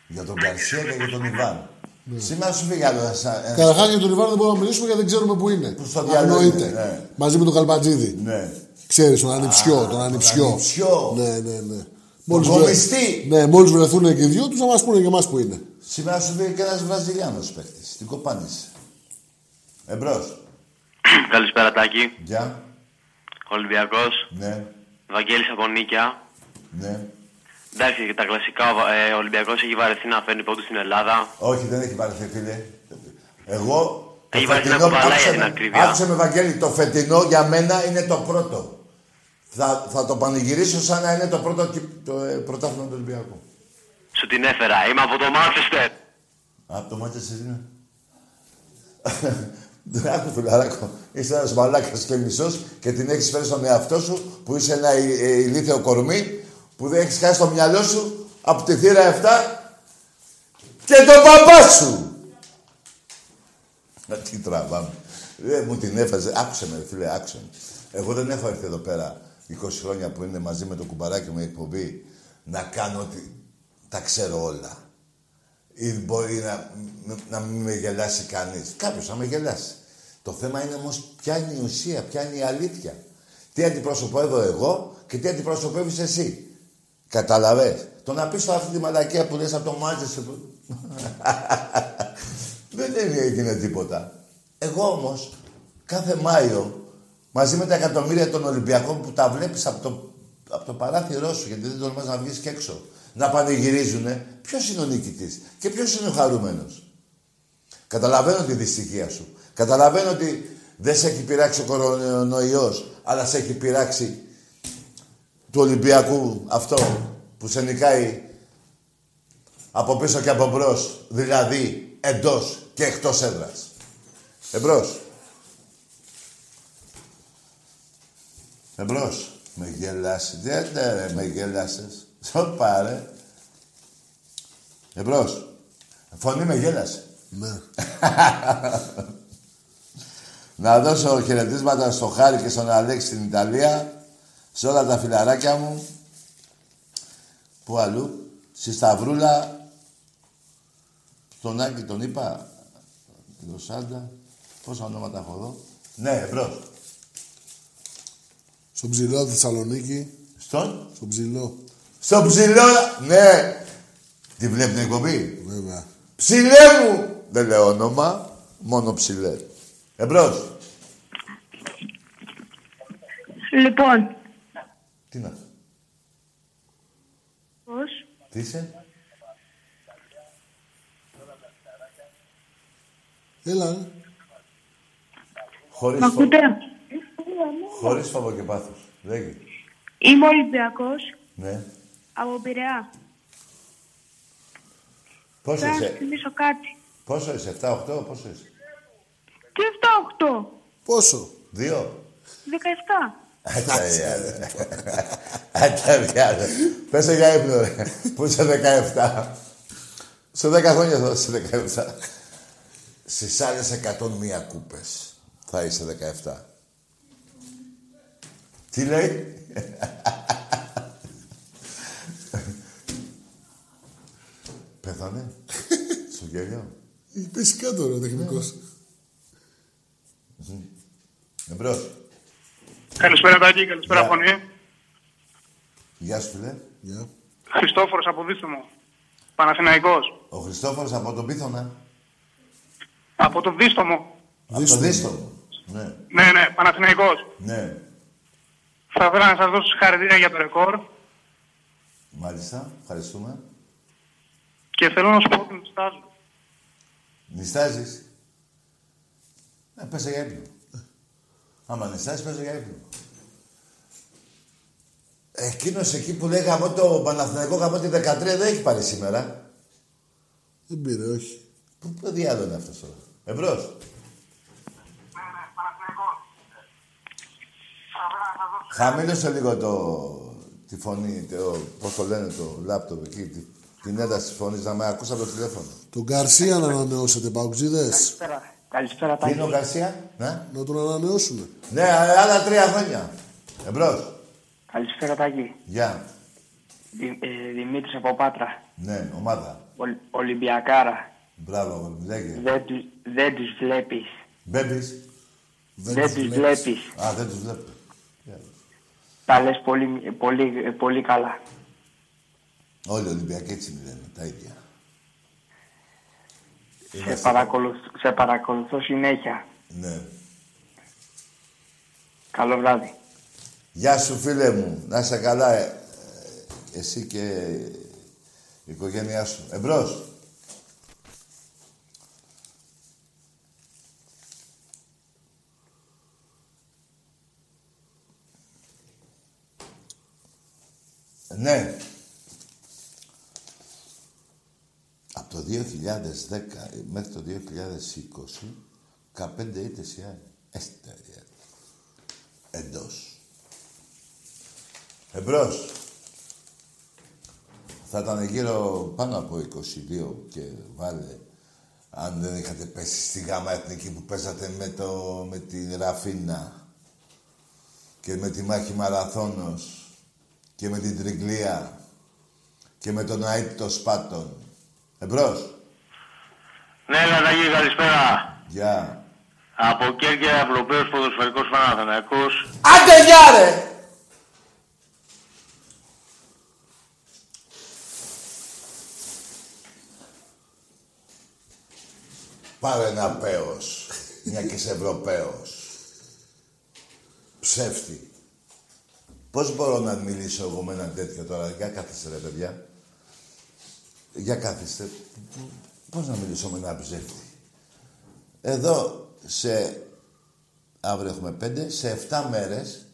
[SPEAKER 1] Για τον Καρσία και για τον Ιβάν. Σήμερα σου φύγει άλλο ένας... ένας-
[SPEAKER 2] Καταρχάς για τον Ιβάν δεν μπορούμε να μιλήσουμε γιατί δεν ξέρουμε πού είναι.
[SPEAKER 1] Που στο διάλογο
[SPEAKER 2] Αγνοείται.
[SPEAKER 1] είναι, ναι.
[SPEAKER 2] Μαζί με τον Καλπατζίδη.
[SPEAKER 1] Ναι.
[SPEAKER 2] Ξέρεις, τον ανιψιό.
[SPEAKER 1] Α,
[SPEAKER 2] τον ανιψιό.
[SPEAKER 1] τον ανιψιό.
[SPEAKER 2] Ναι, ναι, ναι.
[SPEAKER 1] Τον
[SPEAKER 2] βρε-
[SPEAKER 1] κομιστή.
[SPEAKER 2] Ναι, μόλις βρεθούν και οι δυο τους να μας πούνε και εμάς που είναι.
[SPEAKER 1] Σήμερα σου φύγει και ένας Βραζιλιάνος παίκτης. Τι κοπάνεις. Εμπρός.
[SPEAKER 15] Καλησπέρα Τάκη.
[SPEAKER 1] Γεια.
[SPEAKER 15] Ολυμπιακός.
[SPEAKER 1] Ναι.
[SPEAKER 15] Βαγγέλης από Νίκαια.
[SPEAKER 1] Ναι.
[SPEAKER 15] Εντάξει, και τα κλασικά, ε, ο Ολυμπιακός έχει βαρεθεί να φέρνει πόντους στην Ελλάδα.
[SPEAKER 1] Όχι, δεν έχει πάρει φίλε. Εγώ. το
[SPEAKER 15] Έχει βάλει την
[SPEAKER 1] φετινό-
[SPEAKER 15] ακουβαλά
[SPEAKER 1] άκουσε
[SPEAKER 15] για την
[SPEAKER 1] με-
[SPEAKER 15] ακρίβεια.
[SPEAKER 1] Άκουσε με, Βαγγέλη, το φετινό για μένα είναι το πρώτο. Θα, θα το πανηγυρίσω σαν να είναι το πρώτο κυπ- το, ε, πρωτάθλημα του Ολυμπιακού.
[SPEAKER 15] Σου την έφερα. Είμαι από το Μάντσεστερ.
[SPEAKER 1] Από το Μάτσεστερ είναι. Δεν (laughs) άκου φιλαράκο. Είσαι ένας μαλάκας και μισός και την έχεις φέρει στον εαυτό σου που είσαι ένα ε, ε, ηλίθιο κορμί που δεν έχεις χάσει το μυαλό σου από τη θύρα 7 και τον παπά σου. Να τι τραβάμε. Δεν μου την έφαζε. Άκουσε με, φίλε, άκουσε με. Εγώ δεν έχω έρθει εδώ πέρα 20 χρόνια που είναι μαζί με το κουμπαράκι μου η εκπομπή να κάνω ότι τα ξέρω όλα. Ή μπορεί να, να μην με γελάσει κανείς. Κάποιος να με γελάσει. Το θέμα είναι όμως ποια είναι η ουσία, ποια είναι η αλήθεια. Τι αντιπροσωπεύω εγώ και τι αντιπροσωπεύεις εσύ. Καταλαβες. Το να πεις αυτή τη μαλακία που λες από το Μάντσεστερ που... (laughs) δεν έγινε τίποτα. Εγώ όμως κάθε Μάιο Μαζί με τα εκατομμύρια των Ολυμπιακών που τα βλέπεις από το, από το παράθυρό σου, γιατί δεν τολμάς να βγεις και έξω. Να πανηγυρίζουνε. Ποιος είναι ο νικητής και ποιος είναι ο χαρούμενος. Καταλαβαίνω τη δυστυχία σου. Καταλαβαίνω ότι δεν σε έχει πειράξει ο κορονοϊός, αλλά σε έχει πειράξει του Ολυμπιακού αυτό που σε νικάει από πίσω και από μπρος, δηλαδή εντός και εκτός έδρας. Εμπρός. Εμπρός. Με γελάσει. Δεν ναι, ρε, με γέλασες. Σοπα, ρε. Εμπρός. Φωνή με γέλασε.
[SPEAKER 2] Ναι. (laughs)
[SPEAKER 1] Να δώσω χαιρετίσματα στο Χάρη και στον Αλέξη στην Ιταλία, σε όλα τα φιλαράκια μου. Πού αλλού, στη Σταυρούλα, στον Άκη τον είπα, τον Σάντα, πόσα ονόματα έχω εδώ. Ναι, εμπρός.
[SPEAKER 2] Στον ψηλό Θεσσαλονίκη.
[SPEAKER 1] Στον;
[SPEAKER 2] Στον ψηλό.
[SPEAKER 1] Στο ψηλό, ναι. Τη βλέπεις την εκπομπή;
[SPEAKER 2] Βέβαια.
[SPEAKER 1] Ψηλέ μου! Δεν λέω όνομα, μόνο ψηλέ. Εμπρός.
[SPEAKER 4] Λοιπόν,
[SPEAKER 1] Τι είναι αυτό.
[SPEAKER 4] πώς;
[SPEAKER 1] Τι είσαι;
[SPEAKER 2] Έλα, ε.
[SPEAKER 1] Χωρίς,
[SPEAKER 4] Μ' ακούτε;
[SPEAKER 1] Χωρίς φόβο και πάθος. Λέγε.
[SPEAKER 4] Είμαι Ολυμπιακός
[SPEAKER 1] Ναι.
[SPEAKER 4] από Πειραιά.
[SPEAKER 1] Πόσο
[SPEAKER 4] Θέλω να σου
[SPEAKER 1] είσαι;
[SPEAKER 4] θυμίσω κάτι.
[SPEAKER 1] Πόσο είσαι; 7-8. Πόσο είσαι;
[SPEAKER 4] Τι 7-8.
[SPEAKER 2] Πόσο;
[SPEAKER 1] Δύο;
[SPEAKER 4] 17.
[SPEAKER 1] Αταβιάδε. Πες το για ύπνο, ρε. Πού είσαι 17. Σε 10 χρόνια θα είσαι 17. Στις άλλες 101 κούπες θα είσαι 17. Τι λέει; Πέθανε. Στο γέλιο.
[SPEAKER 2] Έχει πέσει κάτω ρε, ο τεχνικός.
[SPEAKER 1] Εμπρός.
[SPEAKER 14] Καλησπέρα Τάκη, καλησπέρα
[SPEAKER 1] Γεια.
[SPEAKER 14] Φωνή.
[SPEAKER 1] Γεια σου, φίλε.
[SPEAKER 2] Γεια.
[SPEAKER 14] Χριστόφορος από Δίστομο. Παναθηναϊκός.
[SPEAKER 1] Ο Χριστόφορος από τον Πίθωνα.
[SPEAKER 14] Από το Δίστομο.
[SPEAKER 1] Από το Δίστομο. Ναι.
[SPEAKER 14] Ναι, ναι, Παναθηναϊκός.
[SPEAKER 1] Ναι.
[SPEAKER 14] Θα ήθελα να σας δώσω συγχαρητήρια για το ρεκόρ
[SPEAKER 1] Μάλιστα. Ευχαριστούμε.
[SPEAKER 14] και θέλω να σου πω ότι νιστάζω.
[SPEAKER 1] Νιστάζεις; Ε, πέσε για ύπνο. Άμα νιστάζεις, πέσε για ύπνο. Εκείνος εκεί που λέει γαμώ το Παναθηναϊκό γαμώ τη 13 δεν έχει πάρει σήμερα.
[SPEAKER 2] Δεν πήρε, όχι.
[SPEAKER 1] Πού πού διάλογο είναι αυτός τώρα; Εμπρός. Χαμήλωσε λίγο το, τη φωνή, το, πώς το λένε το λάπτοπ εκεί, τη, την ένταση της φωνής, να με ακούσα από το τηλέφωνο.
[SPEAKER 2] Τον Γκαρσία να ανανεώσετε, παουτζίδες.
[SPEAKER 13] Καλησπέρα. Καλησπέρα,
[SPEAKER 1] Τι είναι ο
[SPEAKER 13] Τάκη.
[SPEAKER 1] Γκαρσία, ναι;
[SPEAKER 2] Να τον ανανεώσουμε.
[SPEAKER 1] Ναι, άλλα τρία χρόνια. Εμπρός.
[SPEAKER 13] Καλησπέρα, Τάκη.
[SPEAKER 1] Γεια.
[SPEAKER 13] Δη, ε, Δημήτρης από Πάτρα.
[SPEAKER 1] Ναι, ομάδα.
[SPEAKER 13] Ολ, Ολυμπιακάρα.
[SPEAKER 1] Μπράβο, λέγε.
[SPEAKER 13] Δεν, τους, δεν τους βλέπεις.
[SPEAKER 1] Μπέμπης.
[SPEAKER 13] Δεν, τους βλέπεις.
[SPEAKER 1] Α, δεν τους βλέπω.
[SPEAKER 13] Τα λες πολύ, πολύ, πολύ καλά.
[SPEAKER 1] Όλοι οι Ολυμπιακοί έτσι λένε, τα ίδια.
[SPEAKER 13] Σε παρακολουθ, σε παρακολουθώ συνέχεια.
[SPEAKER 1] Ναι.
[SPEAKER 13] Καλό βράδυ.
[SPEAKER 1] Γεια σου φίλε μου. Να είσαι καλά ε, ε, εσύ και η οικογένειά σου. Εμπρός. Ναι. Από το 2010 μέχρι το 2020, 15 ήττες η άλλη. Έστε, εντός. Εμπρός. Θα ήταν γύρω πάνω από 22 και βάλε αν δεν είχατε πέσει στη γάμα εθνική που παίζατε με, το, με τη Ραφίνα και με τη μάχη Μαραθώνος και με την Τριγκλία και με τον Αίτητο Σπάτων. Εμπρός.
[SPEAKER 5] Ναι, Λαταγή, καλησπέρα.
[SPEAKER 1] Γεια.
[SPEAKER 5] Από Κέρκυρα, Ευρωπαίος Ποδοσφαιρικός Παναθηναϊκός.
[SPEAKER 1] Άντε γεια ρε! Πάρε ένα πέος, μια και είσαι Ευρωπαίος. Ψεύτη. Πώς μπορώ να μιλήσω εγώ με έναν τέτοιο τώρα; Για κάθεστε ρε παιδιά. Για κάθεστε. Πώς να μιλήσω με έναν ψεύτη; Εδώ σε... Αύριο έχουμε πέντε. Σε 7 μέρες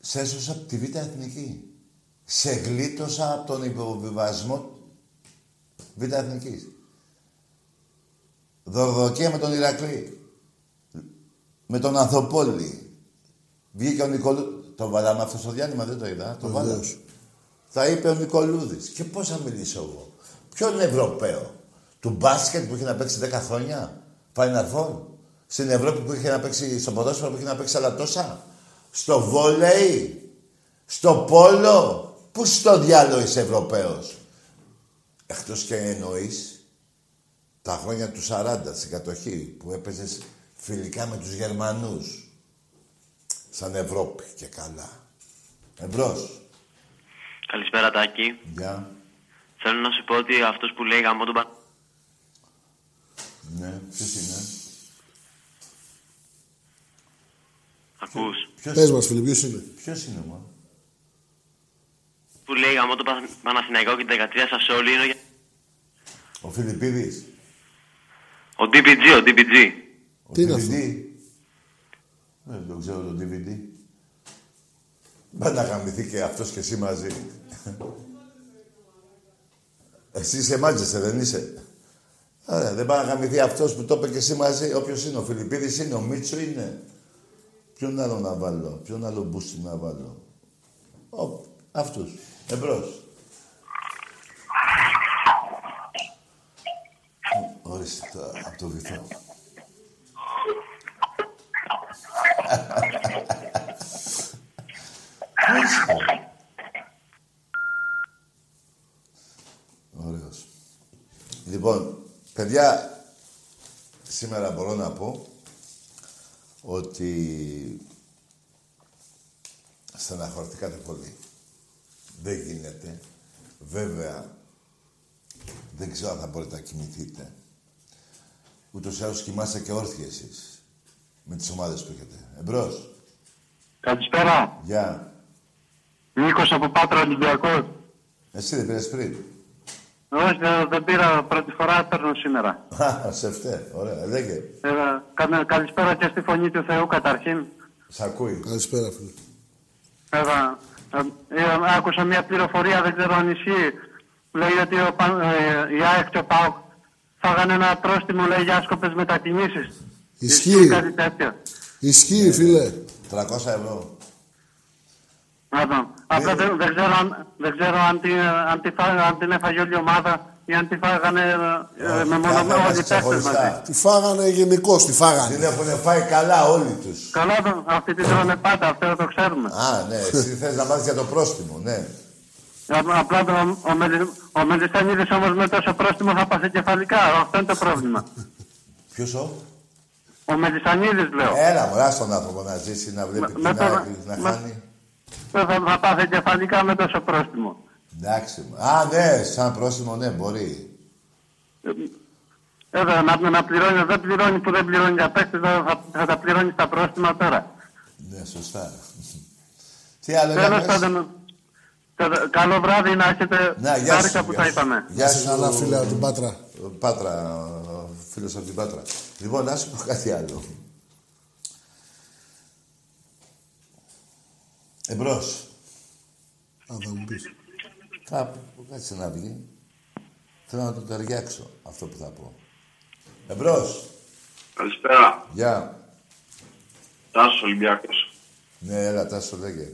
[SPEAKER 1] σε έσωσα από τη Β' Εθνική. Σε γλίτωσα από τον υποβιβασμό Β' Εθνικής. Δορδοκία με τον Ηρακλή. Με τον Ανθοπόλη. Βγήκε ο Νικολού... Το βάλαμε αυτό στο διάνυμα, δεν το είδα. Το βάλαμε.
[SPEAKER 2] Βεβαίως.
[SPEAKER 1] Θα είπε ο Νικολούδης. Και πώς θα μιλήσω εγώ; Ποιον Ευρωπαίο; Του μπάσκετ που είχε να παίξει 10 χρόνια; Final Four; Στην Ευρώπη που είχε να παίξει, στο ποδόσφαιρο που είχε να παίξει άλλα τόσα; Στο βόλεϊ; Στο πόλο; Πού στο διάλογο είσαι Ευρωπαίος; Εκτός και εννοείς τα χρόνια του 40 στην κατοχή που έπαιζες φιλικά με τους Γερμανούς. Σαν Ευρώπη και καλά. Εμπρός.
[SPEAKER 18] Καλησπέρα Τάκη.
[SPEAKER 1] Γεια.
[SPEAKER 18] Θέλω να σου πω ότι αυτός που λέει γαμό τον πα...
[SPEAKER 1] Ναι, ποιος είναι;
[SPEAKER 18] Ακούς.
[SPEAKER 2] Πες μας, φίλε, ποιος είναι;
[SPEAKER 1] Ποιος είναι, μα;
[SPEAKER 18] Που λέει γαμό τον Πα- Παναθηναϊκό και την 13 σας όλοι είναι ο Γε-
[SPEAKER 1] Ο Φιλιππίδης.
[SPEAKER 18] ο DPG, ο DPG.
[SPEAKER 1] Τι είναι αυτό; Δεν το ξέρω το DVD. Πάει να γαμηθεί και αυτός και εσύ μαζί. εσύ είσαι μάτζεσαι, δεν είσαι; Ωραία, δεν πάει να γαμηθεί αυτός που το είπε και εσύ μαζί. Όποιος είναι, ο Φιλιππίδης είναι, ο Μίτσο είναι. Ποιον άλλο να βάλω, ποιον άλλο μπούστι να βάλω; Ο, αυτούς. Εμπρός. Ορίστε τώρα, από το βυθό. Ωραίος. Λοιπόν, παιδιά, σήμερα μπορώ να πω ότι στεναχωρηθήκατε πολύ. Δεν γίνεται. Βέβαια, δεν ξέρω αν θα μπορείτε να κοιμηθείτε. Ούτως ή άλλως κοιμάστε και όρθιοι εσείς. Με τις ομάδες που έχετε. Εμπρός.
[SPEAKER 19] Καλησπέρα.
[SPEAKER 1] Γεια.
[SPEAKER 19] Νίκος από Πάτρα Ολυμπιακός.
[SPEAKER 1] Εσύ δεν πήρες πριν.
[SPEAKER 19] Όχι, δεν, δεν πήρα πρώτη φορά, παίρνω σήμερα.
[SPEAKER 1] Α, σε φταίει. Ωραία. Λέγε.
[SPEAKER 19] Ε, κα- καλησπέρα και στη φωνή του Θεού καταρχήν.
[SPEAKER 1] Σ' ακούει.
[SPEAKER 2] Καλησπέρα, φίλε.
[SPEAKER 19] Ε, ε, ε, άκουσα μια πληροφορία, δεν ξέρω αν ισχύει. Λέει ότι ο, Πα- ε, η ΑΕΚ και ο ΠΑΟΚ φάγανε ένα πρόστιμο, λέει, για άσκοπες μετακινήσεις.
[SPEAKER 2] Ισχύει.
[SPEAKER 19] κάτι τέτοιο.
[SPEAKER 2] Ισχύει, φίλε.
[SPEAKER 1] 300 ευρώ.
[SPEAKER 19] Άπα. Απλά δεν, δεν ξέρω, αν, δεν ξέρω αν, την, αν, τη φά- αν την έφαγε όλη η ομάδα ή αν τη φάγανε ε, ε, με μόνο
[SPEAKER 1] κάθε
[SPEAKER 19] όλοι οι
[SPEAKER 1] ένας
[SPEAKER 19] παίκτες μαζί.
[SPEAKER 1] ξεχωριστά.
[SPEAKER 2] Τη φάγανε γενικώς, τη φάγανε.
[SPEAKER 1] Την έχουν φάει καλά όλοι τους.
[SPEAKER 19] Καλά, το- αυτοί την τρώνε πάντα, αυτό το ξέρουμε.
[SPEAKER 1] Α, ναι. Εσύ θες να μάθεις για το πρόστιμο, ναι.
[SPEAKER 19] Α- Απλά το, ο, Μελι- ο Μελισανίδης όμως με τόσο πρόστιμο θα πάθει κεφαλικά. Αυτό είναι το πρόβλημα.
[SPEAKER 1] Ποιος ο;
[SPEAKER 19] Ο Μελισανίδης λέω.
[SPEAKER 1] Έλα, μωρά στον άνθρωπο να ζήσει, να βλέπει
[SPEAKER 19] Με-
[SPEAKER 1] την
[SPEAKER 19] με το-
[SPEAKER 1] άκρη, να
[SPEAKER 19] με-
[SPEAKER 1] χάνει.
[SPEAKER 19] Θα, θα πάθει κεφαλικά με τόσο πρόστιμο.
[SPEAKER 1] Εντάξει. Α, ναι, σαν πρόστιμο, ναι, μπορεί.
[SPEAKER 19] Ε, βέβαια, να, να πληρώνει, δεν πληρώνει που δεν πληρώνει για παίκτες, θα, θα, θα τα πληρώνει στα πρόστιμα τώρα.
[SPEAKER 1] Ναι, σωστά. Τι άλλο
[SPEAKER 19] Τέλος
[SPEAKER 1] έκανες;
[SPEAKER 19] πάντων, κα- καλό βράδυ να έχετε
[SPEAKER 1] Ναι, γεια
[SPEAKER 19] χάρηκα
[SPEAKER 1] σου.
[SPEAKER 19] που
[SPEAKER 1] γεια
[SPEAKER 19] τα
[SPEAKER 1] σου.
[SPEAKER 19] είπαμε.
[SPEAKER 1] Γεια σου.
[SPEAKER 2] καλά, φίλε, από την Πάτρα.
[SPEAKER 1] Πάτρα, ο φίλος από την Πάτρα. Λοιπόν, να σου πω κάτι άλλο. Εμπρός.
[SPEAKER 2] Α, θα μου πεις.
[SPEAKER 1] Θα κάτσε να βγει. Θέλω να το ταιριάξω αυτό που θα πω. Εμπρός.
[SPEAKER 14] Καλησπέρα.
[SPEAKER 1] Γεια.
[SPEAKER 14] Τάσος Ολυμπιακός.
[SPEAKER 1] Ναι, έλα, Τάσο, λέγε.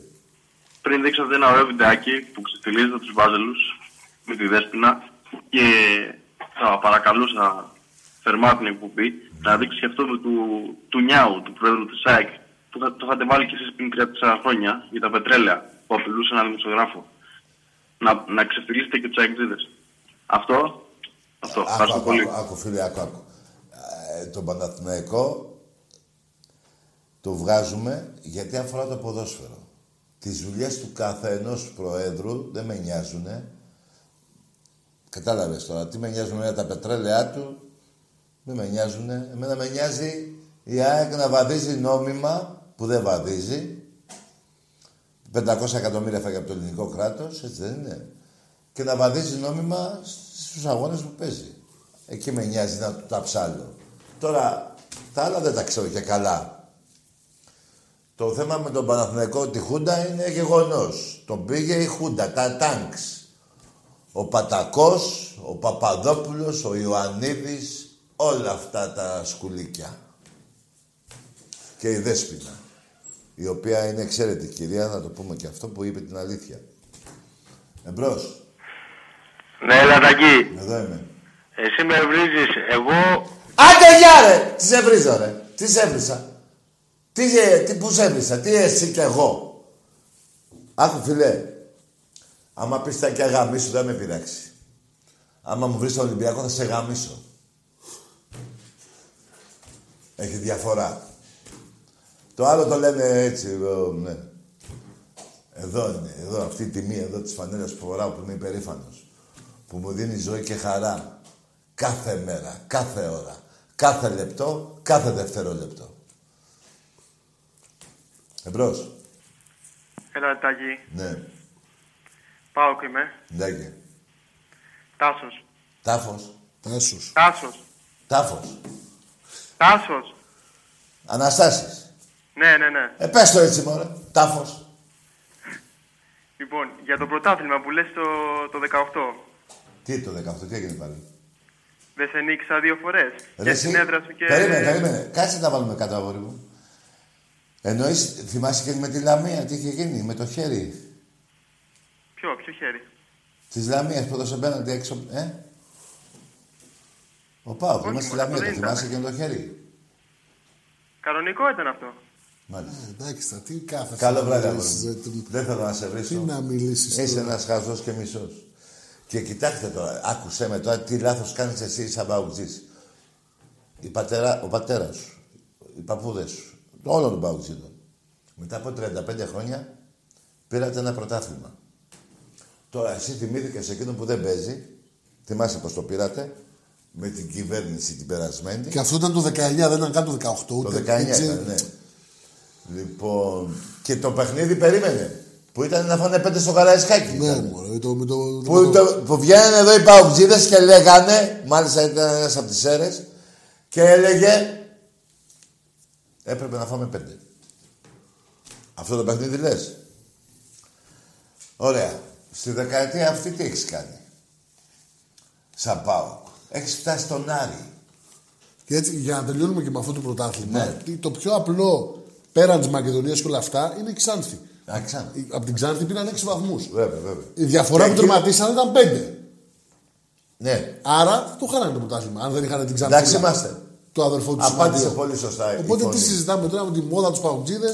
[SPEAKER 14] Πριν δείξατε ένα ωραίο βιντεάκι που ξεφυλίζετε τους βάζελους με τη Δέσποινα και θα παρακαλούσα θερμά την εκπομπή να δείξει και αυτό του, του, του Νιάου, του πρόεδρου της ΑΕΚ που θα, το είχατε βάλει και εσείς πριν 3-4 χρόνια για τα πετρέλαια που απειλούσε έναν δημοσιογράφο. Να, να ξεφυλίσετε και τους αεκτζίδες. Αυτό, αυτό.
[SPEAKER 1] Άκου,
[SPEAKER 14] Ευχαριστώ
[SPEAKER 1] άκου,
[SPEAKER 14] πολύ.
[SPEAKER 1] άκου, άκου, φίλε, άκου, άκου. Ε, τον Παναθηναϊκό το βγάζουμε γιατί αφορά το ποδόσφαιρο. Τις δουλειές του καθενός προέδρου δεν με νοιάζουνε. Κατάλαβες τώρα, τι με νοιάζουν εμένα τα πετρέλαιά του, δεν με νοιάζουνε. Εμένα με νοιάζει η ΑΕΚ να βαδίζει νόμιμα, που δεν βαδίζει. 500 εκατομμύρια φάγει από το ελληνικό κράτος, έτσι δεν είναι. Και να βαδίζει νόμιμα στους αγώνες που παίζει. Εκεί με νοιάζει να του τα ψάλω. Τώρα, τα άλλα δεν τα ξέρω και καλά. Το θέμα με τον Παναθηναϊκό, τη Χούντα είναι γεγονός. Τον πήγε η Χούντα, τα τάγκς. Ο Πατακός, ο Παπαδόπουλος, ο Ιωαννίδης, όλα αυτά τα σκουλίκια. Και η Δέσποινα, η οποία είναι εξαίρετη κυρία, να το πούμε και αυτό που είπε την αλήθεια. Εμπρός.
[SPEAKER 5] Ναι, Λατακή.
[SPEAKER 1] Εδώ είμαι.
[SPEAKER 5] Εσύ με βρίζεις. Εγώ...
[SPEAKER 1] Άντε γεια ρε! Τι σε βρίζω ρε! Τι σε έβρισα. Τι, ε, τι, πού σε έβρισα. Τι εσύ και εγώ. Άκου φιλέ. Άμα πεις τα και γαμίσου δεν με πειράξει. Άμα μου βρεις τον Ολυμπιακό θα σε γαμίσω. Έχει διαφορά. Το άλλο το λένε έτσι, εδώ, ναι. Εδώ είναι, εδώ, αυτή η τιμή εδώ της φανέλας που φοράω που είμαι υπερήφανος. Που μου δίνει ζωή και χαρά. Κάθε μέρα, κάθε ώρα, κάθε λεπτό, κάθε δευτερόλεπτο. Εμπρός.
[SPEAKER 20] Έλα, Τάκη.
[SPEAKER 1] Ναι.
[SPEAKER 20] Πάω και είμαι.
[SPEAKER 1] Ναι και.
[SPEAKER 20] Τάσος.
[SPEAKER 1] Τάφος.
[SPEAKER 2] Τάσος.
[SPEAKER 20] Τάσος.
[SPEAKER 1] Τάφος.
[SPEAKER 20] Τάσος.
[SPEAKER 1] Αναστάσεις.
[SPEAKER 20] Ναι, ναι, ναι.
[SPEAKER 1] Ε, πες το έτσι, μωρέ. Τάφος.
[SPEAKER 20] Λοιπόν, για το πρωτάθλημα που λες το, το 18.
[SPEAKER 1] Τι το 18, τι έγινε πάλι;
[SPEAKER 20] Δεν σε νίκησα δύο φορές.
[SPEAKER 1] Ρε,
[SPEAKER 20] Και
[SPEAKER 1] εσύ.
[SPEAKER 20] στην έδρα σου και...
[SPEAKER 1] Περίμενε, περίμενε. Κάτσε να τα βάλουμε κάτω, αγόρι μου. Εννοείς, θυμάσαι και με τη Λαμία, τι είχε γίνει, με το χέρι;
[SPEAKER 20] Ποιο, ποιο χέρι;
[SPEAKER 1] Της Λαμίας που έδωσε πέναντι έξω, ε; Ο Πάοκ, είμαστε στη
[SPEAKER 20] μωρέ,
[SPEAKER 1] Λαμία, το
[SPEAKER 20] δεν
[SPEAKER 1] θυμάσαι
[SPEAKER 20] ήταν.
[SPEAKER 1] και με το χέρι;
[SPEAKER 20] Κανονικό ήταν αυτό.
[SPEAKER 1] Μάλιστα.
[SPEAKER 2] Ε, εντάξει, θα τι κάθε
[SPEAKER 1] Καλό βράδυ,
[SPEAKER 2] να
[SPEAKER 1] αγόρι
[SPEAKER 2] μιλήσεις,
[SPEAKER 1] μου.
[SPEAKER 2] ρε, του-
[SPEAKER 1] Δεν θέλω να σε βρίσω.
[SPEAKER 2] Τι να μιλήσεις
[SPEAKER 1] Είσαι
[SPEAKER 2] τώρα.
[SPEAKER 1] ένας χαζός και μισός. Και κοιτάξτε τώρα, άκουσέ με τώρα τι λάθος κάνεις εσύ σαν παουτζής. Η πατέρα, ο πατέρας σου, οι παππούδες σου, όλων των παουτζίδων. Μετά από 35 χρόνια πήρατε ένα πρωτάθλημα. Τώρα εσύ θυμήθηκες εκείνο που δεν παίζει, θυμάσαι πώς το πήρατε, με την κυβέρνηση την περασμένη.
[SPEAKER 2] Και αυτό ήταν το 19, δεν ήταν καν το 18 ούτε.
[SPEAKER 1] Το 19
[SPEAKER 2] έτσι.
[SPEAKER 1] ήταν, ναι. Λοιπόν, και το παιχνίδι περίμενε. Που ήταν να φάνε πέντε στο Καραϊσκάκι.
[SPEAKER 2] Ναι, μωρέ, το, με το,
[SPEAKER 1] Που, το, που βγαίνανε εδώ οι παουτζίδες και λέγανε, μάλιστα ήταν ένας από τις αίρες, και έλεγε έπρεπε να φάμε πέντε. Αυτό το παιχνίδι λες. Ωραία. Στη δεκαετία αυτή τι έχεις κάνει; Σαν πάω. Έχεις φτάσει στον Άρη.
[SPEAKER 2] Και έτσι, για να τελειώνουμε και με αυτό το πρωτάθλημα,
[SPEAKER 1] Ναι.
[SPEAKER 2] τι- το πιο απλό πέραν της Μακεδονίας και όλα αυτά είναι η Ξάνθη.
[SPEAKER 1] Α, Ξάνθη.
[SPEAKER 2] Από την Ξάνθη πήραν 6 βαθμούς.
[SPEAKER 1] Βέβαια, βέβαια.
[SPEAKER 2] Η διαφορά
[SPEAKER 1] Και
[SPEAKER 2] που
[SPEAKER 1] εκεί-
[SPEAKER 2] τερματίσαν ήταν 5.
[SPEAKER 1] Ναι.
[SPEAKER 2] Άρα το χάνανε το πρωτάθλημα. Αν δεν είχαν την Ξάνθη.
[SPEAKER 1] Εντάξει είμαστε.
[SPEAKER 2] Το αδερφό τους
[SPEAKER 1] Απάντησε
[SPEAKER 2] Σιμαντίου.
[SPEAKER 1] πολύ σωστά η
[SPEAKER 2] Οπότε
[SPEAKER 1] φωνή.
[SPEAKER 2] τι συζητάμε τώρα με τη μόδα τους Παουτζίδε,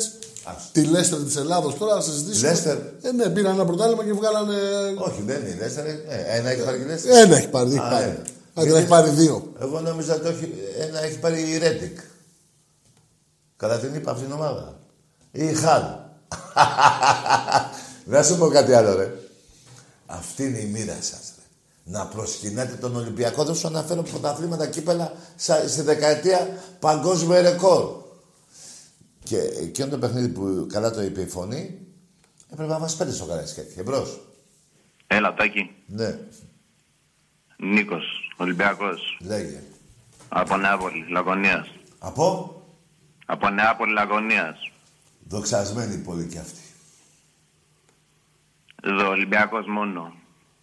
[SPEAKER 2] τη Λέστερ της Ελλάδος τώρα να συζητήσουμε.
[SPEAKER 1] Λέστερ.
[SPEAKER 2] Ε, ναι, πήραν ένα πρωτάθλημα και βγάλανε.
[SPEAKER 1] Όχι, δεν είναι η Λέστερ. Ναι, ένα έχει πάρει και η Λέστερ.
[SPEAKER 2] Ένα έχει πάρει, δεν έχει
[SPEAKER 1] Α,
[SPEAKER 2] πάρει.
[SPEAKER 1] ένα.
[SPEAKER 2] Αν και
[SPEAKER 1] Γιατί-
[SPEAKER 2] έχει πάρει δύο.
[SPEAKER 1] Εγώ νόμιζα ότι όχι, ένα έχει πάρει η Ρέντικ. Κατά την είπα αυτήν την ομάδα. Ή η Χάλ. Δεν (laughs) σου πω κάτι άλλο, ρε. Αυτή είναι η μοίρα σας. Να προσκυνάτε τον Ολυμπιακό. Δεν σου αναφέρω πρωταθλήματα κύπελα σα- στη δεκαετία παγκόσμιο ρεκόρ. Και εκείνο το παιχνίδι που καλά το είπε η φωνή, έπρεπε να μας πέντε στο Καραϊσκάκι. Εμπρός.
[SPEAKER 21] Έλα, Τάκη.
[SPEAKER 1] Ναι,
[SPEAKER 21] Νίκος, Ολυμπιακός.
[SPEAKER 1] λέγε.
[SPEAKER 21] Από Νεάπολη, Λαγωνίας.
[SPEAKER 1] Από;
[SPEAKER 21] Από Νεάπολη, Λαγωνίας.
[SPEAKER 1] Δοξασμένη πολύ κι αυτή.
[SPEAKER 21] Εδώ, Ολυμπιακός μόνο.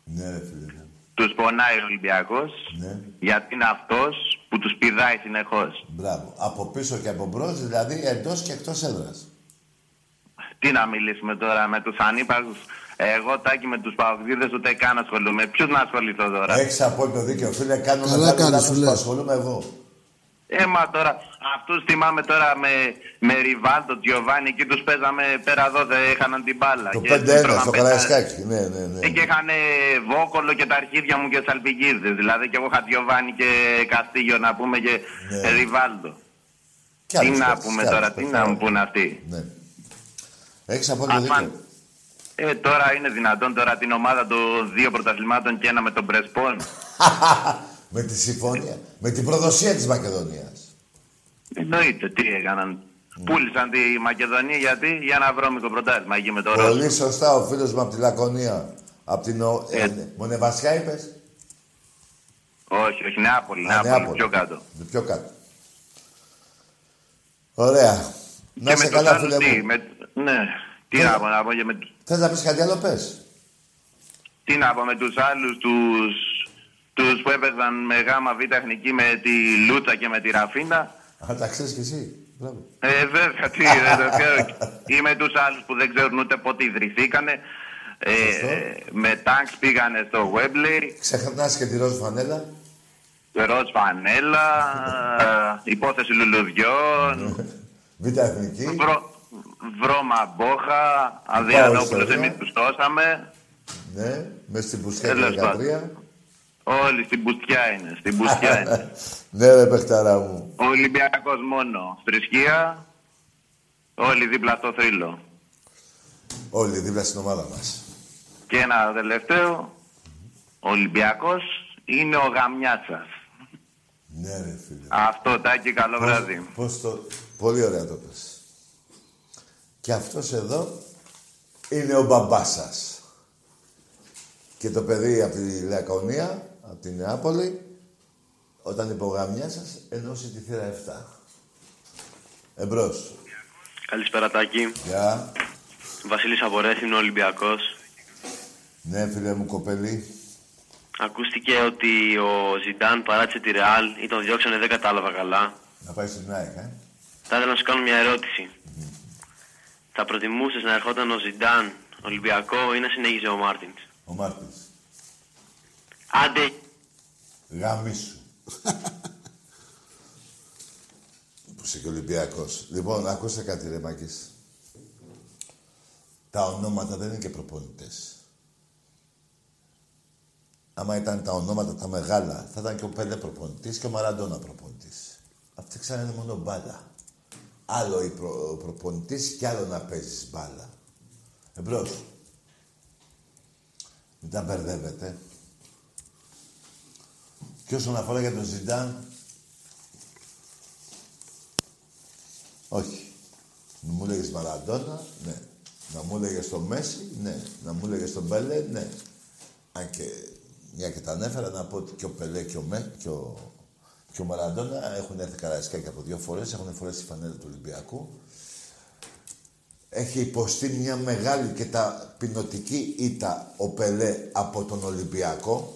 [SPEAKER 1] Ναι, ρε φίλε. ναι.
[SPEAKER 21] Τους πονάει ο Ολυμπιακός,
[SPEAKER 1] Ναι.
[SPEAKER 21] γιατί είναι αυτός που τους πηδάει συνεχώς.
[SPEAKER 1] Μπράβο. Από πίσω και από μπρος, δηλαδή εντός και εκτός έδρας.
[SPEAKER 21] Τι να μιλήσουμε τώρα με τους ανύπαρκους. Εγώ, Τάκη, με τους παοξίδες ούτε καν ασχολούμαι. Ποιους να ασχοληθώ τώρα;
[SPEAKER 1] Έχεις απόλυτο δίκιο, φίλε. Κάνω
[SPEAKER 2] Καλά
[SPEAKER 1] μεγάλο
[SPEAKER 2] κάνεις,
[SPEAKER 1] λάθος
[SPEAKER 2] φίλε.
[SPEAKER 1] που ασχολούμαι εγώ.
[SPEAKER 21] Ε, μα τώρα, αυτούς θυμάμαι τώρα με, με Ριβάλτο, Τζιοβάνι, εκεί τους παίζαμε πέρα εδώ, δεν είχαν την μπάλα.
[SPEAKER 1] Το
[SPEAKER 21] Και
[SPEAKER 1] 5-1
[SPEAKER 21] τρώγαν
[SPEAKER 1] στο
[SPEAKER 21] πέντα-
[SPEAKER 1] Καραϊσκάκι. Ναι, ναι, ναι.
[SPEAKER 21] Ε, και είχαν βόκολο και τα αρχίδια μου και σαλπιγίδες. Δηλαδή και εγώ είχα Τζιοβάνι και Καστίγιο να πούμε και
[SPEAKER 1] Ναι.
[SPEAKER 21] Ριβάλτο.
[SPEAKER 1] Κι
[SPEAKER 21] Τι
[SPEAKER 1] άλλους
[SPEAKER 21] να
[SPEAKER 1] παίκτες,
[SPEAKER 21] πούμε
[SPEAKER 1] κι
[SPEAKER 21] τώρα,
[SPEAKER 1] άλλους
[SPEAKER 21] τι
[SPEAKER 1] παίκτες.
[SPEAKER 21] να μου πούνε αυτοί.
[SPEAKER 1] Ναι. Έχεις απόλυτο
[SPEAKER 21] Αμάν.
[SPEAKER 1] δίκιο.
[SPEAKER 21] Ε, τώρα είναι δυνατόν τώρα την ομάδα των δύο πρωταθλημάτων και ένα με τον Πρεσπόν. (laughs)
[SPEAKER 1] με τη συμφωνία. Με την προδοσία της Μακεδονίας.
[SPEAKER 21] Εννοείται, τι έκαναν. Πούλησαν τη Μακεδονία γιατί για να βρώμικο πρωτάθλημα εκεί με το Ρώσο.
[SPEAKER 1] Πολύ σωστά ο φίλος μου από τη Λακωνία. Από την Ο- ε, Μονεβασιά είπες;
[SPEAKER 21] Όχι, όχι, Νεάπολη,
[SPEAKER 1] Α,
[SPEAKER 21] Νεάπολη,
[SPEAKER 1] Νεάπολη.
[SPEAKER 21] πιο κάτω.
[SPEAKER 1] Πιο κάτω. Ωραία. Να
[SPEAKER 21] και
[SPEAKER 1] σε
[SPEAKER 21] με
[SPEAKER 1] καλά,
[SPEAKER 21] τους άλλους
[SPEAKER 1] φίλε
[SPEAKER 21] τι,
[SPEAKER 1] μου.
[SPEAKER 21] με, ναι, τι να πω, να πω και με,
[SPEAKER 1] Θες να πεις κάτι άλλο, πες.
[SPEAKER 21] τι να πω με τους άλλους, τους, τους που έπαιζαν με γάμα β' εθνική με τη Λούτσα και με τη Ραφίνα.
[SPEAKER 1] Α, τα ξέρεις κι εσύ. Μπράβο.
[SPEAKER 21] Ε, βέβαια, τι, δεν το ξέρω. Ή με τους άλλους που δεν ξέρουν ούτε πότε ιδρυθήκανε. Ε, με τάγκς πήγανε στο Webley,
[SPEAKER 1] Ξεχνάς και τη ροζ φανέλα.
[SPEAKER 21] ροζ φανέλα, ε, υπόθεση λουλουδιών, (laughs)
[SPEAKER 1] Β' εθνική.
[SPEAKER 21] βρω, βρώμα μπόχα, Αδιανόπουλος
[SPEAKER 1] ιστορία.
[SPEAKER 21] εμείς τους σώσαμε.
[SPEAKER 1] Ναι, μες στην Πουστιά
[SPEAKER 21] Τέλος
[SPEAKER 1] του 13.
[SPEAKER 21] Όλοι στην πουστιά είναι, στην πουστιά (laughs) είναι.
[SPEAKER 1] ναι, ρε παιχταρά μου.
[SPEAKER 21] Ο Ολυμπιακός μόνο, θρησκεία, όλοι δίπλα στο θρύλο.
[SPEAKER 1] Όλοι δίπλα στην ομάδα μας.
[SPEAKER 21] Και ένα τελευταίο, ο Ολυμπιακός είναι ο γαμιάς σας.
[SPEAKER 1] Ναι, ρε φίλε.
[SPEAKER 21] Αυτό, Τάκη, καλό
[SPEAKER 1] Πώς-
[SPEAKER 21] βράδυ.
[SPEAKER 1] Πώς το... Πολύ ωραία το πες. Και αυτός εδώ είναι ο μπαμπάς σας. Και το παιδί από τη Λακωνία, από τη Νεάπολη, όταν είπε ο γαμιάς σας, ενώσει τη θύρα 7. Εμπρός.
[SPEAKER 15] Καλησπέρα Τάκη.
[SPEAKER 1] Γεια.
[SPEAKER 15] Βασίλης Αβορές, είναι ο Ολυμπιακός.
[SPEAKER 1] Ναι, φίλε μου, κοπέλι.
[SPEAKER 15] Ακούστηκε ότι ο Ζιντάν παράτησε τη Ρεάλ ή τον διώξανε, δεν κατάλαβα καλά.
[SPEAKER 1] Να πάει στην ΑΕΚ, ε.
[SPEAKER 15] Θα ήθελα να σου κάνω μια ερώτηση. Θα προτιμούσες να ερχόταν ο Ζιντάν Ολυμπιακό ή να συνέχιζε ο Μάρτινς;
[SPEAKER 1] Ο Μάρτινς.
[SPEAKER 15] Άντε,
[SPEAKER 1] γαμήσου. (laughs) Που είσαι και Ολυμπιακός. Λοιπόν, ακούστε κάτι ρε μάκες. Τα ονόματα δεν είναι και προπονητές. Άμα ήταν τα ονόματα τα μεγάλα, θα ήταν και ο Πέλε προπονητής και ο Μαραντόνα προπονητής. Αυτοί ξέρανε μόνο μπάλα. Άλλο η προ, ο προπονητής και άλλο να παίζεις μπάλα. Εμπρός. Μην τα μπερδεύετε. Και όσον αφορά για τον Ζιντάν, όχι. Να μου έλεγες Μαραντόνα, ναι. Να μου έλεγες τον Μέση, ναι. Να μου έλεγες τον Πελέ, ναι. Αν και μια και τα ανέφερα, να πω ότι και ο Πελέ και ο, Με, και ο, και ο Μαραντόνα έχουν έρθει καραϊσκάκι από δύο φορές, έχουν φορέσει τη φανέλα του Ολυμπιακού. Έχει υποστεί μια μεγάλη και ταπεινωτική ήττα ο Πελέ από τον Ολυμπιακό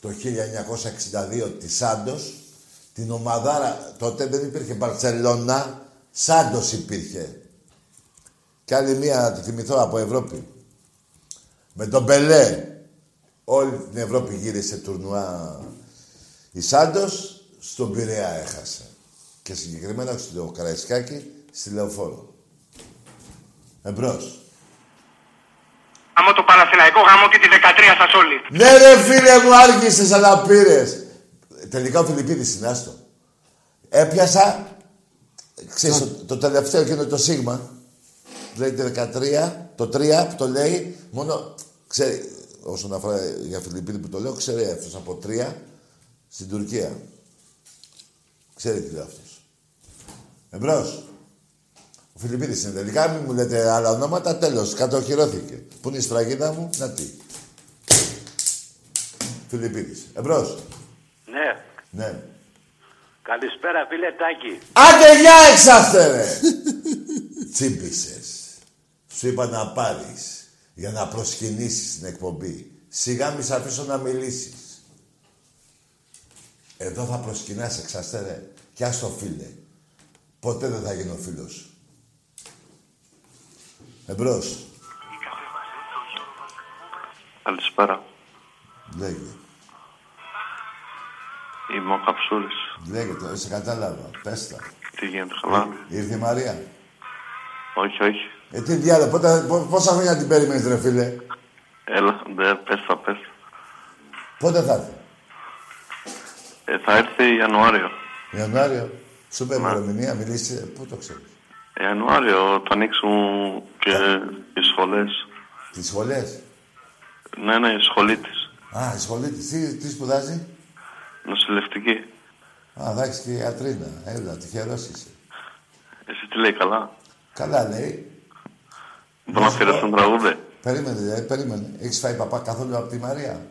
[SPEAKER 1] το 1962 της Σάντος. Την ομαδάρα, τότε δεν υπήρχε Μπαρτσελώνα, Σάντος υπήρχε. Και άλλη μία, να τη θυμηθώ, από Ευρώπη. Με τον Πελέ. Όλη την Ευρώπη γύρισε τουρνουά η Σάντος, στον Πειραιά έχασε. Και συγκεκριμένα στο Καραϊσκάκι, στη Λεωφόρο. Εμπρός.
[SPEAKER 16] Άμα το Παναθηναϊκό γάμο και τη 13 σας όλοι.
[SPEAKER 1] Ναι ρε φίλε μου, άργησες αλλά πήρες. Τελικά ο Φιλιππίδης είναι, άστο. Έπιασα, ξέρεις, το, το τελευταίο εκείνο το σίγμα. Λέει το 13, το 3 που το λέει, μόνο, ξέρει, όσον αφορά για Φιλιππίδη που το λέω, ξέρει αυτός από 3 στην Τουρκία. Ξέρει τι λέει αυτός. Εμπρός. Ο Φιλιππίδης είναι τελικά, μην μου λέτε άλλα ονόματα, τέλος, κατοχυρώθηκε. Πού είναι η σφραγίδα μου, να τι. Φιλιππίδης. Εμπρός.
[SPEAKER 22] Ναι.
[SPEAKER 1] Ναι.
[SPEAKER 22] Καλησπέρα φίλε Τάκη.
[SPEAKER 1] Άντε γεια εξάστε ρε! (laughs) Τσίμπησες. Σου είπα να πάρεις για να προσκυνήσεις την εκπομπή. Σιγά μη σε αφήσω να μιλήσεις. Εδώ θα προσκυνάς εξάστε ρε. Κι ας το φίλε. Ποτέ δεν θα γίνω φίλος σου. Εμπρός.
[SPEAKER 15] καλησπέρα.
[SPEAKER 1] Λέγε.
[SPEAKER 15] Είμαι ο Καψούρης.
[SPEAKER 1] Λέγε το, σε κατάλαβα. Πες τα.
[SPEAKER 15] Τι γίνεται, καλά;
[SPEAKER 1] Ήρθε η Μαρία.
[SPEAKER 15] Όχι, όχι.
[SPEAKER 1] Ε, τι διάλο, πότε, πό- πόσα χρόνια την περίμενες ρε φίλε;
[SPEAKER 15] Έλα, δε, πες τα, πες.
[SPEAKER 1] Πότε θα έρθει;
[SPEAKER 15] Ε, θα έρθει Ιανουάριο.
[SPEAKER 1] Ιανουάριο. Σου είπε ημερομηνία, μιλήσει. Πού το ξέρεις;
[SPEAKER 15] Ιανουάριο θα ανοίξουν και οι σχολές.
[SPEAKER 1] Τις σχολές;
[SPEAKER 15] Ναι, ναι, η σχολή της.
[SPEAKER 1] Α, η σχολή της. Τι, τι σπουδάζει;
[SPEAKER 15] Νοσηλευτική.
[SPEAKER 1] Α, θα έχεις και ιατρίνα. Έλα, τυχερός είσαι.
[SPEAKER 23] Εσύ τι λέει καλά;
[SPEAKER 1] Καλά λέει.
[SPEAKER 23] Μπορώ να αφιερώσω ένα τραγούδι.
[SPEAKER 1] Περίμενε, ρε, περίμενε. Έχεις φάει παπά καθόλου από τη Μαρία;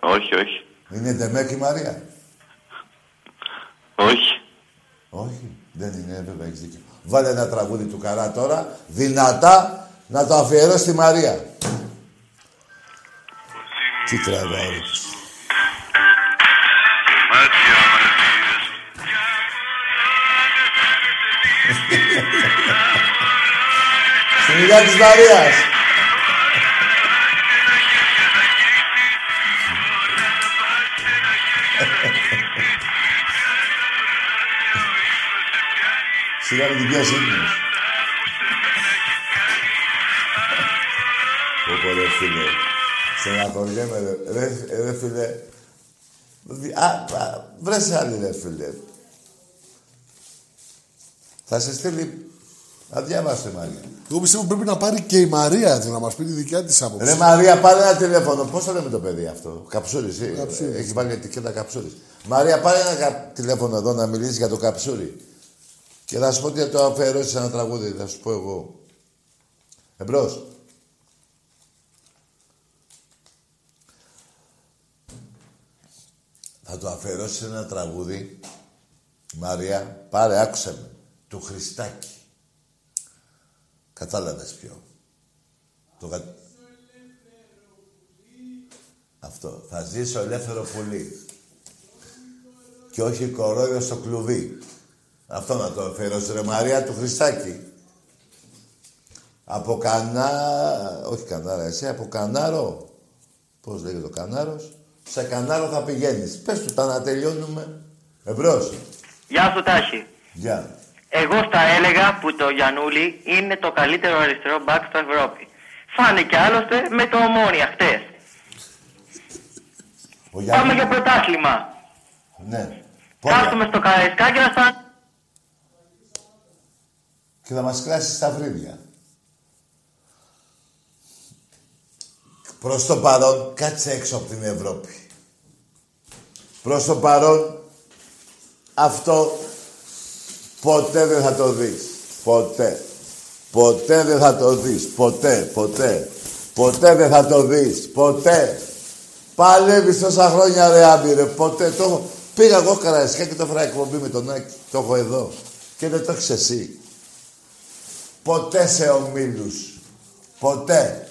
[SPEAKER 23] Όχι, όχι.
[SPEAKER 1] Είναι ντεμέκ η Μαρία;
[SPEAKER 23] Όχι.
[SPEAKER 1] Όχι, δεν είναι, βέβαια έχεις δίκιο. Βάλε ένα τραγούδι του Καρά τώρα, δυνατά, να το αφιερώσει στη Μαρία. Τι τραβάει. Στην υγεία της Μαρίας. Σιγά με την πιάσει ύπνος. Πω πω ρε φίλε. Στεναχωριέμαι ρε. Ρε, ρε φίλε. Δι- Α, α, βρες άλλη ρε φίλε. Θα σε στείλει... Αδιάβασε Μαρία.
[SPEAKER 2] Εγώ πιστεύω πρέπει να πάρει και η Μαρία έτσι, να μας πει τη δικιά της άποψη.
[SPEAKER 1] Ρε Μαρία, πάρε ένα τηλέφωνο. Πώς το λέμε το παιδί αυτό, Καψούρη.
[SPEAKER 2] Καψούρης.
[SPEAKER 1] Έχει βάλει ετικέτα Καψούρη. Μαρία, πάρε ένα κα- τηλέφωνο εδώ να μιλήσεις για το Καψούρη. Και θα σου πω ότι θα το αφιερώσεις ένα τραγούδι, θα σου πω εγώ. Εμπρός. Θα το αφιερώσεις ένα τραγούδι. Μαρία, πάρε, άκουσε με. Του Χριστάκη. Κατάλαβες ποιο. Το κα... Αυτό. Θα ζήσω ελεύθερο πουλί. Και όχι κορόιδο στο κλουβί. Αυτό να το αφιερώσει ρε Μαρία του Χριστάκη. Από κανά... Όχι κανάρα εσύ, από κανάρο. Πώς λέγεται το κανάρος; Σε κανάρο θα πηγαίνεις. Πες του τα να τελειώνουμε. Εμπρός.
[SPEAKER 24] Γεια σου Τάση.
[SPEAKER 1] Γεια.
[SPEAKER 24] Εγώ θα έλεγα που το Γιανούλη είναι το καλύτερο αριστερό μπακ στην Ευρώπη. Φάνηκε άλλωστε με το ομόνια χτες.
[SPEAKER 1] Ο
[SPEAKER 24] Πάμε για πρωτάθλημα.
[SPEAKER 1] Ναι.
[SPEAKER 24] Κάθομαι στο Καραϊσκάκι να στα...
[SPEAKER 1] και θα μας κλάσει στα βρύδια. Προς το παρόν, κάτσε έξω από την Ευρώπη. Προς το παρόν, αυτό ποτέ δεν θα το δεις. Ποτέ. Ποτέ δεν θα το δεις. Ποτέ, ποτέ. Ποτέ δεν θα το δεις. Ποτέ. Παλεύεις τόσα χρόνια ρε άμπειρε. Ποτέ. Το... έχω- Πήγα εγώ καραϊσκά και το έφερα εκπομπή με τον Άκη. Το έχω εδώ. Και δεν το έχεις εσύ. Ποτέ σε ομίλους. Ποτέ.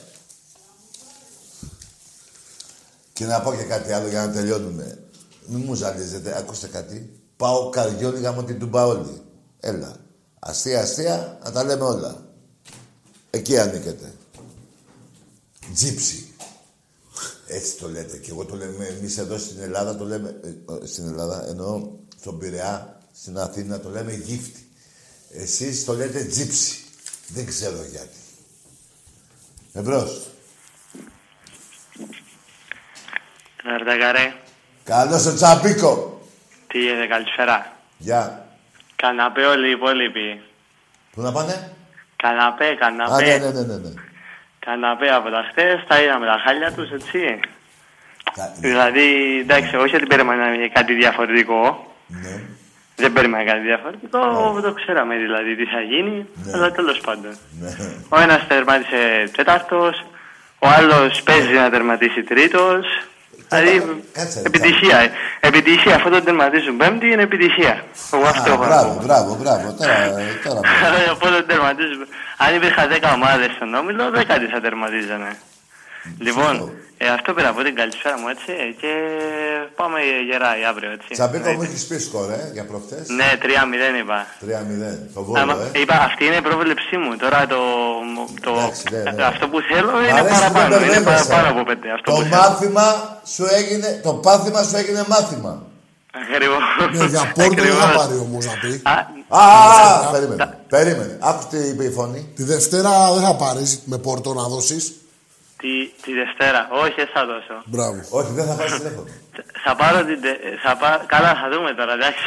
[SPEAKER 1] Και να πω και κάτι άλλο για να τελειώνουμε. Μην μου ζαλίζετε. Ακούστε κάτι. Πάω καριόλι γάμο την τουμπαόλη. Έλα. Αστεία, αστεία, να τα λέμε όλα. Εκεί ανήκετε. Τζίψι. Έτσι το λέτε. Και εγώ το λέμε εμείς εδώ στην Ελλάδα, το λέμε. ε, ε, στην Ελλάδα, εννοώ στον Πειραιά, στην Αθήνα, το λέμε γύφτη. Εσείς το λέτε τζίψι. Δεν ξέρω γιατί. Εμπρός.
[SPEAKER 24] Ναρνταγκαρέ,
[SPEAKER 1] Καλώς ο Τσαμπίκο.
[SPEAKER 24] τι γίνεται, καλησπέρα.
[SPEAKER 1] Γεια.
[SPEAKER 24] Καναπέ όλοι οι υπόλοιποι.
[SPEAKER 1] Πού να πάνε;
[SPEAKER 24] Καναπέ,
[SPEAKER 1] Α,
[SPEAKER 24] καναπέ.
[SPEAKER 1] ναι, ναι, ναι, ναι. ναι.
[SPEAKER 24] Καναπέ από τα χτες, τα είδαμε τα χάλια τους, έτσι. Δηλαδή, εντάξει, όχι ότι περίμενα κάτι διαφορετικό.
[SPEAKER 1] Ναι.
[SPEAKER 24] Δεν περίμενα κάτι διαφορετικό, δεν το ξέραμε δηλαδή τι θα γίνει, αλλά τέλος πάντων.
[SPEAKER 1] Ναι.
[SPEAKER 24] Ο ένας τερμάτισε τέταρτος, ο άλλος παίζει να τερματίσει τρίτος. Δηλαδή,
[SPEAKER 1] Κάτσε.
[SPEAKER 24] επιτυχία. ε. Επιτυχία. Αυτό το τερματίζουν πέμπτη είναι επιτυχία. Εγώ αυτό
[SPEAKER 1] Α,
[SPEAKER 24] έχω να
[SPEAKER 1] μπράβο,
[SPEAKER 24] πω.
[SPEAKER 1] μπράβο, μπράβο. Τώρα, τώρα. μπράβο. (laughs)
[SPEAKER 24] Οπότε τερματίζουν. Αν υπήρχαν 10 ομάδες στον όμιλο, 10 τις θα τερματίζανε. Λοιπόν, ε, αυτό πήρα από την καλησπέρα μου, έτσι, και πάμε γεράει αύριο, έτσι.
[SPEAKER 1] Τσαμπίκο μου έχεις πει σκορ, ε, για προχτές;
[SPEAKER 24] Ναι, 3-0 είπα.
[SPEAKER 1] 3-0. Το βόλο,
[SPEAKER 24] Άμα-
[SPEAKER 1] ε.
[SPEAKER 24] είπα, αυτή είναι η πρόβλεψή μου. Τώρα το, το,
[SPEAKER 1] ναι, ναι.
[SPEAKER 24] αυτό που θέλω
[SPEAKER 1] Μ'
[SPEAKER 24] είναι
[SPEAKER 1] αρέσει που
[SPEAKER 24] παραπάνω.
[SPEAKER 1] δεν
[SPEAKER 24] Είναι
[SPEAKER 1] μπερδεύεσαι.
[SPEAKER 24] παραπάνω από πέντε. Αυτό
[SPEAKER 1] Το
[SPEAKER 24] που θέλω.
[SPEAKER 1] μάθημα σου έγινε, το πάθημα σου έγινε μάθημα.
[SPEAKER 24] Ακριβώς.
[SPEAKER 2] Ναι, για πόρτο δεν θα
[SPEAKER 24] Ακριβώς.
[SPEAKER 2] πάρει όμω να πει.
[SPEAKER 1] Α, α, α, περίμενε. Περίμενε. Άκου τι είπε η φωνή.
[SPEAKER 2] Τη Δευτέρα δεν θα πάρεις με πόρτο να δώσεις.
[SPEAKER 24] Τη, τη Δευτέρα. Όχι, δεν θα δώσω.
[SPEAKER 2] Μπράβο.
[SPEAKER 1] Όχι, δεν θα πάρεις τηλέφωνο.
[SPEAKER 24] Θα πάρω την. τε- Θα πά... Καλά, θα δούμε τώρα, εντάξει.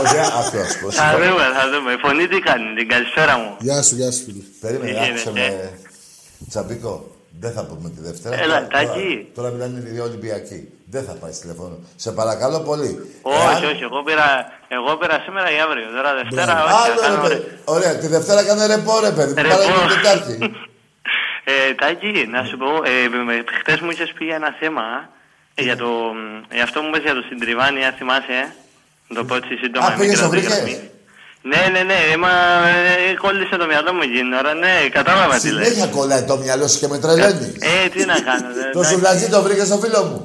[SPEAKER 1] Όχι, αυτός. πώς.
[SPEAKER 24] θα δούμε, θα δούμε. Η φωνή τι κάνει, την καλησπέρα μου.
[SPEAKER 2] Γεια σου, γεια σου φίλε.
[SPEAKER 1] Περίμενε,
[SPEAKER 24] Τι
[SPEAKER 1] άκουσε
[SPEAKER 24] γίνεται;
[SPEAKER 1] με. Τσαμπίκο. Δεν θα πούμε τη Δευτέρα.
[SPEAKER 24] Έλα,
[SPEAKER 1] Τώρα- τώρα,
[SPEAKER 24] Τάκη.
[SPEAKER 1] τώρα μιλάνε οι δύο Ολυμπιακοί. Δεν θα πάει τηλεφώνο. Σε παρακαλώ πολύ.
[SPEAKER 24] Όχι, όχι, εγώ πήρα, εγώ πήρα σήμερα ή αύριο. Τώρα Δευτέρα, όχι.
[SPEAKER 1] Άλλο,
[SPEAKER 24] θα κάνω
[SPEAKER 1] ρε, παιδί. Ωραία, τη Δευτέρα κάνε ρεπό, ρε παιδί.
[SPEAKER 24] Ρεπό.
[SPEAKER 1] Πάρε την Τετάρτη. (laughs)
[SPEAKER 24] Ε, Τάκη, να σου πω, ε, χτες μου είχες πει για ένα θέμα. Ε, για, το, ε, αυτό μου είπες για το συντριβάνι, αν θυμάσαι. Ε. Να το πω έτσι σύντομα.
[SPEAKER 1] Α,
[SPEAKER 24] με
[SPEAKER 1] πήγες, το
[SPEAKER 24] μικρότερη
[SPEAKER 1] βρήκες;
[SPEAKER 24] γραμμή. Ναι, ναι, ναι, ε, μα ε, κόλλησε το μυαλό μου εκείνη την ώρα. Ναι, κατάλαβα τι λες.
[SPEAKER 1] Συνέχεια κολλάει το μυαλό σου και με τρελαίνει.
[SPEAKER 24] Ε, τι να κάνω. δε, (laughs)
[SPEAKER 1] Το
[SPEAKER 24] εντάξει.
[SPEAKER 1] σουβλατζί το βρήκες στο φίλο μου.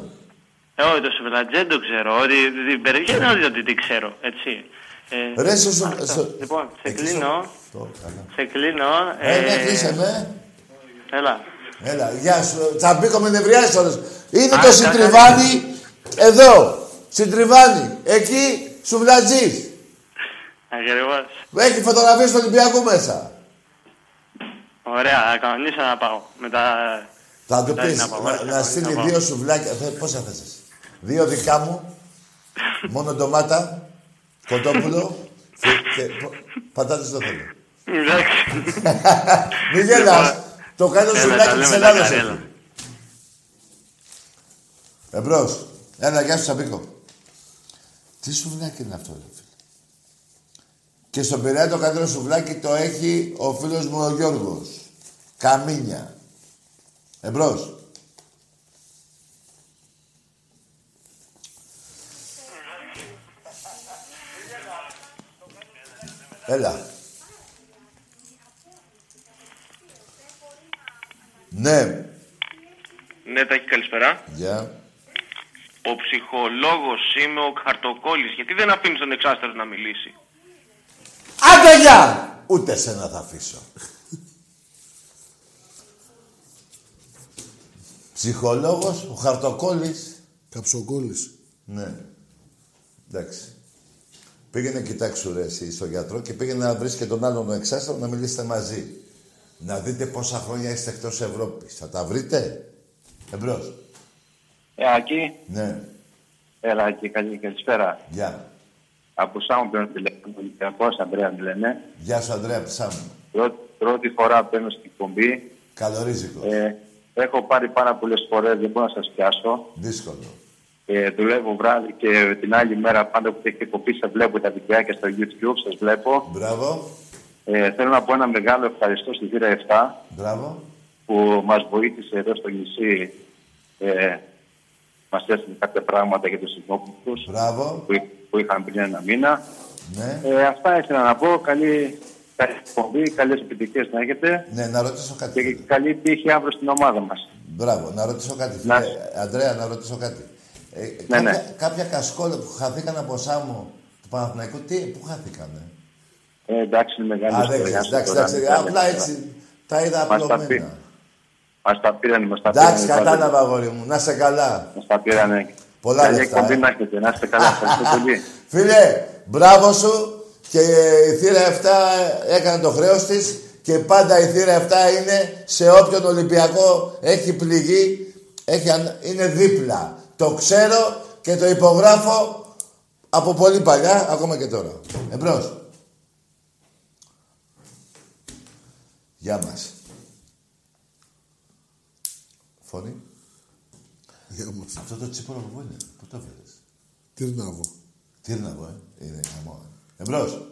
[SPEAKER 24] Ε, όχι, το σουβλατζέ δεν το ξέρω. Ότι την περιοχή δεν ότι τι ξέρω, έτσι. Ε,
[SPEAKER 1] Ρε, σου- σου-
[SPEAKER 24] αυτό.
[SPEAKER 1] σου-
[SPEAKER 24] Λοιπόν, σε
[SPEAKER 1] Εκεί
[SPEAKER 24] κλείνω.
[SPEAKER 1] Το, καλά.
[SPEAKER 24] Σε κλείνω.
[SPEAKER 1] Ε, ναι, κλείσε με.
[SPEAKER 24] Έλα.
[SPEAKER 1] Έλα, γεια σου. Τσαμπίκο με νευριάζεις όλες. Είναι
[SPEAKER 24] Α,
[SPEAKER 1] το
[SPEAKER 24] κα-
[SPEAKER 1] συντριβάνι εδώ. Συντριβάνι. Εκεί σουβλατζής.
[SPEAKER 24] Ακριβώς.
[SPEAKER 1] Έχει φωτογραφίες του Ολυμπιακού μέσα.
[SPEAKER 24] Ωραία, θα κανονίσω να πάω. Μετά...
[SPEAKER 1] Θα του
[SPEAKER 24] μετά
[SPEAKER 1] πεις
[SPEAKER 24] να πάω,
[SPEAKER 1] να,
[SPEAKER 24] ωραία,
[SPEAKER 1] να
[SPEAKER 24] θα
[SPEAKER 1] στείλει
[SPEAKER 24] πάω.
[SPEAKER 1] δύο σουβλάκια. Θε, πόσα θες εσύ. Δύο δικά μου. μόνο ντομάτα. Κοτόπουλο. (laughs) και, και πο- πατάτες το θέλω.
[SPEAKER 24] Εντάξει. (laughs)
[SPEAKER 1] Μην γελάς. Το κάνω
[SPEAKER 24] Έλα,
[SPEAKER 1] σουβλάκι
[SPEAKER 24] τα
[SPEAKER 1] της
[SPEAKER 24] λέμε,
[SPEAKER 1] Ελλάδας.
[SPEAKER 24] τα
[SPEAKER 1] έχει.
[SPEAKER 24] έλα.
[SPEAKER 1] Εμπρός. Έλα, γεια σου Σαμπίκο. Τι σουβλάκι είναι αυτό, ρε φίλε. Και στον Πειραιά το καλύτερο σουβλάκι το έχει ο φίλος μου ο Γιώργος. Καμίνια. Εμπρός. Έλα. Ναι.
[SPEAKER 15] Ναι, Τάκη, καλησπέρα.
[SPEAKER 1] Γεια.
[SPEAKER 15] Ο ψυχολόγος είμαι ο Χαρτοκόλλης. Γιατί δεν αφήνεις τον εξάστερο να μιλήσει;
[SPEAKER 1] Άντε γεια! Ούτε σένα θα αφήσω. Ψυχολόγος, ο Χαρτοκόλλης.
[SPEAKER 2] Καψοκόλλης.
[SPEAKER 1] Ναι. Εντάξει. Πήγαινε κοιτάξου ρε εσύ στον γιατρό και πήγαινε να βρεις και τον άλλον εξάστρο να μιλήσετε μαζί. Να δείτε πόσα χρόνια είστε εκτός Ευρώπης. Θα τα βρείτε; Εμπρός.
[SPEAKER 25] Ε, Ακή,
[SPEAKER 1] Ναι.
[SPEAKER 25] έλα Ακή, καλή καλησπέρα.
[SPEAKER 1] Γεια.
[SPEAKER 25] Από Σάμου παίρνω τηλέφωνο, Ολυμπιακός, Ανδρέα με λένε.
[SPEAKER 1] Γεια σου Ανδρέα Ψάμου.
[SPEAKER 25] Πρώτη, πρώτη φορά μπαίνω στην εκπομπή.
[SPEAKER 1] Καλορίζικος.
[SPEAKER 25] Ε, έχω πάρει πάρα πολλές φορές, δεν μπορώ να σας πιάσω.
[SPEAKER 1] Δύσκολο.
[SPEAKER 25] Ε, δουλεύω βράδυ και την άλλη μέρα πάντα που έχετε κοπεί σε βλέπω τα βιντεάκια στο YouTube, σας βλέπω.
[SPEAKER 1] Μπράβο.
[SPEAKER 25] Ε, θέλω να πω ένα μεγάλο ευχαριστώ στη Βήρα 7
[SPEAKER 1] Μπράβο.
[SPEAKER 25] που μας βοήθησε εδώ στο νησί. Ε, μας έστειλε κάποια πράγματα για τους συνόπλους
[SPEAKER 1] Μπράβο.
[SPEAKER 25] που, που είχαν πριν ένα μήνα.
[SPEAKER 1] Ναι.
[SPEAKER 25] Ε, αυτά ήθελα να πω. Καλή, καλή εκπομπή, καλές επιτυχίες να έχετε.
[SPEAKER 1] Ναι, να ρωτήσω κάτι.
[SPEAKER 25] Και καλή τύχη αύριο στην ομάδα μας.
[SPEAKER 1] Μπράβο, να ρωτήσω κάτι. Φίλε,
[SPEAKER 25] Να-
[SPEAKER 1] Αντρέα, να ρωτήσω κάτι. Ε,
[SPEAKER 25] Ναι,
[SPEAKER 1] κάποια,
[SPEAKER 25] ναι.
[SPEAKER 1] κάποια κασκόλα που χαθήκαν από Σάμο του Παναθηναϊκού, τι, πού χάθηκανε.
[SPEAKER 25] Ε, εντάξει, είναι μεγάλη
[SPEAKER 1] Α, δεν
[SPEAKER 25] ιστορία.
[SPEAKER 1] ξέρεις, εντάξει,
[SPEAKER 25] Τώρα,
[SPEAKER 1] εντάξει.
[SPEAKER 25] ναι,
[SPEAKER 1] Απλά
[SPEAKER 25] ναι.
[SPEAKER 1] έτσι τα είδα
[SPEAKER 25] Μας τα,
[SPEAKER 1] απλωμένα.
[SPEAKER 25] πή... μας τα πήραν, μας τα
[SPEAKER 1] Εντάξει,
[SPEAKER 25] πήραν.
[SPEAKER 1] κατάλαβα, αγόρι μου. Να είσαι καλά.
[SPEAKER 25] Μας τα πήραν.
[SPEAKER 1] Πολλά
[SPEAKER 25] Καλή
[SPEAKER 1] λεφτά,
[SPEAKER 25] εκπομπή
[SPEAKER 1] ε.
[SPEAKER 25] να έχετε. Να είστε καλά. Ευχαριστώ (laughs) πολύ.
[SPEAKER 1] Φίλε, μπράβο σου και η θύρα 7 έκανε το χρέος της και πάντα η θύρα 7 είναι σε όποιον Ολυμπιακό έχει πληγεί, έχει, αν- είναι δίπλα. Το ξέρω και το υπογράφω από πολύ παλιά, ακόμα και τώρα. Εμπρός. Γεια μας. Φωνή.
[SPEAKER 2] Γεια μας.
[SPEAKER 1] Αυτό το τσίπρο που είναι, πού το βρες.
[SPEAKER 2] Τυρνάβο.
[SPEAKER 1] Τύρναβο, ε. Είναι χαμό. ε. Εμπρός.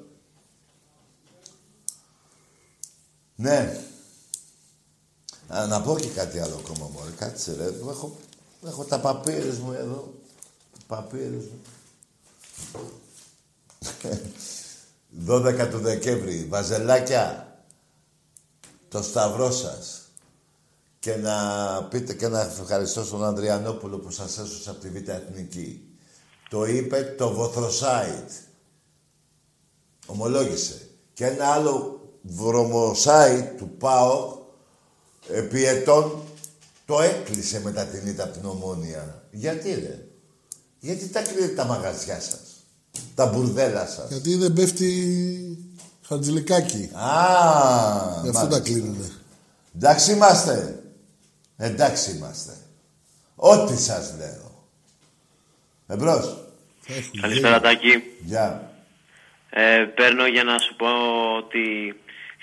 [SPEAKER 1] Ναι. Α, να πω και κάτι άλλο ακόμα, μωρέ. Κάτσε, ρε. Έχω, έχω τα παπύρες μου εδώ. Παπύρες μου. (laughs) 12 του Δεκέμβρη. Βαζελάκια. Το σταυρό σας. Και να πείτε και να ευχαριστώ στον Ανδριανόπουλο που σας έσωσε από τη Β' Εθνική. Το είπε το Βοθροσάιτ. Ομολόγησε. Και ένα άλλο βρωμοσάιτ του ΠΑΟ επί ετών το έκλεισε μετά την ήττα από την Ομόνια. Γιατί ρε; Γιατί τα κλείνετε τα μαγαζιά σας. Τα μπουρδέλα σας;
[SPEAKER 2] Γιατί δεν πέφτει χαρτζηλικάκι.
[SPEAKER 1] Α,
[SPEAKER 2] Γι' αυτό
[SPEAKER 1] μάλιστα.
[SPEAKER 2] τα κλείνουνε.
[SPEAKER 1] Εντάξει είμαστε. Εντάξει είμαστε. Ό,τι σας λέω. Εμπρός.
[SPEAKER 24] Καλησπέρα Τάκη.
[SPEAKER 1] Γεια.
[SPEAKER 24] Ε, παίρνω για να σου πω ότι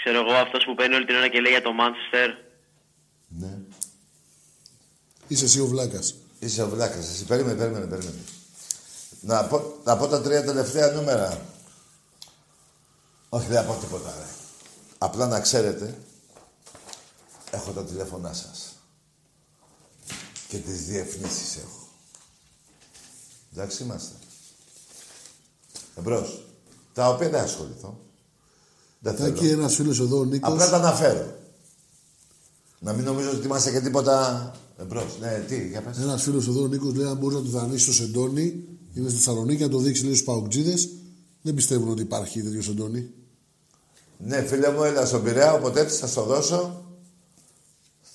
[SPEAKER 24] ξέρω εγώ αυτός που παίρνει όλη την ώρα και λέει για το Manchester.
[SPEAKER 1] Ναι.
[SPEAKER 2] Είσαι εσύ ο βλάκας.
[SPEAKER 1] Είσαι ο βλάκας. Εσύ περίμενε, περίμενε, περίμενε. Να πω, να πω τα τρία τελευταία νούμερα. Όχι, δεν θα πω τίποτα, ρε. Απλά να ξέρετε, έχω τα τηλέφωνά σας. Και τις διευθύνσεις έχω. Εντάξει είμαστε. Εμπρός. Τα οποία δεν ασχοληθώ. Δεν θέλω.
[SPEAKER 2] Τάκη, ένας φίλος εδώ, ο Νίκος.
[SPEAKER 1] Απλά τα αναφέρω. Να μην νομίζω ότι είμαστε και τίποτα εμπρός. Ναι, τι, για πες.
[SPEAKER 2] Ένας φίλος εδώ, ο Νίκος, λέει: Αν μπορείς να του δανείσεις το Σεντόνι, είναι στη Θεσσαλονίκη, να το δείξεις λίγο στους Παουτζίδε. Δεν πιστεύουν ότι υπάρχει τέτοιο Σεντόνι.
[SPEAKER 1] Ναι, φίλε μου, έλα στον Πειραιά, όποτε έτσι θα στο δώσω.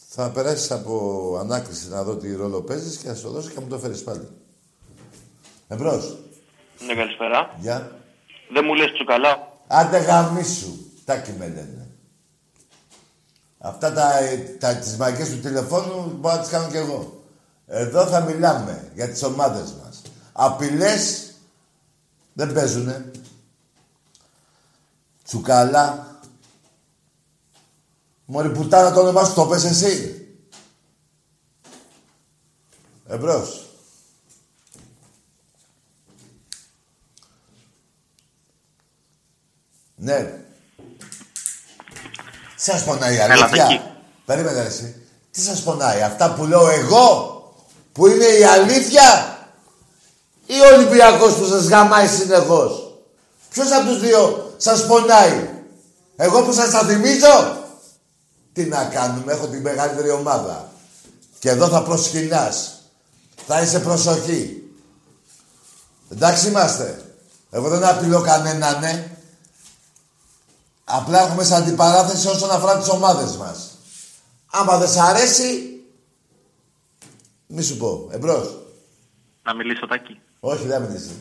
[SPEAKER 1] Θα περάσεις από ανάκριση να δω τι ρόλο παίζεις και θα στο δώσω και θα μου το φέρεις πάλι. Εμπρός.
[SPEAKER 15] Ναι, καλησπέρα.
[SPEAKER 1] Γεια.
[SPEAKER 15] Δεν μου λες τσουκαλά.
[SPEAKER 1] Άντε γαμίσου. Τάκι με λένε. Αυτά τα, τα, τις μαγκές του τηλεφώνου μπορώ να τις κάνω κι εγώ. Εδώ θα μιλάμε για τις ομάδες μας. Απειλές δεν παίζουνε. Τσουκαλά. Μωρή πουτάνα το όνομά σου το πες εσύ. Εμπρός. Ναι. Τι σας πονάει η
[SPEAKER 15] Έλα,
[SPEAKER 1] αλήθεια;
[SPEAKER 15] Τάκη.
[SPEAKER 1] Περίμενε ρε, εσύ. Τι σας πονάει, αυτά που λέω εγώ, που είναι η αλήθεια, ή ο Ολυμπιακός που σας γαμάει συνεχώς; Ποιος από τους δύο σας πονάει. Εγώ που σας τα θυμίζω. Τι να κάνουμε, έχω την μεγαλύτερη ομάδα. Και εδώ θα προσκυνάς. Θα είσαι προσοχή. Εντάξει είμαστε. Εγώ δεν απειλώ κανέναν, ναι. Απλά έχουμε σαν αντιπαράθεση όσον αφορά τις ομάδες μας. Άμα δεν σ' αρέσει, μη σου πω. Εμπρός.
[SPEAKER 15] Να μιλήσω, Τάκη.
[SPEAKER 1] Όχι, δεν μιλήσεις.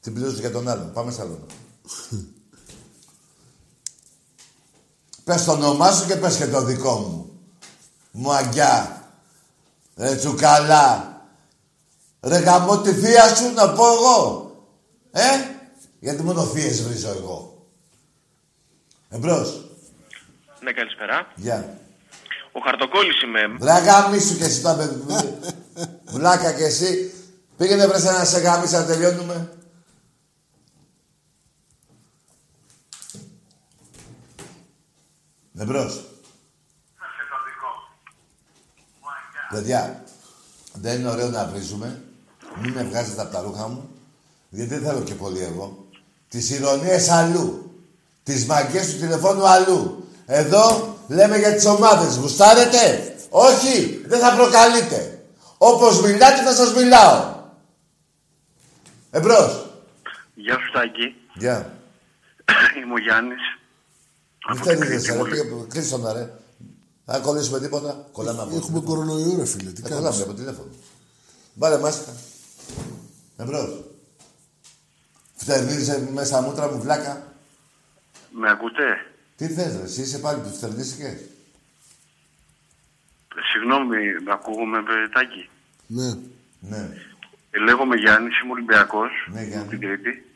[SPEAKER 1] Την πλήρωσε για τον άλλον. Πάμε σε άλλον. πες το όνομά σου και πες και το δικό μου. Μουαγκιά. Ρε τσουκαλά. Ρε γαμώ τη θεία σου να πω εγώ. Ε, γιατί μόνο θείες βρίζω εγώ. Εμπρός.
[SPEAKER 15] Ναι, καλησπέρα.
[SPEAKER 1] Γεια.
[SPEAKER 15] Ο Χαρτοκόλλης είμαι.
[SPEAKER 1] Βρε γαμίσου και εσύ τα παιδιά. (laughs) Βλάκα και εσύ. Πήγαινε βρες ένα σε γαμίσα να τελειώνουμε. Εμπρός. Παιδιά, δεν είναι ωραίο να βρίζουμε. Μην με βγάζετε από τα ρούχα μου. Γιατί δεν θέλω και πολύ εγώ. Τις ηρωνίες αλλού. Τις μαγκές του τηλεφώνου αλλού. Εδώ λέμε για τις ομάδες. Γουστάρετε; Όχι. Δεν θα προκαλείτε. Όπως μιλάτε θα σας μιλάω. Εμπρός.
[SPEAKER 15] Γεια σου, Τάκη.
[SPEAKER 1] Γεια.
[SPEAKER 15] Είμαι ο Γιάννης.
[SPEAKER 1] Μη φταίνεις ρε. Πήγε- Κλείστο να ρε. Θα κολλήσουμε τίποτα. Κολλάμε από
[SPEAKER 2] Έχουμε κορονοϊό, ρε φίλε. Τι
[SPEAKER 1] Θα
[SPEAKER 2] κάνεις;
[SPEAKER 1] κολλάμε από τηλέφωνο. Βάλε μάσκα. Εμπρός. Φτερνίζεσαι μέσα μούτρα μου βλάκα.
[SPEAKER 15] Με ακούτε;
[SPEAKER 1] Τι θες ρε, εσύ είσαι πάλι που φτερνίστηκες;
[SPEAKER 15] Συγγνώμη, με ακούγομαι, ε, Τάκη.
[SPEAKER 2] Ναι.
[SPEAKER 1] Ναι.
[SPEAKER 15] Ε, Λέγομαι Γιάννης, είμαι Ολυμπιακός.
[SPEAKER 1] Ναι, Γιάννη.
[SPEAKER 15] Την Κρήτη.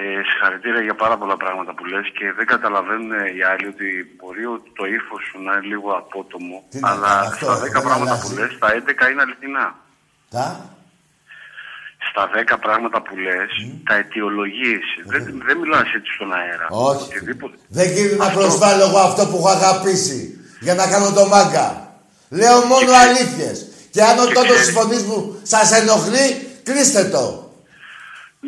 [SPEAKER 15] Ε, συγχαρητήρια για πάρα πολλά πράγματα που λες και δεν καταλαβαίνουν ε, οι άλλοι ότι μπορεί ο- το ύφος σου να είναι λίγο απότομο,
[SPEAKER 1] Τι να
[SPEAKER 15] αλλά
[SPEAKER 1] κάνω, αυτό,
[SPEAKER 15] στα
[SPEAKER 1] δεν
[SPEAKER 15] 10 πράγματα
[SPEAKER 1] αλλάζει.
[SPEAKER 15] που λες, τα 11 είναι αληθινά.
[SPEAKER 1] Τα;
[SPEAKER 15] Στα 10 πράγματα που λες, τα αιτιολογείς. Δεν, δεν μιλάς έτσι στον αέρα.
[SPEAKER 1] Όχι.
[SPEAKER 15] Οτιδήποτε.
[SPEAKER 1] Δεν γίνεται να προσβάλλω εγώ αυτό που έχω αγαπήσει για να κάνω το μάγκα. Λέω μόνο αλήθειες. Και αν ο
[SPEAKER 15] και
[SPEAKER 1] τόντος
[SPEAKER 15] ξέρεις-
[SPEAKER 1] της φωνής μου σας ενοχλεί, κλείστε το.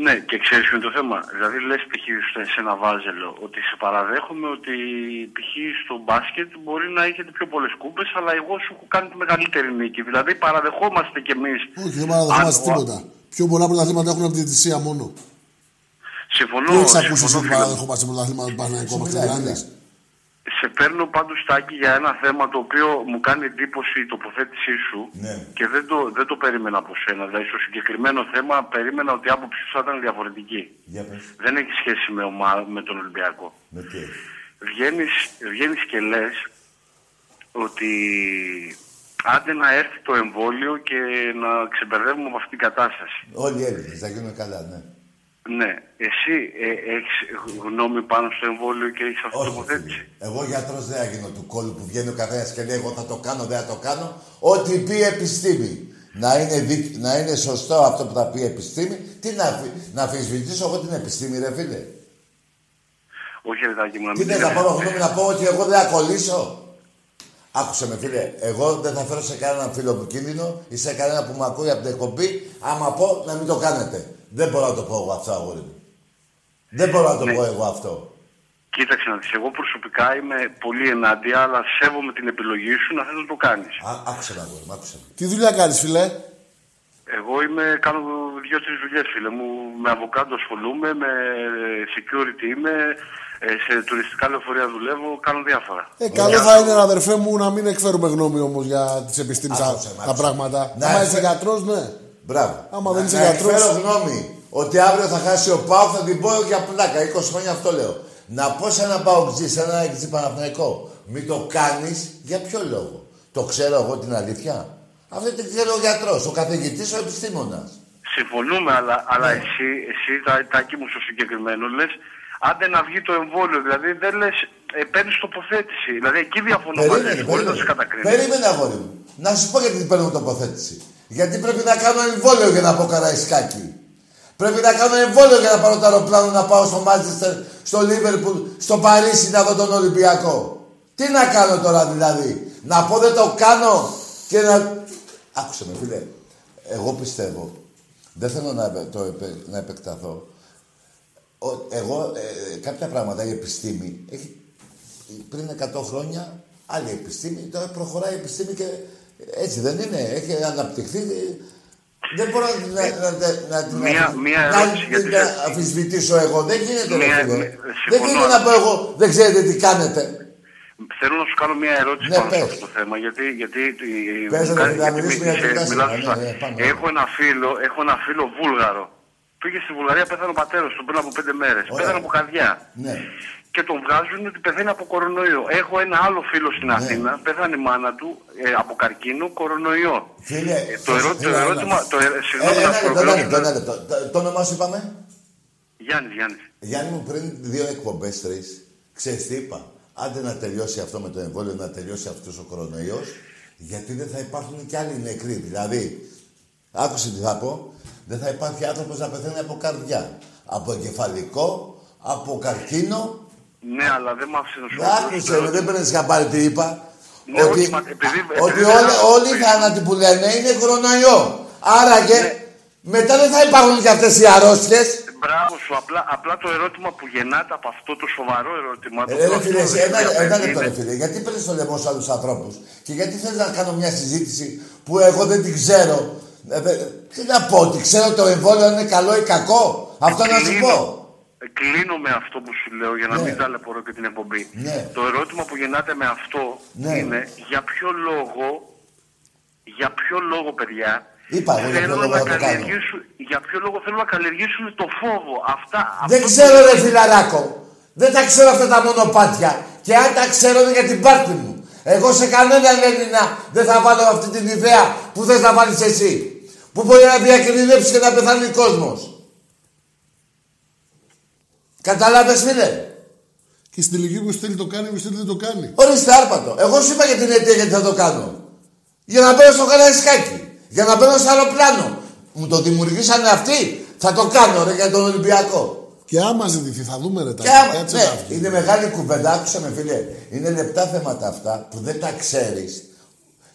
[SPEAKER 15] Ναι, και ξέρεις ποιο είναι το θέμα. Δηλαδή λες π.χ. σε- σε ένα βάζελο ότι σε παραδέχομαι ότι π.χ. στο μπάσκετ μπορεί να έχετε πιο πολλές κούπες, αλλά εγώ σου έχω κάνει τη μεγαλύτερη νίκη. Δηλαδή παραδεχόμαστε κι εμείς.
[SPEAKER 2] Όχι, δεν παραδεχόμαστε
[SPEAKER 15] Αν-
[SPEAKER 2] τίποτα. Πιο πολλά πρωταθλήματα έχουν από τη διαιτησία μόνο.
[SPEAKER 15] Συμφωνώ,
[SPEAKER 2] Δεν έχει ακούσεις
[SPEAKER 15] συμφωνώ,
[SPEAKER 2] ότι
[SPEAKER 15] φίλε μου.
[SPEAKER 2] παραδεχόμαστε πρωταθλήματα του Παναγικού
[SPEAKER 1] Σου
[SPEAKER 2] μέχρι
[SPEAKER 1] μιλάει,
[SPEAKER 2] να
[SPEAKER 15] Σε παίρνω πάντως Τάκη για ένα θέμα το οποίο μου κάνει εντύπωση η τοποθέτησή σου
[SPEAKER 1] Ναι.
[SPEAKER 15] και δεν το, δεν το περίμενα από σένα. Δηλαδή στο συγκεκριμένο θέμα περίμενα ότι η άποψη σου θα ήταν διαφορετική.
[SPEAKER 1] Για πες.
[SPEAKER 15] Δεν έχει σχέση με, ομα- με τον Ολυμπιακό.
[SPEAKER 1] Με τι έχει.
[SPEAKER 15] Βγαίνεις, βγαίνεις και λες ότι άντε να έρθει το εμβόλιο και να ξεμπερδεύουμε από αυτήν την κατάσταση.
[SPEAKER 1] Όλοι οι Έλληνες θα γίνουν καλά, ναι.
[SPEAKER 15] Ναι, εσύ ε, έχεις γνώμη πάνω στο εμβόλιο και έχεις αυτή την τοποθέτηση;
[SPEAKER 1] Εγώ γιατρός δεν θα γίνω του κόλλου που βγαίνει ο καθένας και λέει: Εγώ θα το κάνω, δεν θα το κάνω. Ό,τι πει η επιστήμη. Να είναι, δίκ- να είναι σωστό αυτό που θα πει η επιστήμη. Τι να, αφι- να αμφισβητήσω εγώ την επιστήμη, ρε φίλε.
[SPEAKER 15] Όχι, Ρετάκι μου, να
[SPEAKER 1] Τι
[SPEAKER 15] μην
[SPEAKER 1] δεν θα
[SPEAKER 15] πειράζει.
[SPEAKER 1] πάρω γνώμη να πω ότι εγώ δεν θα κολλήσω. Άκουσε με φίλε, εγώ δεν θα φέρω σε κανέναν φίλο μου κίνδυνο ή σε κανένα που με ακούει από την εκπομπή άμα πω να μην το κάνετε. Δεν μπορώ να το πω εγώ αυτό, αγόρι μου. Δεν μπορώ να το
[SPEAKER 15] Ναι.
[SPEAKER 1] πω εγώ αυτό.
[SPEAKER 15] Κοίταξε να δεις, εγώ προσωπικά είμαι πολύ ενάντια, αλλά σέβομαι την επιλογή σου να θες να το κάνεις.
[SPEAKER 1] Α, άκουσε με, αγόρι μου, άκουσε με.
[SPEAKER 2] Τι δουλειά κάνεις, φιλέ.
[SPEAKER 15] Εγώ είμαι, κάνω δύο-τρεις δουλειές, φίλε μου. Με αβοκάντο ασχολούμαι, με security είμαι, ε, σε τουριστικά λεωφορεία δουλεύω, κάνω διάφορα.
[SPEAKER 2] Ε, καλό θα είναι, αδερφέ μου, να μην εκφέρουμε γνώμη όμως για τις επιστήμες τα,
[SPEAKER 1] Άκουσε με,
[SPEAKER 2] τα
[SPEAKER 1] άκουσε.
[SPEAKER 2] πράγματα.
[SPEAKER 1] Να
[SPEAKER 2] Άμα
[SPEAKER 1] εκφε-
[SPEAKER 2] είσαι γιατρός, ναι.
[SPEAKER 1] Μπράβο.
[SPEAKER 2] Άμα δεν
[SPEAKER 1] Να-
[SPEAKER 2] είσαι
[SPEAKER 1] να
[SPEAKER 2] γιατρός-
[SPEAKER 1] εκφέρω γνώμη ότι αύριο θα χάσει ο Πάο, θα την πω για πλάκα. 20 χρόνια αυτό λέω. Να πω σε ένα Πάοκτζή, σε ένα εξή Παναθηναϊκό. Μην το κάνεις για ποιο λόγο; Το ξέρω εγώ την αλήθεια; Αυτό την ξέρει ο γιατρός, ο καθηγητής, ο επιστήμονας.
[SPEAKER 15] Συμφωνούμε, αλλά, αλλά
[SPEAKER 1] Ναι.
[SPEAKER 15] εσύ, εσύ τα, τάκι μου στο συγκεκριμένο, λες, άντε να βγει το εμβόλιο. Δηλαδή δεν λες, ε, παίρνεις τοποθέτηση. Δηλαδή εκεί διαφωνώ μαζί
[SPEAKER 1] Περίμενε,
[SPEAKER 15] σου, χωρίς να σε
[SPEAKER 1] περίμενε.
[SPEAKER 15] κατακρίνω.
[SPEAKER 1] Περίμενε, αγόρι μου. Να σου πω γιατί παίρνω τοποθέτηση. Γιατί πρέπει να κάνω εμβόλιο για να πω καραϊσκάκι. Πρέπει να κάνω εμβόλιο για να πάρω το αεροπλάνο να πάω στο Μάντσεστερ, στο Λίβερπουλ, στο Παρίσι να δω τον Ολυμπιακό. Τι να κάνω τώρα δηλαδή; Να πω δεν το κάνω και να. Άκουσε με, φίλε. Εγώ πιστεύω. Δεν θέλω να, επε- το, επε- να επεκταθώ. Ο- εγώ, ε, κάποια πράγματα, η επιστήμη, έχει, πριν 100 χρόνια, άλλη επιστήμη, τώρα προχωράει η επιστήμη και έτσι δεν είναι, έχει αναπτυχθεί. Δεν μπορώ να, να, να, να, την
[SPEAKER 15] Μία-
[SPEAKER 1] αφι-
[SPEAKER 15] μία
[SPEAKER 1] να
[SPEAKER 15] ερώτηση,
[SPEAKER 1] την
[SPEAKER 15] γιατί-
[SPEAKER 1] αμφισβητήσω εγώ. Δεν γίνεται, ρε
[SPEAKER 15] Μία-
[SPEAKER 1] φίλε.
[SPEAKER 15] μία-
[SPEAKER 1] Δεν
[SPEAKER 15] συμφωνώ,
[SPEAKER 1] γίνεται να πω εγώ, δεν ξέρετε τι κάνετε.
[SPEAKER 15] Θέλω να σου κάνω μια ερώτηση
[SPEAKER 1] Ναι,
[SPEAKER 15] πάνω σε
[SPEAKER 1] πες.
[SPEAKER 15] αυτό το θέμα. Γιατί, γιατί, ε,
[SPEAKER 1] Πες,
[SPEAKER 15] μου
[SPEAKER 1] ρε,
[SPEAKER 15] κάνει-
[SPEAKER 1] να
[SPEAKER 15] γιατί
[SPEAKER 1] μιλήσουμε
[SPEAKER 15] μη-
[SPEAKER 1] για την
[SPEAKER 15] σε-
[SPEAKER 1] τάση.
[SPEAKER 15] μιλάς
[SPEAKER 1] Ναι,
[SPEAKER 15] σωστά.
[SPEAKER 1] ναι, πάμε.
[SPEAKER 15] Έχω ένα φίλο, έχω ένα φίλο Βούλγαρο. Πήγε στη Βουλγαρία, πέθανε ο πατέρας του πριν από πέντε μέρες.
[SPEAKER 1] Ωραία.
[SPEAKER 15] Πέθανε από καρδιά.
[SPEAKER 1] Ναι.
[SPEAKER 15] Και τον βγάζουν ότι πεθαίνει από κορονοϊό. Έχω ένα άλλο φίλο στην
[SPEAKER 1] Ναι.
[SPEAKER 15] Αθήνα, πέθανε η μάνα του ε, από καρκίνο κορονοϊό.
[SPEAKER 1] Φίλε,
[SPEAKER 15] Ε, το, ερώ- το
[SPEAKER 1] έλα, έλα.
[SPEAKER 15] ερώτημα. Το, ε,
[SPEAKER 1] Ε,
[SPEAKER 15] συγγνώμη να
[SPEAKER 1] ένα
[SPEAKER 15] σου
[SPEAKER 1] λεπτό, ένα
[SPEAKER 15] ολοκληρώσω.
[SPEAKER 1] λεπτό, ένα λεπτό. Το- Το όνομά σου είπαμε;
[SPEAKER 15] Γιάννης, Γιάννης.
[SPEAKER 1] Γιάννη μου, πριν δύο εκπομπές, τρεις, ξέρεις τι είπα; Άντε να τελειώσει αυτό με το εμβόλιο, να τελειώσει αυτός ο κορονοϊός, γιατί δεν θα υπάρχουν κι άλλοι νεκροί. Δηλαδή, άκουσε τι θα πω, δεν θα υπάρχει άνθρωπος να πεθαίνει από καρδιά, από εγκεφαλικό, από καρκίνο.
[SPEAKER 15] Ναι, αλλά δεν μ' άφησε να σου
[SPEAKER 1] Άκουσε, ρε, δεν παίρνεις χαμπάρι τι είπα.
[SPEAKER 15] Ναι,
[SPEAKER 1] ότι
[SPEAKER 15] όχι, μα επειδή-
[SPEAKER 1] ότι
[SPEAKER 15] επειδή
[SPEAKER 1] όλοι,
[SPEAKER 15] δεν-
[SPEAKER 1] όλοι οι θάνατοι που λένε είναι κορονοϊό. Άραγε,
[SPEAKER 15] Ναι.
[SPEAKER 1] μετά δεν θα υπάρχουν κι αυτές οι αρρώστιες.
[SPEAKER 15] Μπράβο σου, απλά, απλά το ερώτημα που γεννάται από αυτό το σοβαρό ερώτημα. το
[SPEAKER 1] Ε, ρε
[SPEAKER 15] πρώτο
[SPEAKER 1] φίλε, εσύ, ένα,
[SPEAKER 15] είναι-
[SPEAKER 1] ένα λεπτό ρε φίλε. Γιατί παίρνεις το λαιμό σε άλλους ανθρώπους; Και γιατί θέλει να κάνω μια συζήτηση που εγώ δεν την ξέρω; Ε, δε- τι να πω, ότι ξέρω το εμβόλιο αν είναι καλό ή κακό; Αυτό να σου πω.
[SPEAKER 15] Ε, Κλείνω με αυτό που σου λέω για να
[SPEAKER 1] Ναι.
[SPEAKER 15] μην ταλαιπωρώ και την εκπομπή.
[SPEAKER 1] Ναι.
[SPEAKER 15] Το ερώτημα που γεννάται με αυτό
[SPEAKER 1] Ναι.
[SPEAKER 15] είναι για ποιο λόγο, για ποιο λόγο παιδιά,
[SPEAKER 1] Είπα εγώ για ποιο
[SPEAKER 15] θέλουν
[SPEAKER 1] λόγο
[SPEAKER 15] να
[SPEAKER 1] θα το κάνω.
[SPEAKER 15] καλλιεργήσουν, για ποιο λόγο θέλουν να καλλιεργήσουν το φόβο. Αυτά,
[SPEAKER 1] Δεν
[SPEAKER 15] αυτό
[SPEAKER 1] ξέρω ρε φιλαράκο. Δεν τα ξέρω αυτά τα μονοπάτια. Και αν τα ξέρω είναι για την πάρτη μου. Εγώ σε κανέναν Έλληνα δεν θα βάλω αυτή την ιδέα που θες να βάλεις εσύ. Που μπορεί να διακινδυνεύσει και να πεθάνει ο κόσμος. Καταλάβες φίλε;
[SPEAKER 2] Και στην τελική που στέλνει το κάνει, που στέλνει δεν το κάνει.
[SPEAKER 1] Ορίστε άρπατο. Εγώ σου είπα για την αιτία γιατί θα το κάνω. Για να μπαίνω στο καραϊσκάκι. Για να μπαίνω στο αεροπλάνο. Μου το δημιουργήσανε αυτοί. Θα το κάνω ρε για τον Ολυμπιακό.
[SPEAKER 2] Και άμα ζητηθεί, θα δούμε ρε τα
[SPEAKER 1] Και άμα,
[SPEAKER 2] κάτσε
[SPEAKER 1] ναι,
[SPEAKER 2] να βγει.
[SPEAKER 1] είναι μεγάλη κουβέντα, άκουσα με φίλε. Είναι λεπτά θέματα αυτά που δεν τα ξέρεις.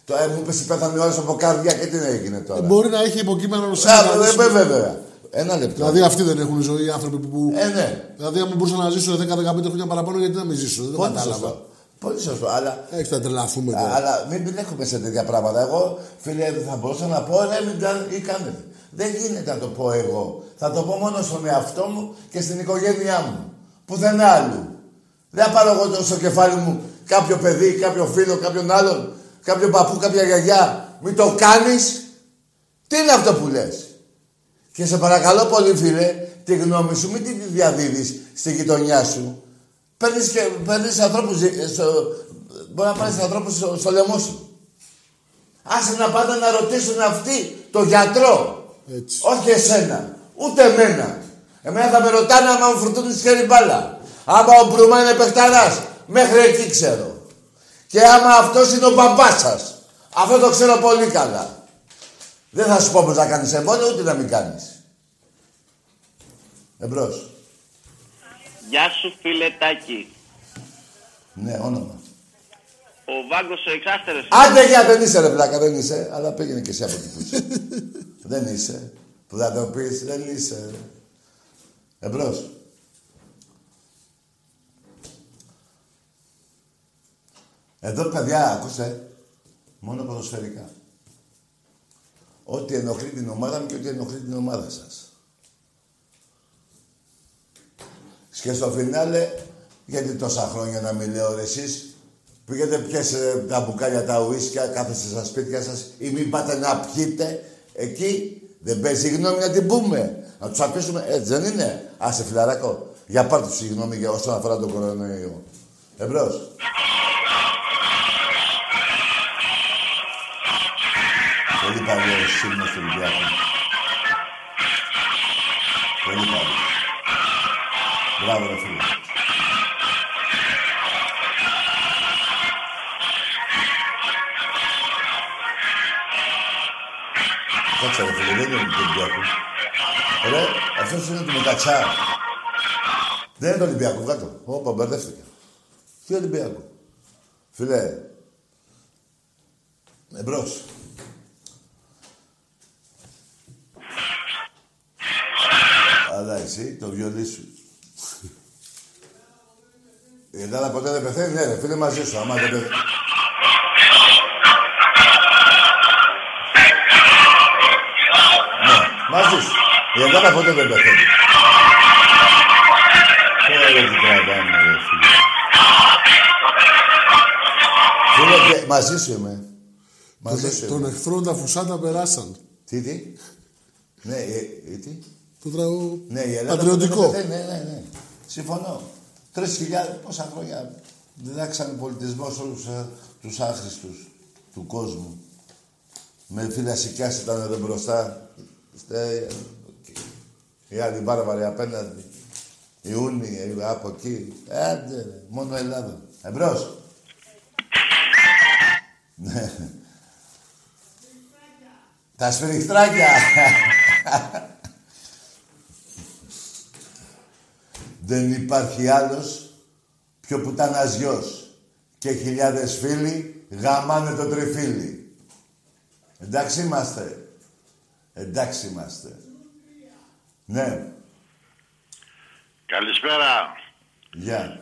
[SPEAKER 1] Το ε, μου είπες πέθανε ο από καρδιά και τι έγινε τώρα;
[SPEAKER 2] Ε, Μπορεί να έχει υποκείμενο
[SPEAKER 1] Α,
[SPEAKER 2] νοσήμα.
[SPEAKER 1] ε, βέβαια, βέβαια. Ένα λεπτό.
[SPEAKER 2] Δηλαδή αυτοί δεν έχουν ζωή οι άνθρωποι που. που...
[SPEAKER 1] Ε, ναι.
[SPEAKER 2] Δηλαδή, αν μπορούσαν να ζήσουν 10-15 χρόνια παραπάνω, γιατί να μην ζήσουν. Δεν
[SPEAKER 1] Πολύ
[SPEAKER 2] κατάλαβα.
[SPEAKER 1] σωστό. Πολύ σωστό. Αλλά,
[SPEAKER 2] Έχει να τρελαθούμε
[SPEAKER 1] α,
[SPEAKER 2] τώρα.
[SPEAKER 1] αλλά μην μπλέκουμε σε τέτοια πράγματα. Εγώ, φίλε, θα μπορούσα να πω, ρε, μην τα ή κάνετε. Δεν γίνεται να το πω εγώ. Θα το πω μόνο στον εαυτό μου και στην οικογένειά μου. Πουθενά άλλου. Δεν θα πάρω εγώ το στο κεφάλι μου κάποιο παιδί, κάποιο φίλο, κάποιον άλλον, κάποιο παππού, κάποια γιαγιά. Μην το κάνεις. Τι είναι αυτό που λες; Και σε παρακαλώ πολύ φίλε, τη γνώμη σου μην τη διαδίδεις στη γειτονιά σου. Παίρνεις και παίρνεις ανθρώπους, ε, στο, μπορεί να πάρεις ανθρώπους στο, στο λαιμό σου. Άσε να πάνε να ρωτήσουν αυτοί το γιατρό.
[SPEAKER 2] Έτσι.
[SPEAKER 1] Όχι εσένα. Ούτε εμένα. Εμένα θα με ρωτάνε άμα μου φρουτούν τη χέρι μπάλα. Άμα ο Μπρουμά είναι παιχταράς. Μέχρι εκεί ξέρω. Και άμα αυτός είναι ο μπαμπάς σας. Αυτό το ξέρω πολύ καλά. Δεν θα σου πω πως να κάνεις εμβόλιο, ούτε να μην κάνεις. Εμπρός.
[SPEAKER 26] Γεια σου φιλετάκι.
[SPEAKER 1] Ναι, όνομα.
[SPEAKER 26] Ο Βάγκος ο εξάστερος.
[SPEAKER 1] Άντε για δεν είσαι ρε βλάκα, δεν είσαι. Αλλά πήγαινε και εσύ από εκεί που είσαι. (laughs) δεν είσαι. Που θα το πεις, δεν είσαι. Εμπρός. Εδώ παιδιά, ακούστε, μόνο ποδοσφαιρικά. Ό,τι ενοχλεί την ομάδα μου και ό,τι ενοχλεί την ομάδα σας. Και στο φινάλε, γιατί τόσα χρόνια να μην λέω ρε εσείς, πήγατε πιέσετε τα μπουκάλια τα ουίσκια, κάθεστε στα σπίτια σας ή μην πάτε να πιείτε εκεί, δεν παίζει γνώμη να την πούμε. Να τους αφήσουμε, έτσι δεν είναι. Άσε φιλαράκο, για πάρτε τους συγγνώμη για όσον αφορά τον κορονοϊό. Εμπρός. Πολύ παλιό σύμνος του Ολυμπιακού. Πολύ παλιό. Μπράβο, ρε φίλε. Κάτσε ρε φίλε, δεν είναι του Ολυμπιακού. Ρε, αυτός είναι του Μεταξά. Δεν είναι του Ολυμπιακού, κάτω. Όπα, μπερδεύτηκα. Τι Ολυμπιακού. Φίλε, εμπρός. Αλλά εσύ, το βιολί σου. Η Ελλάδα ποτέ δεν πεθαίνει, ναι ρε φίλε μαζί σου, άμα δεν πεθαίνει. Ναι, μαζί σου. Η Ελλάδα ποτέ δεν πεθαίνει. Τώρα τι τραβάμε ρε φίλε. Φίλε, και μαζί σου είμαι. Μαζί σου
[SPEAKER 2] Τον
[SPEAKER 1] είμαι.
[SPEAKER 2] εχθρό τα φουσάτα περάσαν.
[SPEAKER 1] Τι, τι; Ναι, ε, ε, τι;
[SPEAKER 2] Το τραγούδι.
[SPEAKER 1] Ναι, η Ελλάδα
[SPEAKER 2] Πατριωτικό.
[SPEAKER 1] ποτέ δεν πεθαίνει, Ναι, ναι, ναι. Συμφωνώ. Τρεις χιλιάδες, πόσα χρόνια διδάξανε πολιτισμός σε όλους ε, τους άχρηστους του κόσμου. Με φιλασικιάς ήταν εδώ μπροστά. Στε, οι άλλοι βάρβαροι απέναντι. Οι Ούνοι, οι από εκεί. Άντε, ρε, μόνο Ελλάδα. Εμπρός. Ναι. Τα σφυριχτράκια. (laughs) (laughs) Δεν υπάρχει άλλος πιο πουτάνας γιος. Και χιλιάδες φίλοι γαμάνε το τριφύλι. Εντάξει είμαστε. Εντάξει είμαστε. Ναι.
[SPEAKER 27] Καλησπέρα.
[SPEAKER 1] Γεια.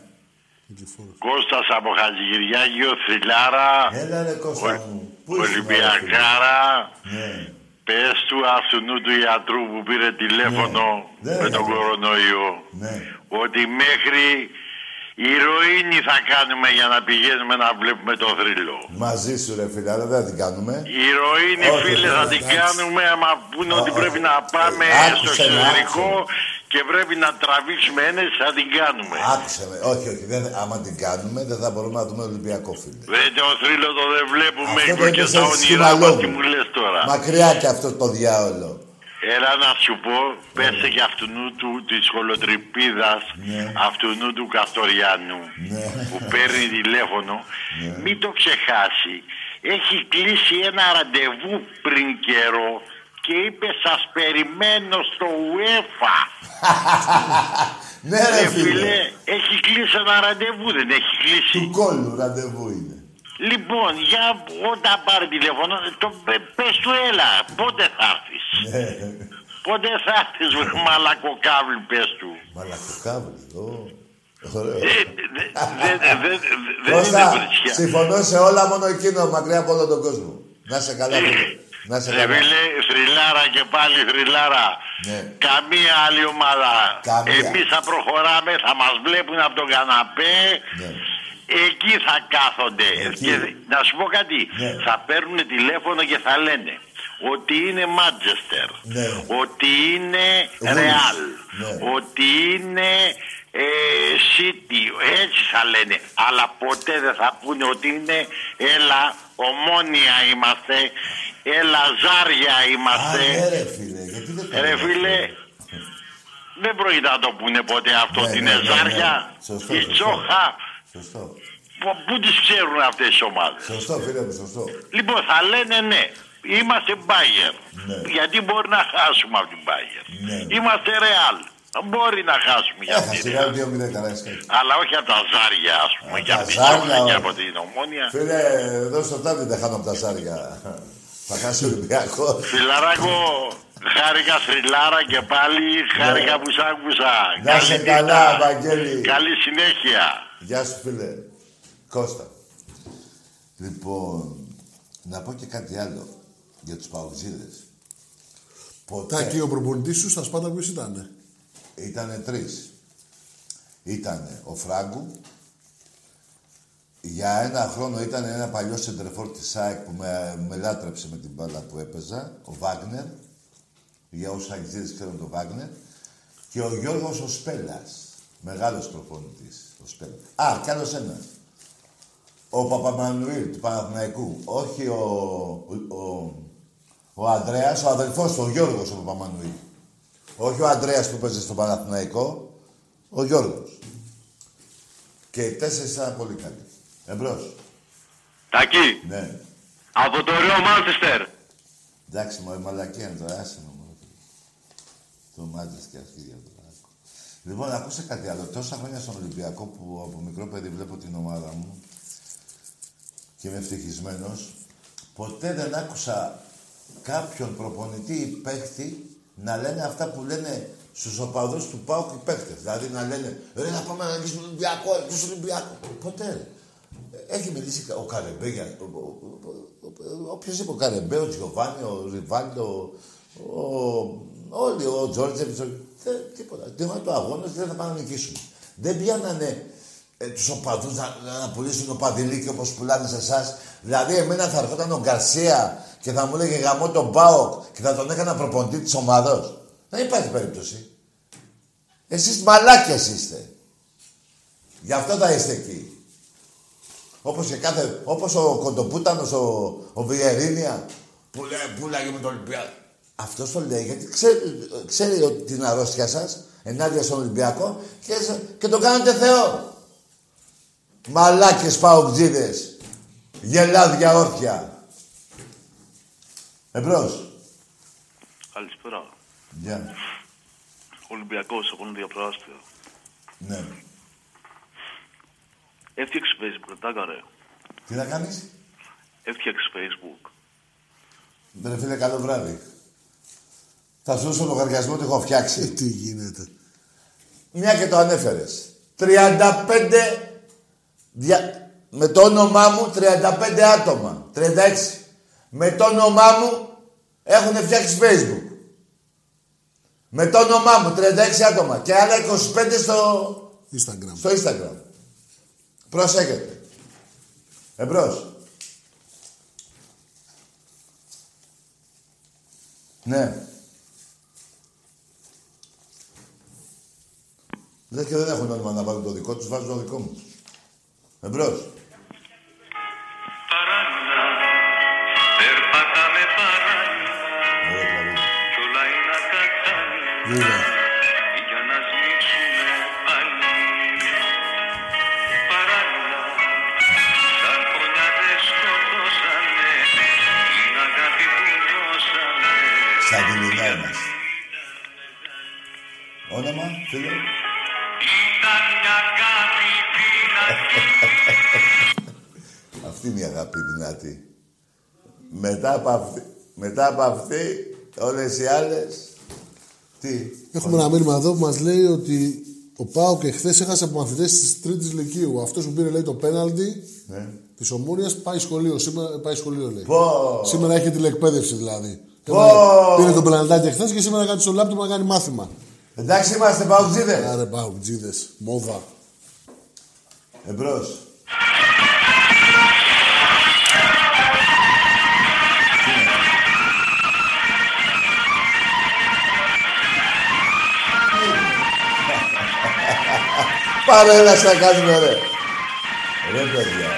[SPEAKER 27] Κώστας από Χατζηγυριάγιο, Θηλάρα,
[SPEAKER 1] Έλα ρε Κώστα μου. Πού είσαι,
[SPEAKER 27] Ολυμπιακάρα.
[SPEAKER 1] Ναι.
[SPEAKER 27] Πες του αυτού του ιατρού που πήρε τηλέφωνο
[SPEAKER 1] Ναι,
[SPEAKER 27] με
[SPEAKER 1] ναι,
[SPEAKER 27] τον
[SPEAKER 1] ναι.
[SPEAKER 27] κορονοϊό
[SPEAKER 1] Ναι.
[SPEAKER 27] Ότι μέχρι ηρωίνη θα κάνουμε για να πηγαίνουμε να βλέπουμε το θρύλο.
[SPEAKER 1] Μαζί σου ρε φίλε, αλλά δεν θα την κάνουμε.
[SPEAKER 27] Η ηρωίνη
[SPEAKER 1] Όχι,
[SPEAKER 27] φίλε θα
[SPEAKER 1] φίλε,
[SPEAKER 27] την
[SPEAKER 1] εντάξει.
[SPEAKER 27] κάνουμε άμα πούνε ότι πρέπει να πάμε
[SPEAKER 1] Άκουσε
[SPEAKER 27] στο
[SPEAKER 1] με,
[SPEAKER 27] εξωτερικό και πρέπει να τραβήξουμε ένεση θα την κάνουμε.
[SPEAKER 1] Άκουσε με. Όχι, όχι. Δεν, άμα την κάνουμε, δεν θα μπορούμε να δούμε Ολυμπιακό φίλε.
[SPEAKER 27] Δεν το θρύλο το δεν βλέπουμε
[SPEAKER 1] Αυτό το
[SPEAKER 27] εγώ και
[SPEAKER 1] είπες
[SPEAKER 27] τα
[SPEAKER 1] έτσι
[SPEAKER 27] όνειρά μας
[SPEAKER 1] σκηναλόγου.
[SPEAKER 27] τι μου λες τώρα.
[SPEAKER 1] Μακριά και αυτό το διάολο.
[SPEAKER 27] Έλα να σου πω, πέσε και αυτού του της χολοτρυπίδας, αυτού του Καστοριάνου που παίρνει τηλέφωνο, μην το ξεχάσει. Έχει κλείσει ένα ραντεβού πριν καιρό και είπε σας περιμένω στο UEFA. (laughs)
[SPEAKER 1] Ναι ρε φίλε.
[SPEAKER 27] έχει κλείσει ένα ραντεβού, δεν έχει κλείσει.
[SPEAKER 1] Του κόλλου ραντεβού είναι.
[SPEAKER 27] Λοιπόν, για όταν πάρει τηλέφωνο, το, πε- πες του έλα, πότε θα έρθεις;
[SPEAKER 1] Ναι.
[SPEAKER 27] Πότε θα έρθεις, βρε μαλακοκάβλη, πες του.
[SPEAKER 1] Μαλακοκάβλη. ω. Ωραίο.
[SPEAKER 27] Δεν δεν- δεν
[SPEAKER 1] Κώστα,
[SPEAKER 27] είναι βρισιά.
[SPEAKER 1] συμφωνώ σε όλα μόνο εκείνο, μακριά από όλο τον κόσμο. Να σε καλά, φίλε. Να σε
[SPEAKER 27] Ρε
[SPEAKER 1] καλά.
[SPEAKER 27] φίλε, θρυλάρα και πάλι θρυλάρα.
[SPEAKER 1] Ναι.
[SPEAKER 27] Καμία άλλη ομάδα.
[SPEAKER 1] Καμία.
[SPEAKER 27] Εμείς θα προχωράμε, θα μας βλέπουν από τον καναπέ.
[SPEAKER 1] Ναι.
[SPEAKER 27] Εκεί θα κάθονται. Και να σου πω κάτι.
[SPEAKER 1] Ναι.
[SPEAKER 27] Θα παίρνουν τηλέφωνο και θα λένε ότι είναι Μάντζεστερ.
[SPEAKER 1] Ναι.
[SPEAKER 27] Ότι είναι
[SPEAKER 1] Wolves.
[SPEAKER 27] Ρεάλ.
[SPEAKER 1] Ναι.
[SPEAKER 27] Ότι είναι ε, City. Έτσι θα λένε. Αλλά ποτέ δεν θα πούνε ότι είναι έλα ομόνια είμαστε. Έλα ζάρια είμαστε.
[SPEAKER 1] Α, ναι, ρε φίλε, γιατί δεν το
[SPEAKER 27] Ρε
[SPEAKER 1] λέω
[SPEAKER 27] φίλε, Δεν πρόκειται να το πούνε ποτέ αυτό
[SPEAKER 1] Ναι,
[SPEAKER 27] την
[SPEAKER 1] ναι, ναι,
[SPEAKER 27] Εζάρια,
[SPEAKER 1] ναι. Σωστό,
[SPEAKER 27] η
[SPEAKER 1] σωστό.
[SPEAKER 27] Τσόχα.
[SPEAKER 1] Σωστό.
[SPEAKER 27] Πο- Πού τις ξέρουν αυτές τις ομάδες.
[SPEAKER 1] Σωστό, φίλε μου, σωστό.
[SPEAKER 27] Λοιπόν, θα λένε ναι. Είμαστε Bayern.
[SPEAKER 1] Ναι.
[SPEAKER 27] Γιατί μπορεί να χάσουμε από την Bayern.
[SPEAKER 1] Ναι.
[SPEAKER 27] Είμαστε Real. Μπορεί να χάσουμε για
[SPEAKER 1] Έχασε
[SPEAKER 27] την
[SPEAKER 1] η Real 2-0 καλά έσκασε.
[SPEAKER 27] Αλλά όχι από τα ζάρια, ας πούμε, και από την
[SPEAKER 1] ζάρια,
[SPEAKER 27] Τσόχα και
[SPEAKER 1] όχι.
[SPEAKER 27] από την Ομόνια.
[SPEAKER 1] Φίλε, εδώ στο τάδι δεν χάνω από τα σάρια. Θα χάσει ο Ολυμπιακός.
[SPEAKER 27] Φιλαράκο, χάρηκα θρυλάρα και πάλι, χάρηκα που σ' άκουσα.
[SPEAKER 1] Ναι. Να είσαι
[SPEAKER 27] Καλή
[SPEAKER 1] καλά,
[SPEAKER 27] νύχτα.
[SPEAKER 1] Βαγγέλη.
[SPEAKER 27] Καλή συνέχεια.
[SPEAKER 1] Γεια σου, φίλε. Κώστα. Λοιπόν, να πω και κάτι άλλο για τους παουτζίδες. Ποτέ...
[SPEAKER 2] Τάκη, ο προπονητής σου στα Σπάτα ποιος ήτανε;
[SPEAKER 1] Ήτανε τρεις. Ήτανε ο Φράγκου. Για ένα χρόνο ήταν ένα παλιό σεντρεφόρ της ΣΑΕΚ που με, με λάτρεψε με την μπάλα που έπαιζα. Ο Βάγνερ. Για όσους αγγλίδες ξέρουν τον Βάγνερ. Και ο Γιώργος ο Σπέλας. Μεγάλος προπονητής. Ο Σπέλας. Α, κι άλλος ένας. Ο Παπαμανουήλ του Παναθηναϊκού. Όχι ο, ο, ο, ο Ανδρέας, ο αδελφός του, ο Γιώργος ο Παπαμανουήλ. Όχι ο Ανδρέας που παίζει στο Παναθηναϊκό, ο Γιώργος. Και οι τέσσερις ήταν πολύ καλοί. Εμπρός.
[SPEAKER 5] Τακί,
[SPEAKER 1] Ναι.
[SPEAKER 5] από το ωραίο Μάντσεστερ.
[SPEAKER 1] Εντάξει, μωρέ, μαλακία είναι τώρα, άσε με, μωρέ. Το μάτζες και αρχίδια του Παναθηναϊκού. Λοιπόν, ακούστε κάτι άλλο. Τόσα χρόνια στον Ολυμπιακό που από μικρό παιδί βλέπω την ομάδα μου και είμαι ευτυχισμένος, ποτέ δεν άκουσα κάποιον προπονητή ή παίχτη να λένε αυτά που λένε στους οπαδούς του ΠΑΟΚ οι παίχτες. Δηλαδή να λένε «Ρε, να πάμε να νικήσουμε τον Ολυμπιακό, εκτός Ολυμπιακό». Ποτέ. ρε. Έχει μιλήσει ο Καρεμπέ για... ο- ο- ο- ο- Όποιος είπε ο Καρεμπέ, ο Τζιωβάνι, ο Ριβάλντο, ο... Όλοι, ο Τζόρτζεβιτς, ο... δεν- τίποτα. Τι ώρα του αγώνα δεν θα πάνε να νικήσουμε. Δεν πιάνανε ε, τους οπαδούς να, να πουλήσουν οπαδηλίκι όπως πουλάνε σε εσάς. Δηλαδή, εμένα θα έρχονταν ο Γκαρσία και θα μου έλεγε γαμό τον Μπάοκ και θα τον έκανα προπονητή της ομάδος. Δεν υπάρχει περίπτωση. Εσείς μαλάκες είστε. Γι' αυτό θα είστε εκεί. Όπως και κάθε... Όπως ο Κοντοπούτανος, ο, ο Βιερίνια, που λέει, πουλάγε με τον Ολυμπιακό. Αυτός το λέει γιατί ξέρει, ξέρει ότι την αρρώστια σας, ενάντια στον Ολυμπιακό και, σε- και τον κάνετε Θεό. Μαλάκες παοκτζίδες. Γελάδια όρθια. Εμπρός.
[SPEAKER 28] Καλησπέρα.
[SPEAKER 1] Γεια.
[SPEAKER 28] Ολυμπιακός, εγώ είναι διαπράστιο.
[SPEAKER 1] Ναι.
[SPEAKER 28] Έφτιαξες Facebook, τα ρε.
[SPEAKER 1] Τι να κάνεις;
[SPEAKER 28] Έφτιαξες Facebook.
[SPEAKER 1] Ρε φίλε, καλό βράδυ. Θα σου δώσω λογαριασμό ότι έχω φτιάξει.
[SPEAKER 2] Ε, Τι γίνεται.
[SPEAKER 1] Μια και το ανέφερες. 35 δια... με το όνομά μου 35 άτομα. 36. Με το όνομά μου έχουν φτιάξει Facebook. Με το όνομά μου 36 άτομα και άλλα 25 στο,
[SPEAKER 2] Instagram.
[SPEAKER 1] στο Instagram. Προσέχετε. Εμπρός. Ναι. Λες και δεν έχουν νόημα να βάλουν το δικό τους, βάζουν το δικό μου. Εμπρός.
[SPEAKER 28] Περπατάμε παράλληλα
[SPEAKER 1] Ωραίο κλαβί.
[SPEAKER 28] κι όλα είναι ακατάλληλα
[SPEAKER 2] Βέβαια.
[SPEAKER 28] για να σμίξουμε πάλι. Παράλληλα, σαν φωνιάδες σκοτώσανε την αγάπη που δώσανε.
[SPEAKER 1] Σαν την υγειά μας. Όνομα, φίλε; Αυτή είναι η αγάπη δυνατή. Μετά από αυτή, μετά από αυτή όλες οι άλλες, τι;
[SPEAKER 2] Έχουμε ένα μήνυμα εδώ που μας λέει ότι ο Πάο και χθε έχασε από μαθητέ της Τρίτης Λυκείου. Αυτός που πήρε λέει το πέναλτι
[SPEAKER 1] Ναι.
[SPEAKER 2] της Ομόνια πάει σχολείο. Σήμερα πάει σχολείο λέει.
[SPEAKER 1] Πω.
[SPEAKER 2] Σήμερα έχει τηλεκπαίδευση δηλαδή.
[SPEAKER 1] Πω.
[SPEAKER 2] Έβαλε- Πήρε το πεναλτάκι χθε και σήμερα κάτσε στο λάπτοπ να κάνει μάθημα.
[SPEAKER 1] Εντάξει είμαστε παουτζίδες.
[SPEAKER 2] Άρε παουτζίδες. Μόδα.
[SPEAKER 1] Εμπρός. Πάρε ένα να κάνουμε ρε. Ρε παιδιά.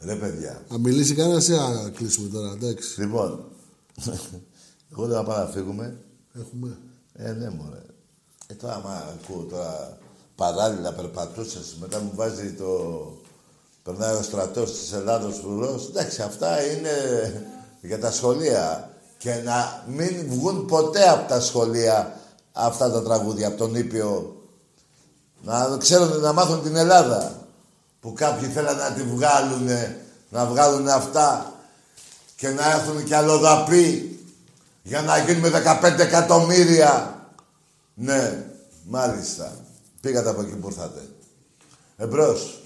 [SPEAKER 1] Ρε παιδιά.
[SPEAKER 2] Να μιλήσει κανένας ή να κλείσουμε τώρα, εντάξει.
[SPEAKER 1] Λοιπόν, (laughs) Εγώ δεν θα πάμε να φύγουμε.
[SPEAKER 2] Έχουμε.
[SPEAKER 1] Ε, ναι, μωρέ. Ε, τώρα, άμα ακούω τώρα παράλληλα περπατούσες, μετά μου βάζει το... Περνάει ο στρατός της Ελλάδος φρουρός. Εντάξει, αυτά είναι για τα σχολεία. Και να μην βγουν ποτέ από τα σχολεία αυτά τα τραγούδια, από τον Ήπιο. Να ξέρουν, να μάθουν την Ελλάδα. Που κάποιοι θέλουν να τη βγάλουν, να βγάλουν αυτά και να έρθουν κι αλλοδαποί για να γίνουμε 15 εκατομμύρια. Ναι, μάλιστα. Πήγατε από εκεί που ήρθατε. Εμπρός.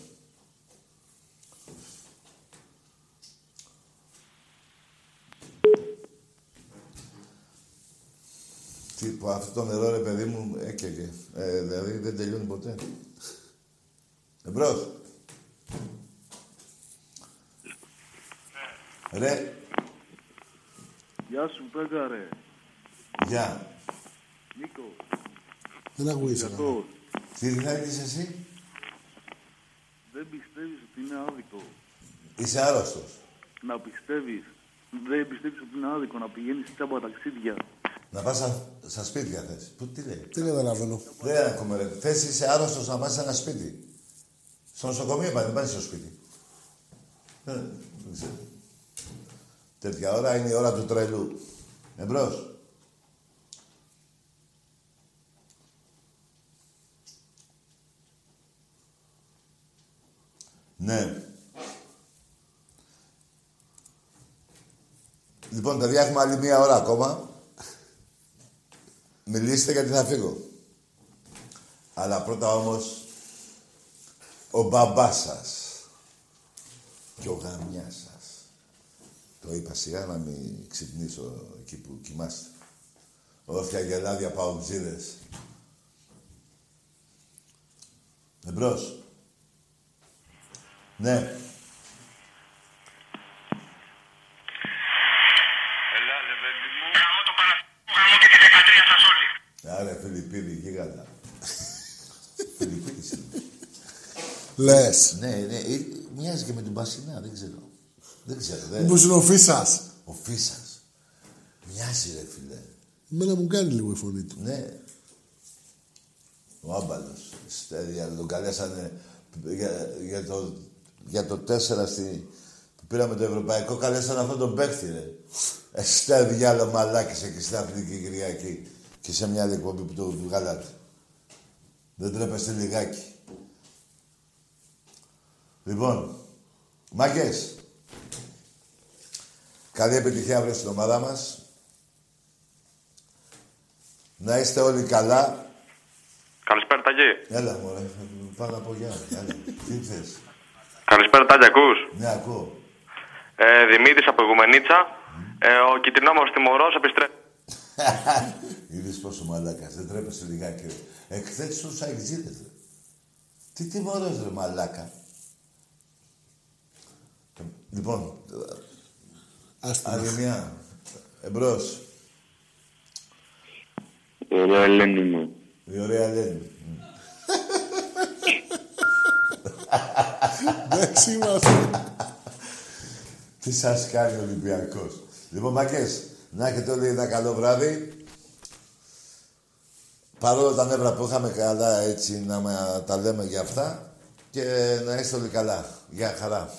[SPEAKER 1] Που αυτό το νερό ρε παιδί μου έκαιγε. Ε, δηλαδή δεν τελειώνει ποτέ. Εμπρός. Ρε,
[SPEAKER 17] Γεια σου, Πέγκα, ρε.
[SPEAKER 1] γεια.
[SPEAKER 17] Νίκο.
[SPEAKER 2] Δεν ακούγεσαι.
[SPEAKER 17] Γιατρός.
[SPEAKER 1] Τι θέλεις εσύ;
[SPEAKER 17] Δεν πιστεύεις ότι είναι άδικο.
[SPEAKER 1] Είσαι άρρωστος.
[SPEAKER 17] Να πιστεύεις. Δεν πιστεύεις ότι είναι άδικο να πηγαίνεις τσάμπα ταξίδια.
[SPEAKER 1] Να πας στα, στα σπίτια θες. Πού τι λέει;
[SPEAKER 2] Τι καταλαβαίνω.
[SPEAKER 1] Δεν ακούμε ρε. Θες είσαι άρρωστος να πας σε ένα σπίτι. Στο νοσοκομείο πάνε, δεν πάνε στο σπίτι. Ε, δεν ξέρω. Τέτοια ώρα είναι η ώρα του τρελού. Εμπρός. Ναι. Λοιπόν, παιδιά, έχουμε άλλη μία ώρα ακόμα. Μιλήστε γιατί θα φύγω. Αλλά πρώτα όμως, ο μπαμπάς σας και ο γαμιάς σας. Το είπα σιγά να μην ξυπνήσω εκεί που κοιμάστε. Όφια γελάδια παουτζίδες. Εμπρός. Ναι.
[SPEAKER 28] Έλα, ρε παιδί μου. Γάμο το Παναθηναϊκό, γάμο και τη 13 σας όλοι.
[SPEAKER 1] Άρα, Φιλιππίδη, γίγαντα. Φιλιππίδης είναι.
[SPEAKER 2] Λες.
[SPEAKER 1] Ναι, ναι, ε, μοιάζει και με την Πασινά, δεν ξέρω. Δεν ξέρω, δεν.
[SPEAKER 2] Μήπως είναι ο Φίσας.
[SPEAKER 1] Ο Φίσας. Μοιάζει, ρε φίλε.
[SPEAKER 2] Εμένα μου κάνει λίγο η φωνή του.
[SPEAKER 1] Ναι. Ο άμπαλος. Στέλια, τον καλέσανε για, για, το, για το 4 στη, που πήραμε το Ευρωπαϊκό, καλέσανε αυτόν τον παίκτη, ρε. Εστέ διάλο μαλάκης εκεί στην Αθηνική Κυριακή και σε μια άλλη εκπομπή που το βγάλατε. Δεν τρέπεστε λιγάκι. Λοιπόν, μάγκες, καλή επιτυχία αύριο στην ομάδα μας. Να είστε όλοι καλά.
[SPEAKER 29] Καλησπέρα, Ταγί.
[SPEAKER 1] Έλα, μωρέ, πάω να πω γεια. Έλα, τι θες;
[SPEAKER 29] Καλησπέρα, Τάγι, ακούς;
[SPEAKER 1] Ναι, ακούω.
[SPEAKER 29] Ε, Δημήτρης από Ιγουμενίτσα. Ε, ο κυτρινόμορφος τιμωρός επιστρέφει. (laughs)
[SPEAKER 1] Είδες πόσο μαλάκας, δεν τρέπεσαι λιγάκι. ρε. Εκθέτεις τους αεξίδες, ρε. Τι τιμωρός, ρε, μαλάκα. Λοιπόν, άλλη μια. Εμπρός.
[SPEAKER 25] Ωραία, Ελένη μου.
[SPEAKER 1] Η ωραία Ελένη.
[SPEAKER 2] Δεν είμαστε.
[SPEAKER 1] Τι σας κάνει ο Ολυμπιακός. Λοιπόν, μαγκές, να έχετε όλοι ένα καλό βράδυ. Παρόλο τα νεύρα που είχαμε καλά έτσι να μα- τα λέμε για αυτά και να είστε όλοι καλά. Γεια χαρά.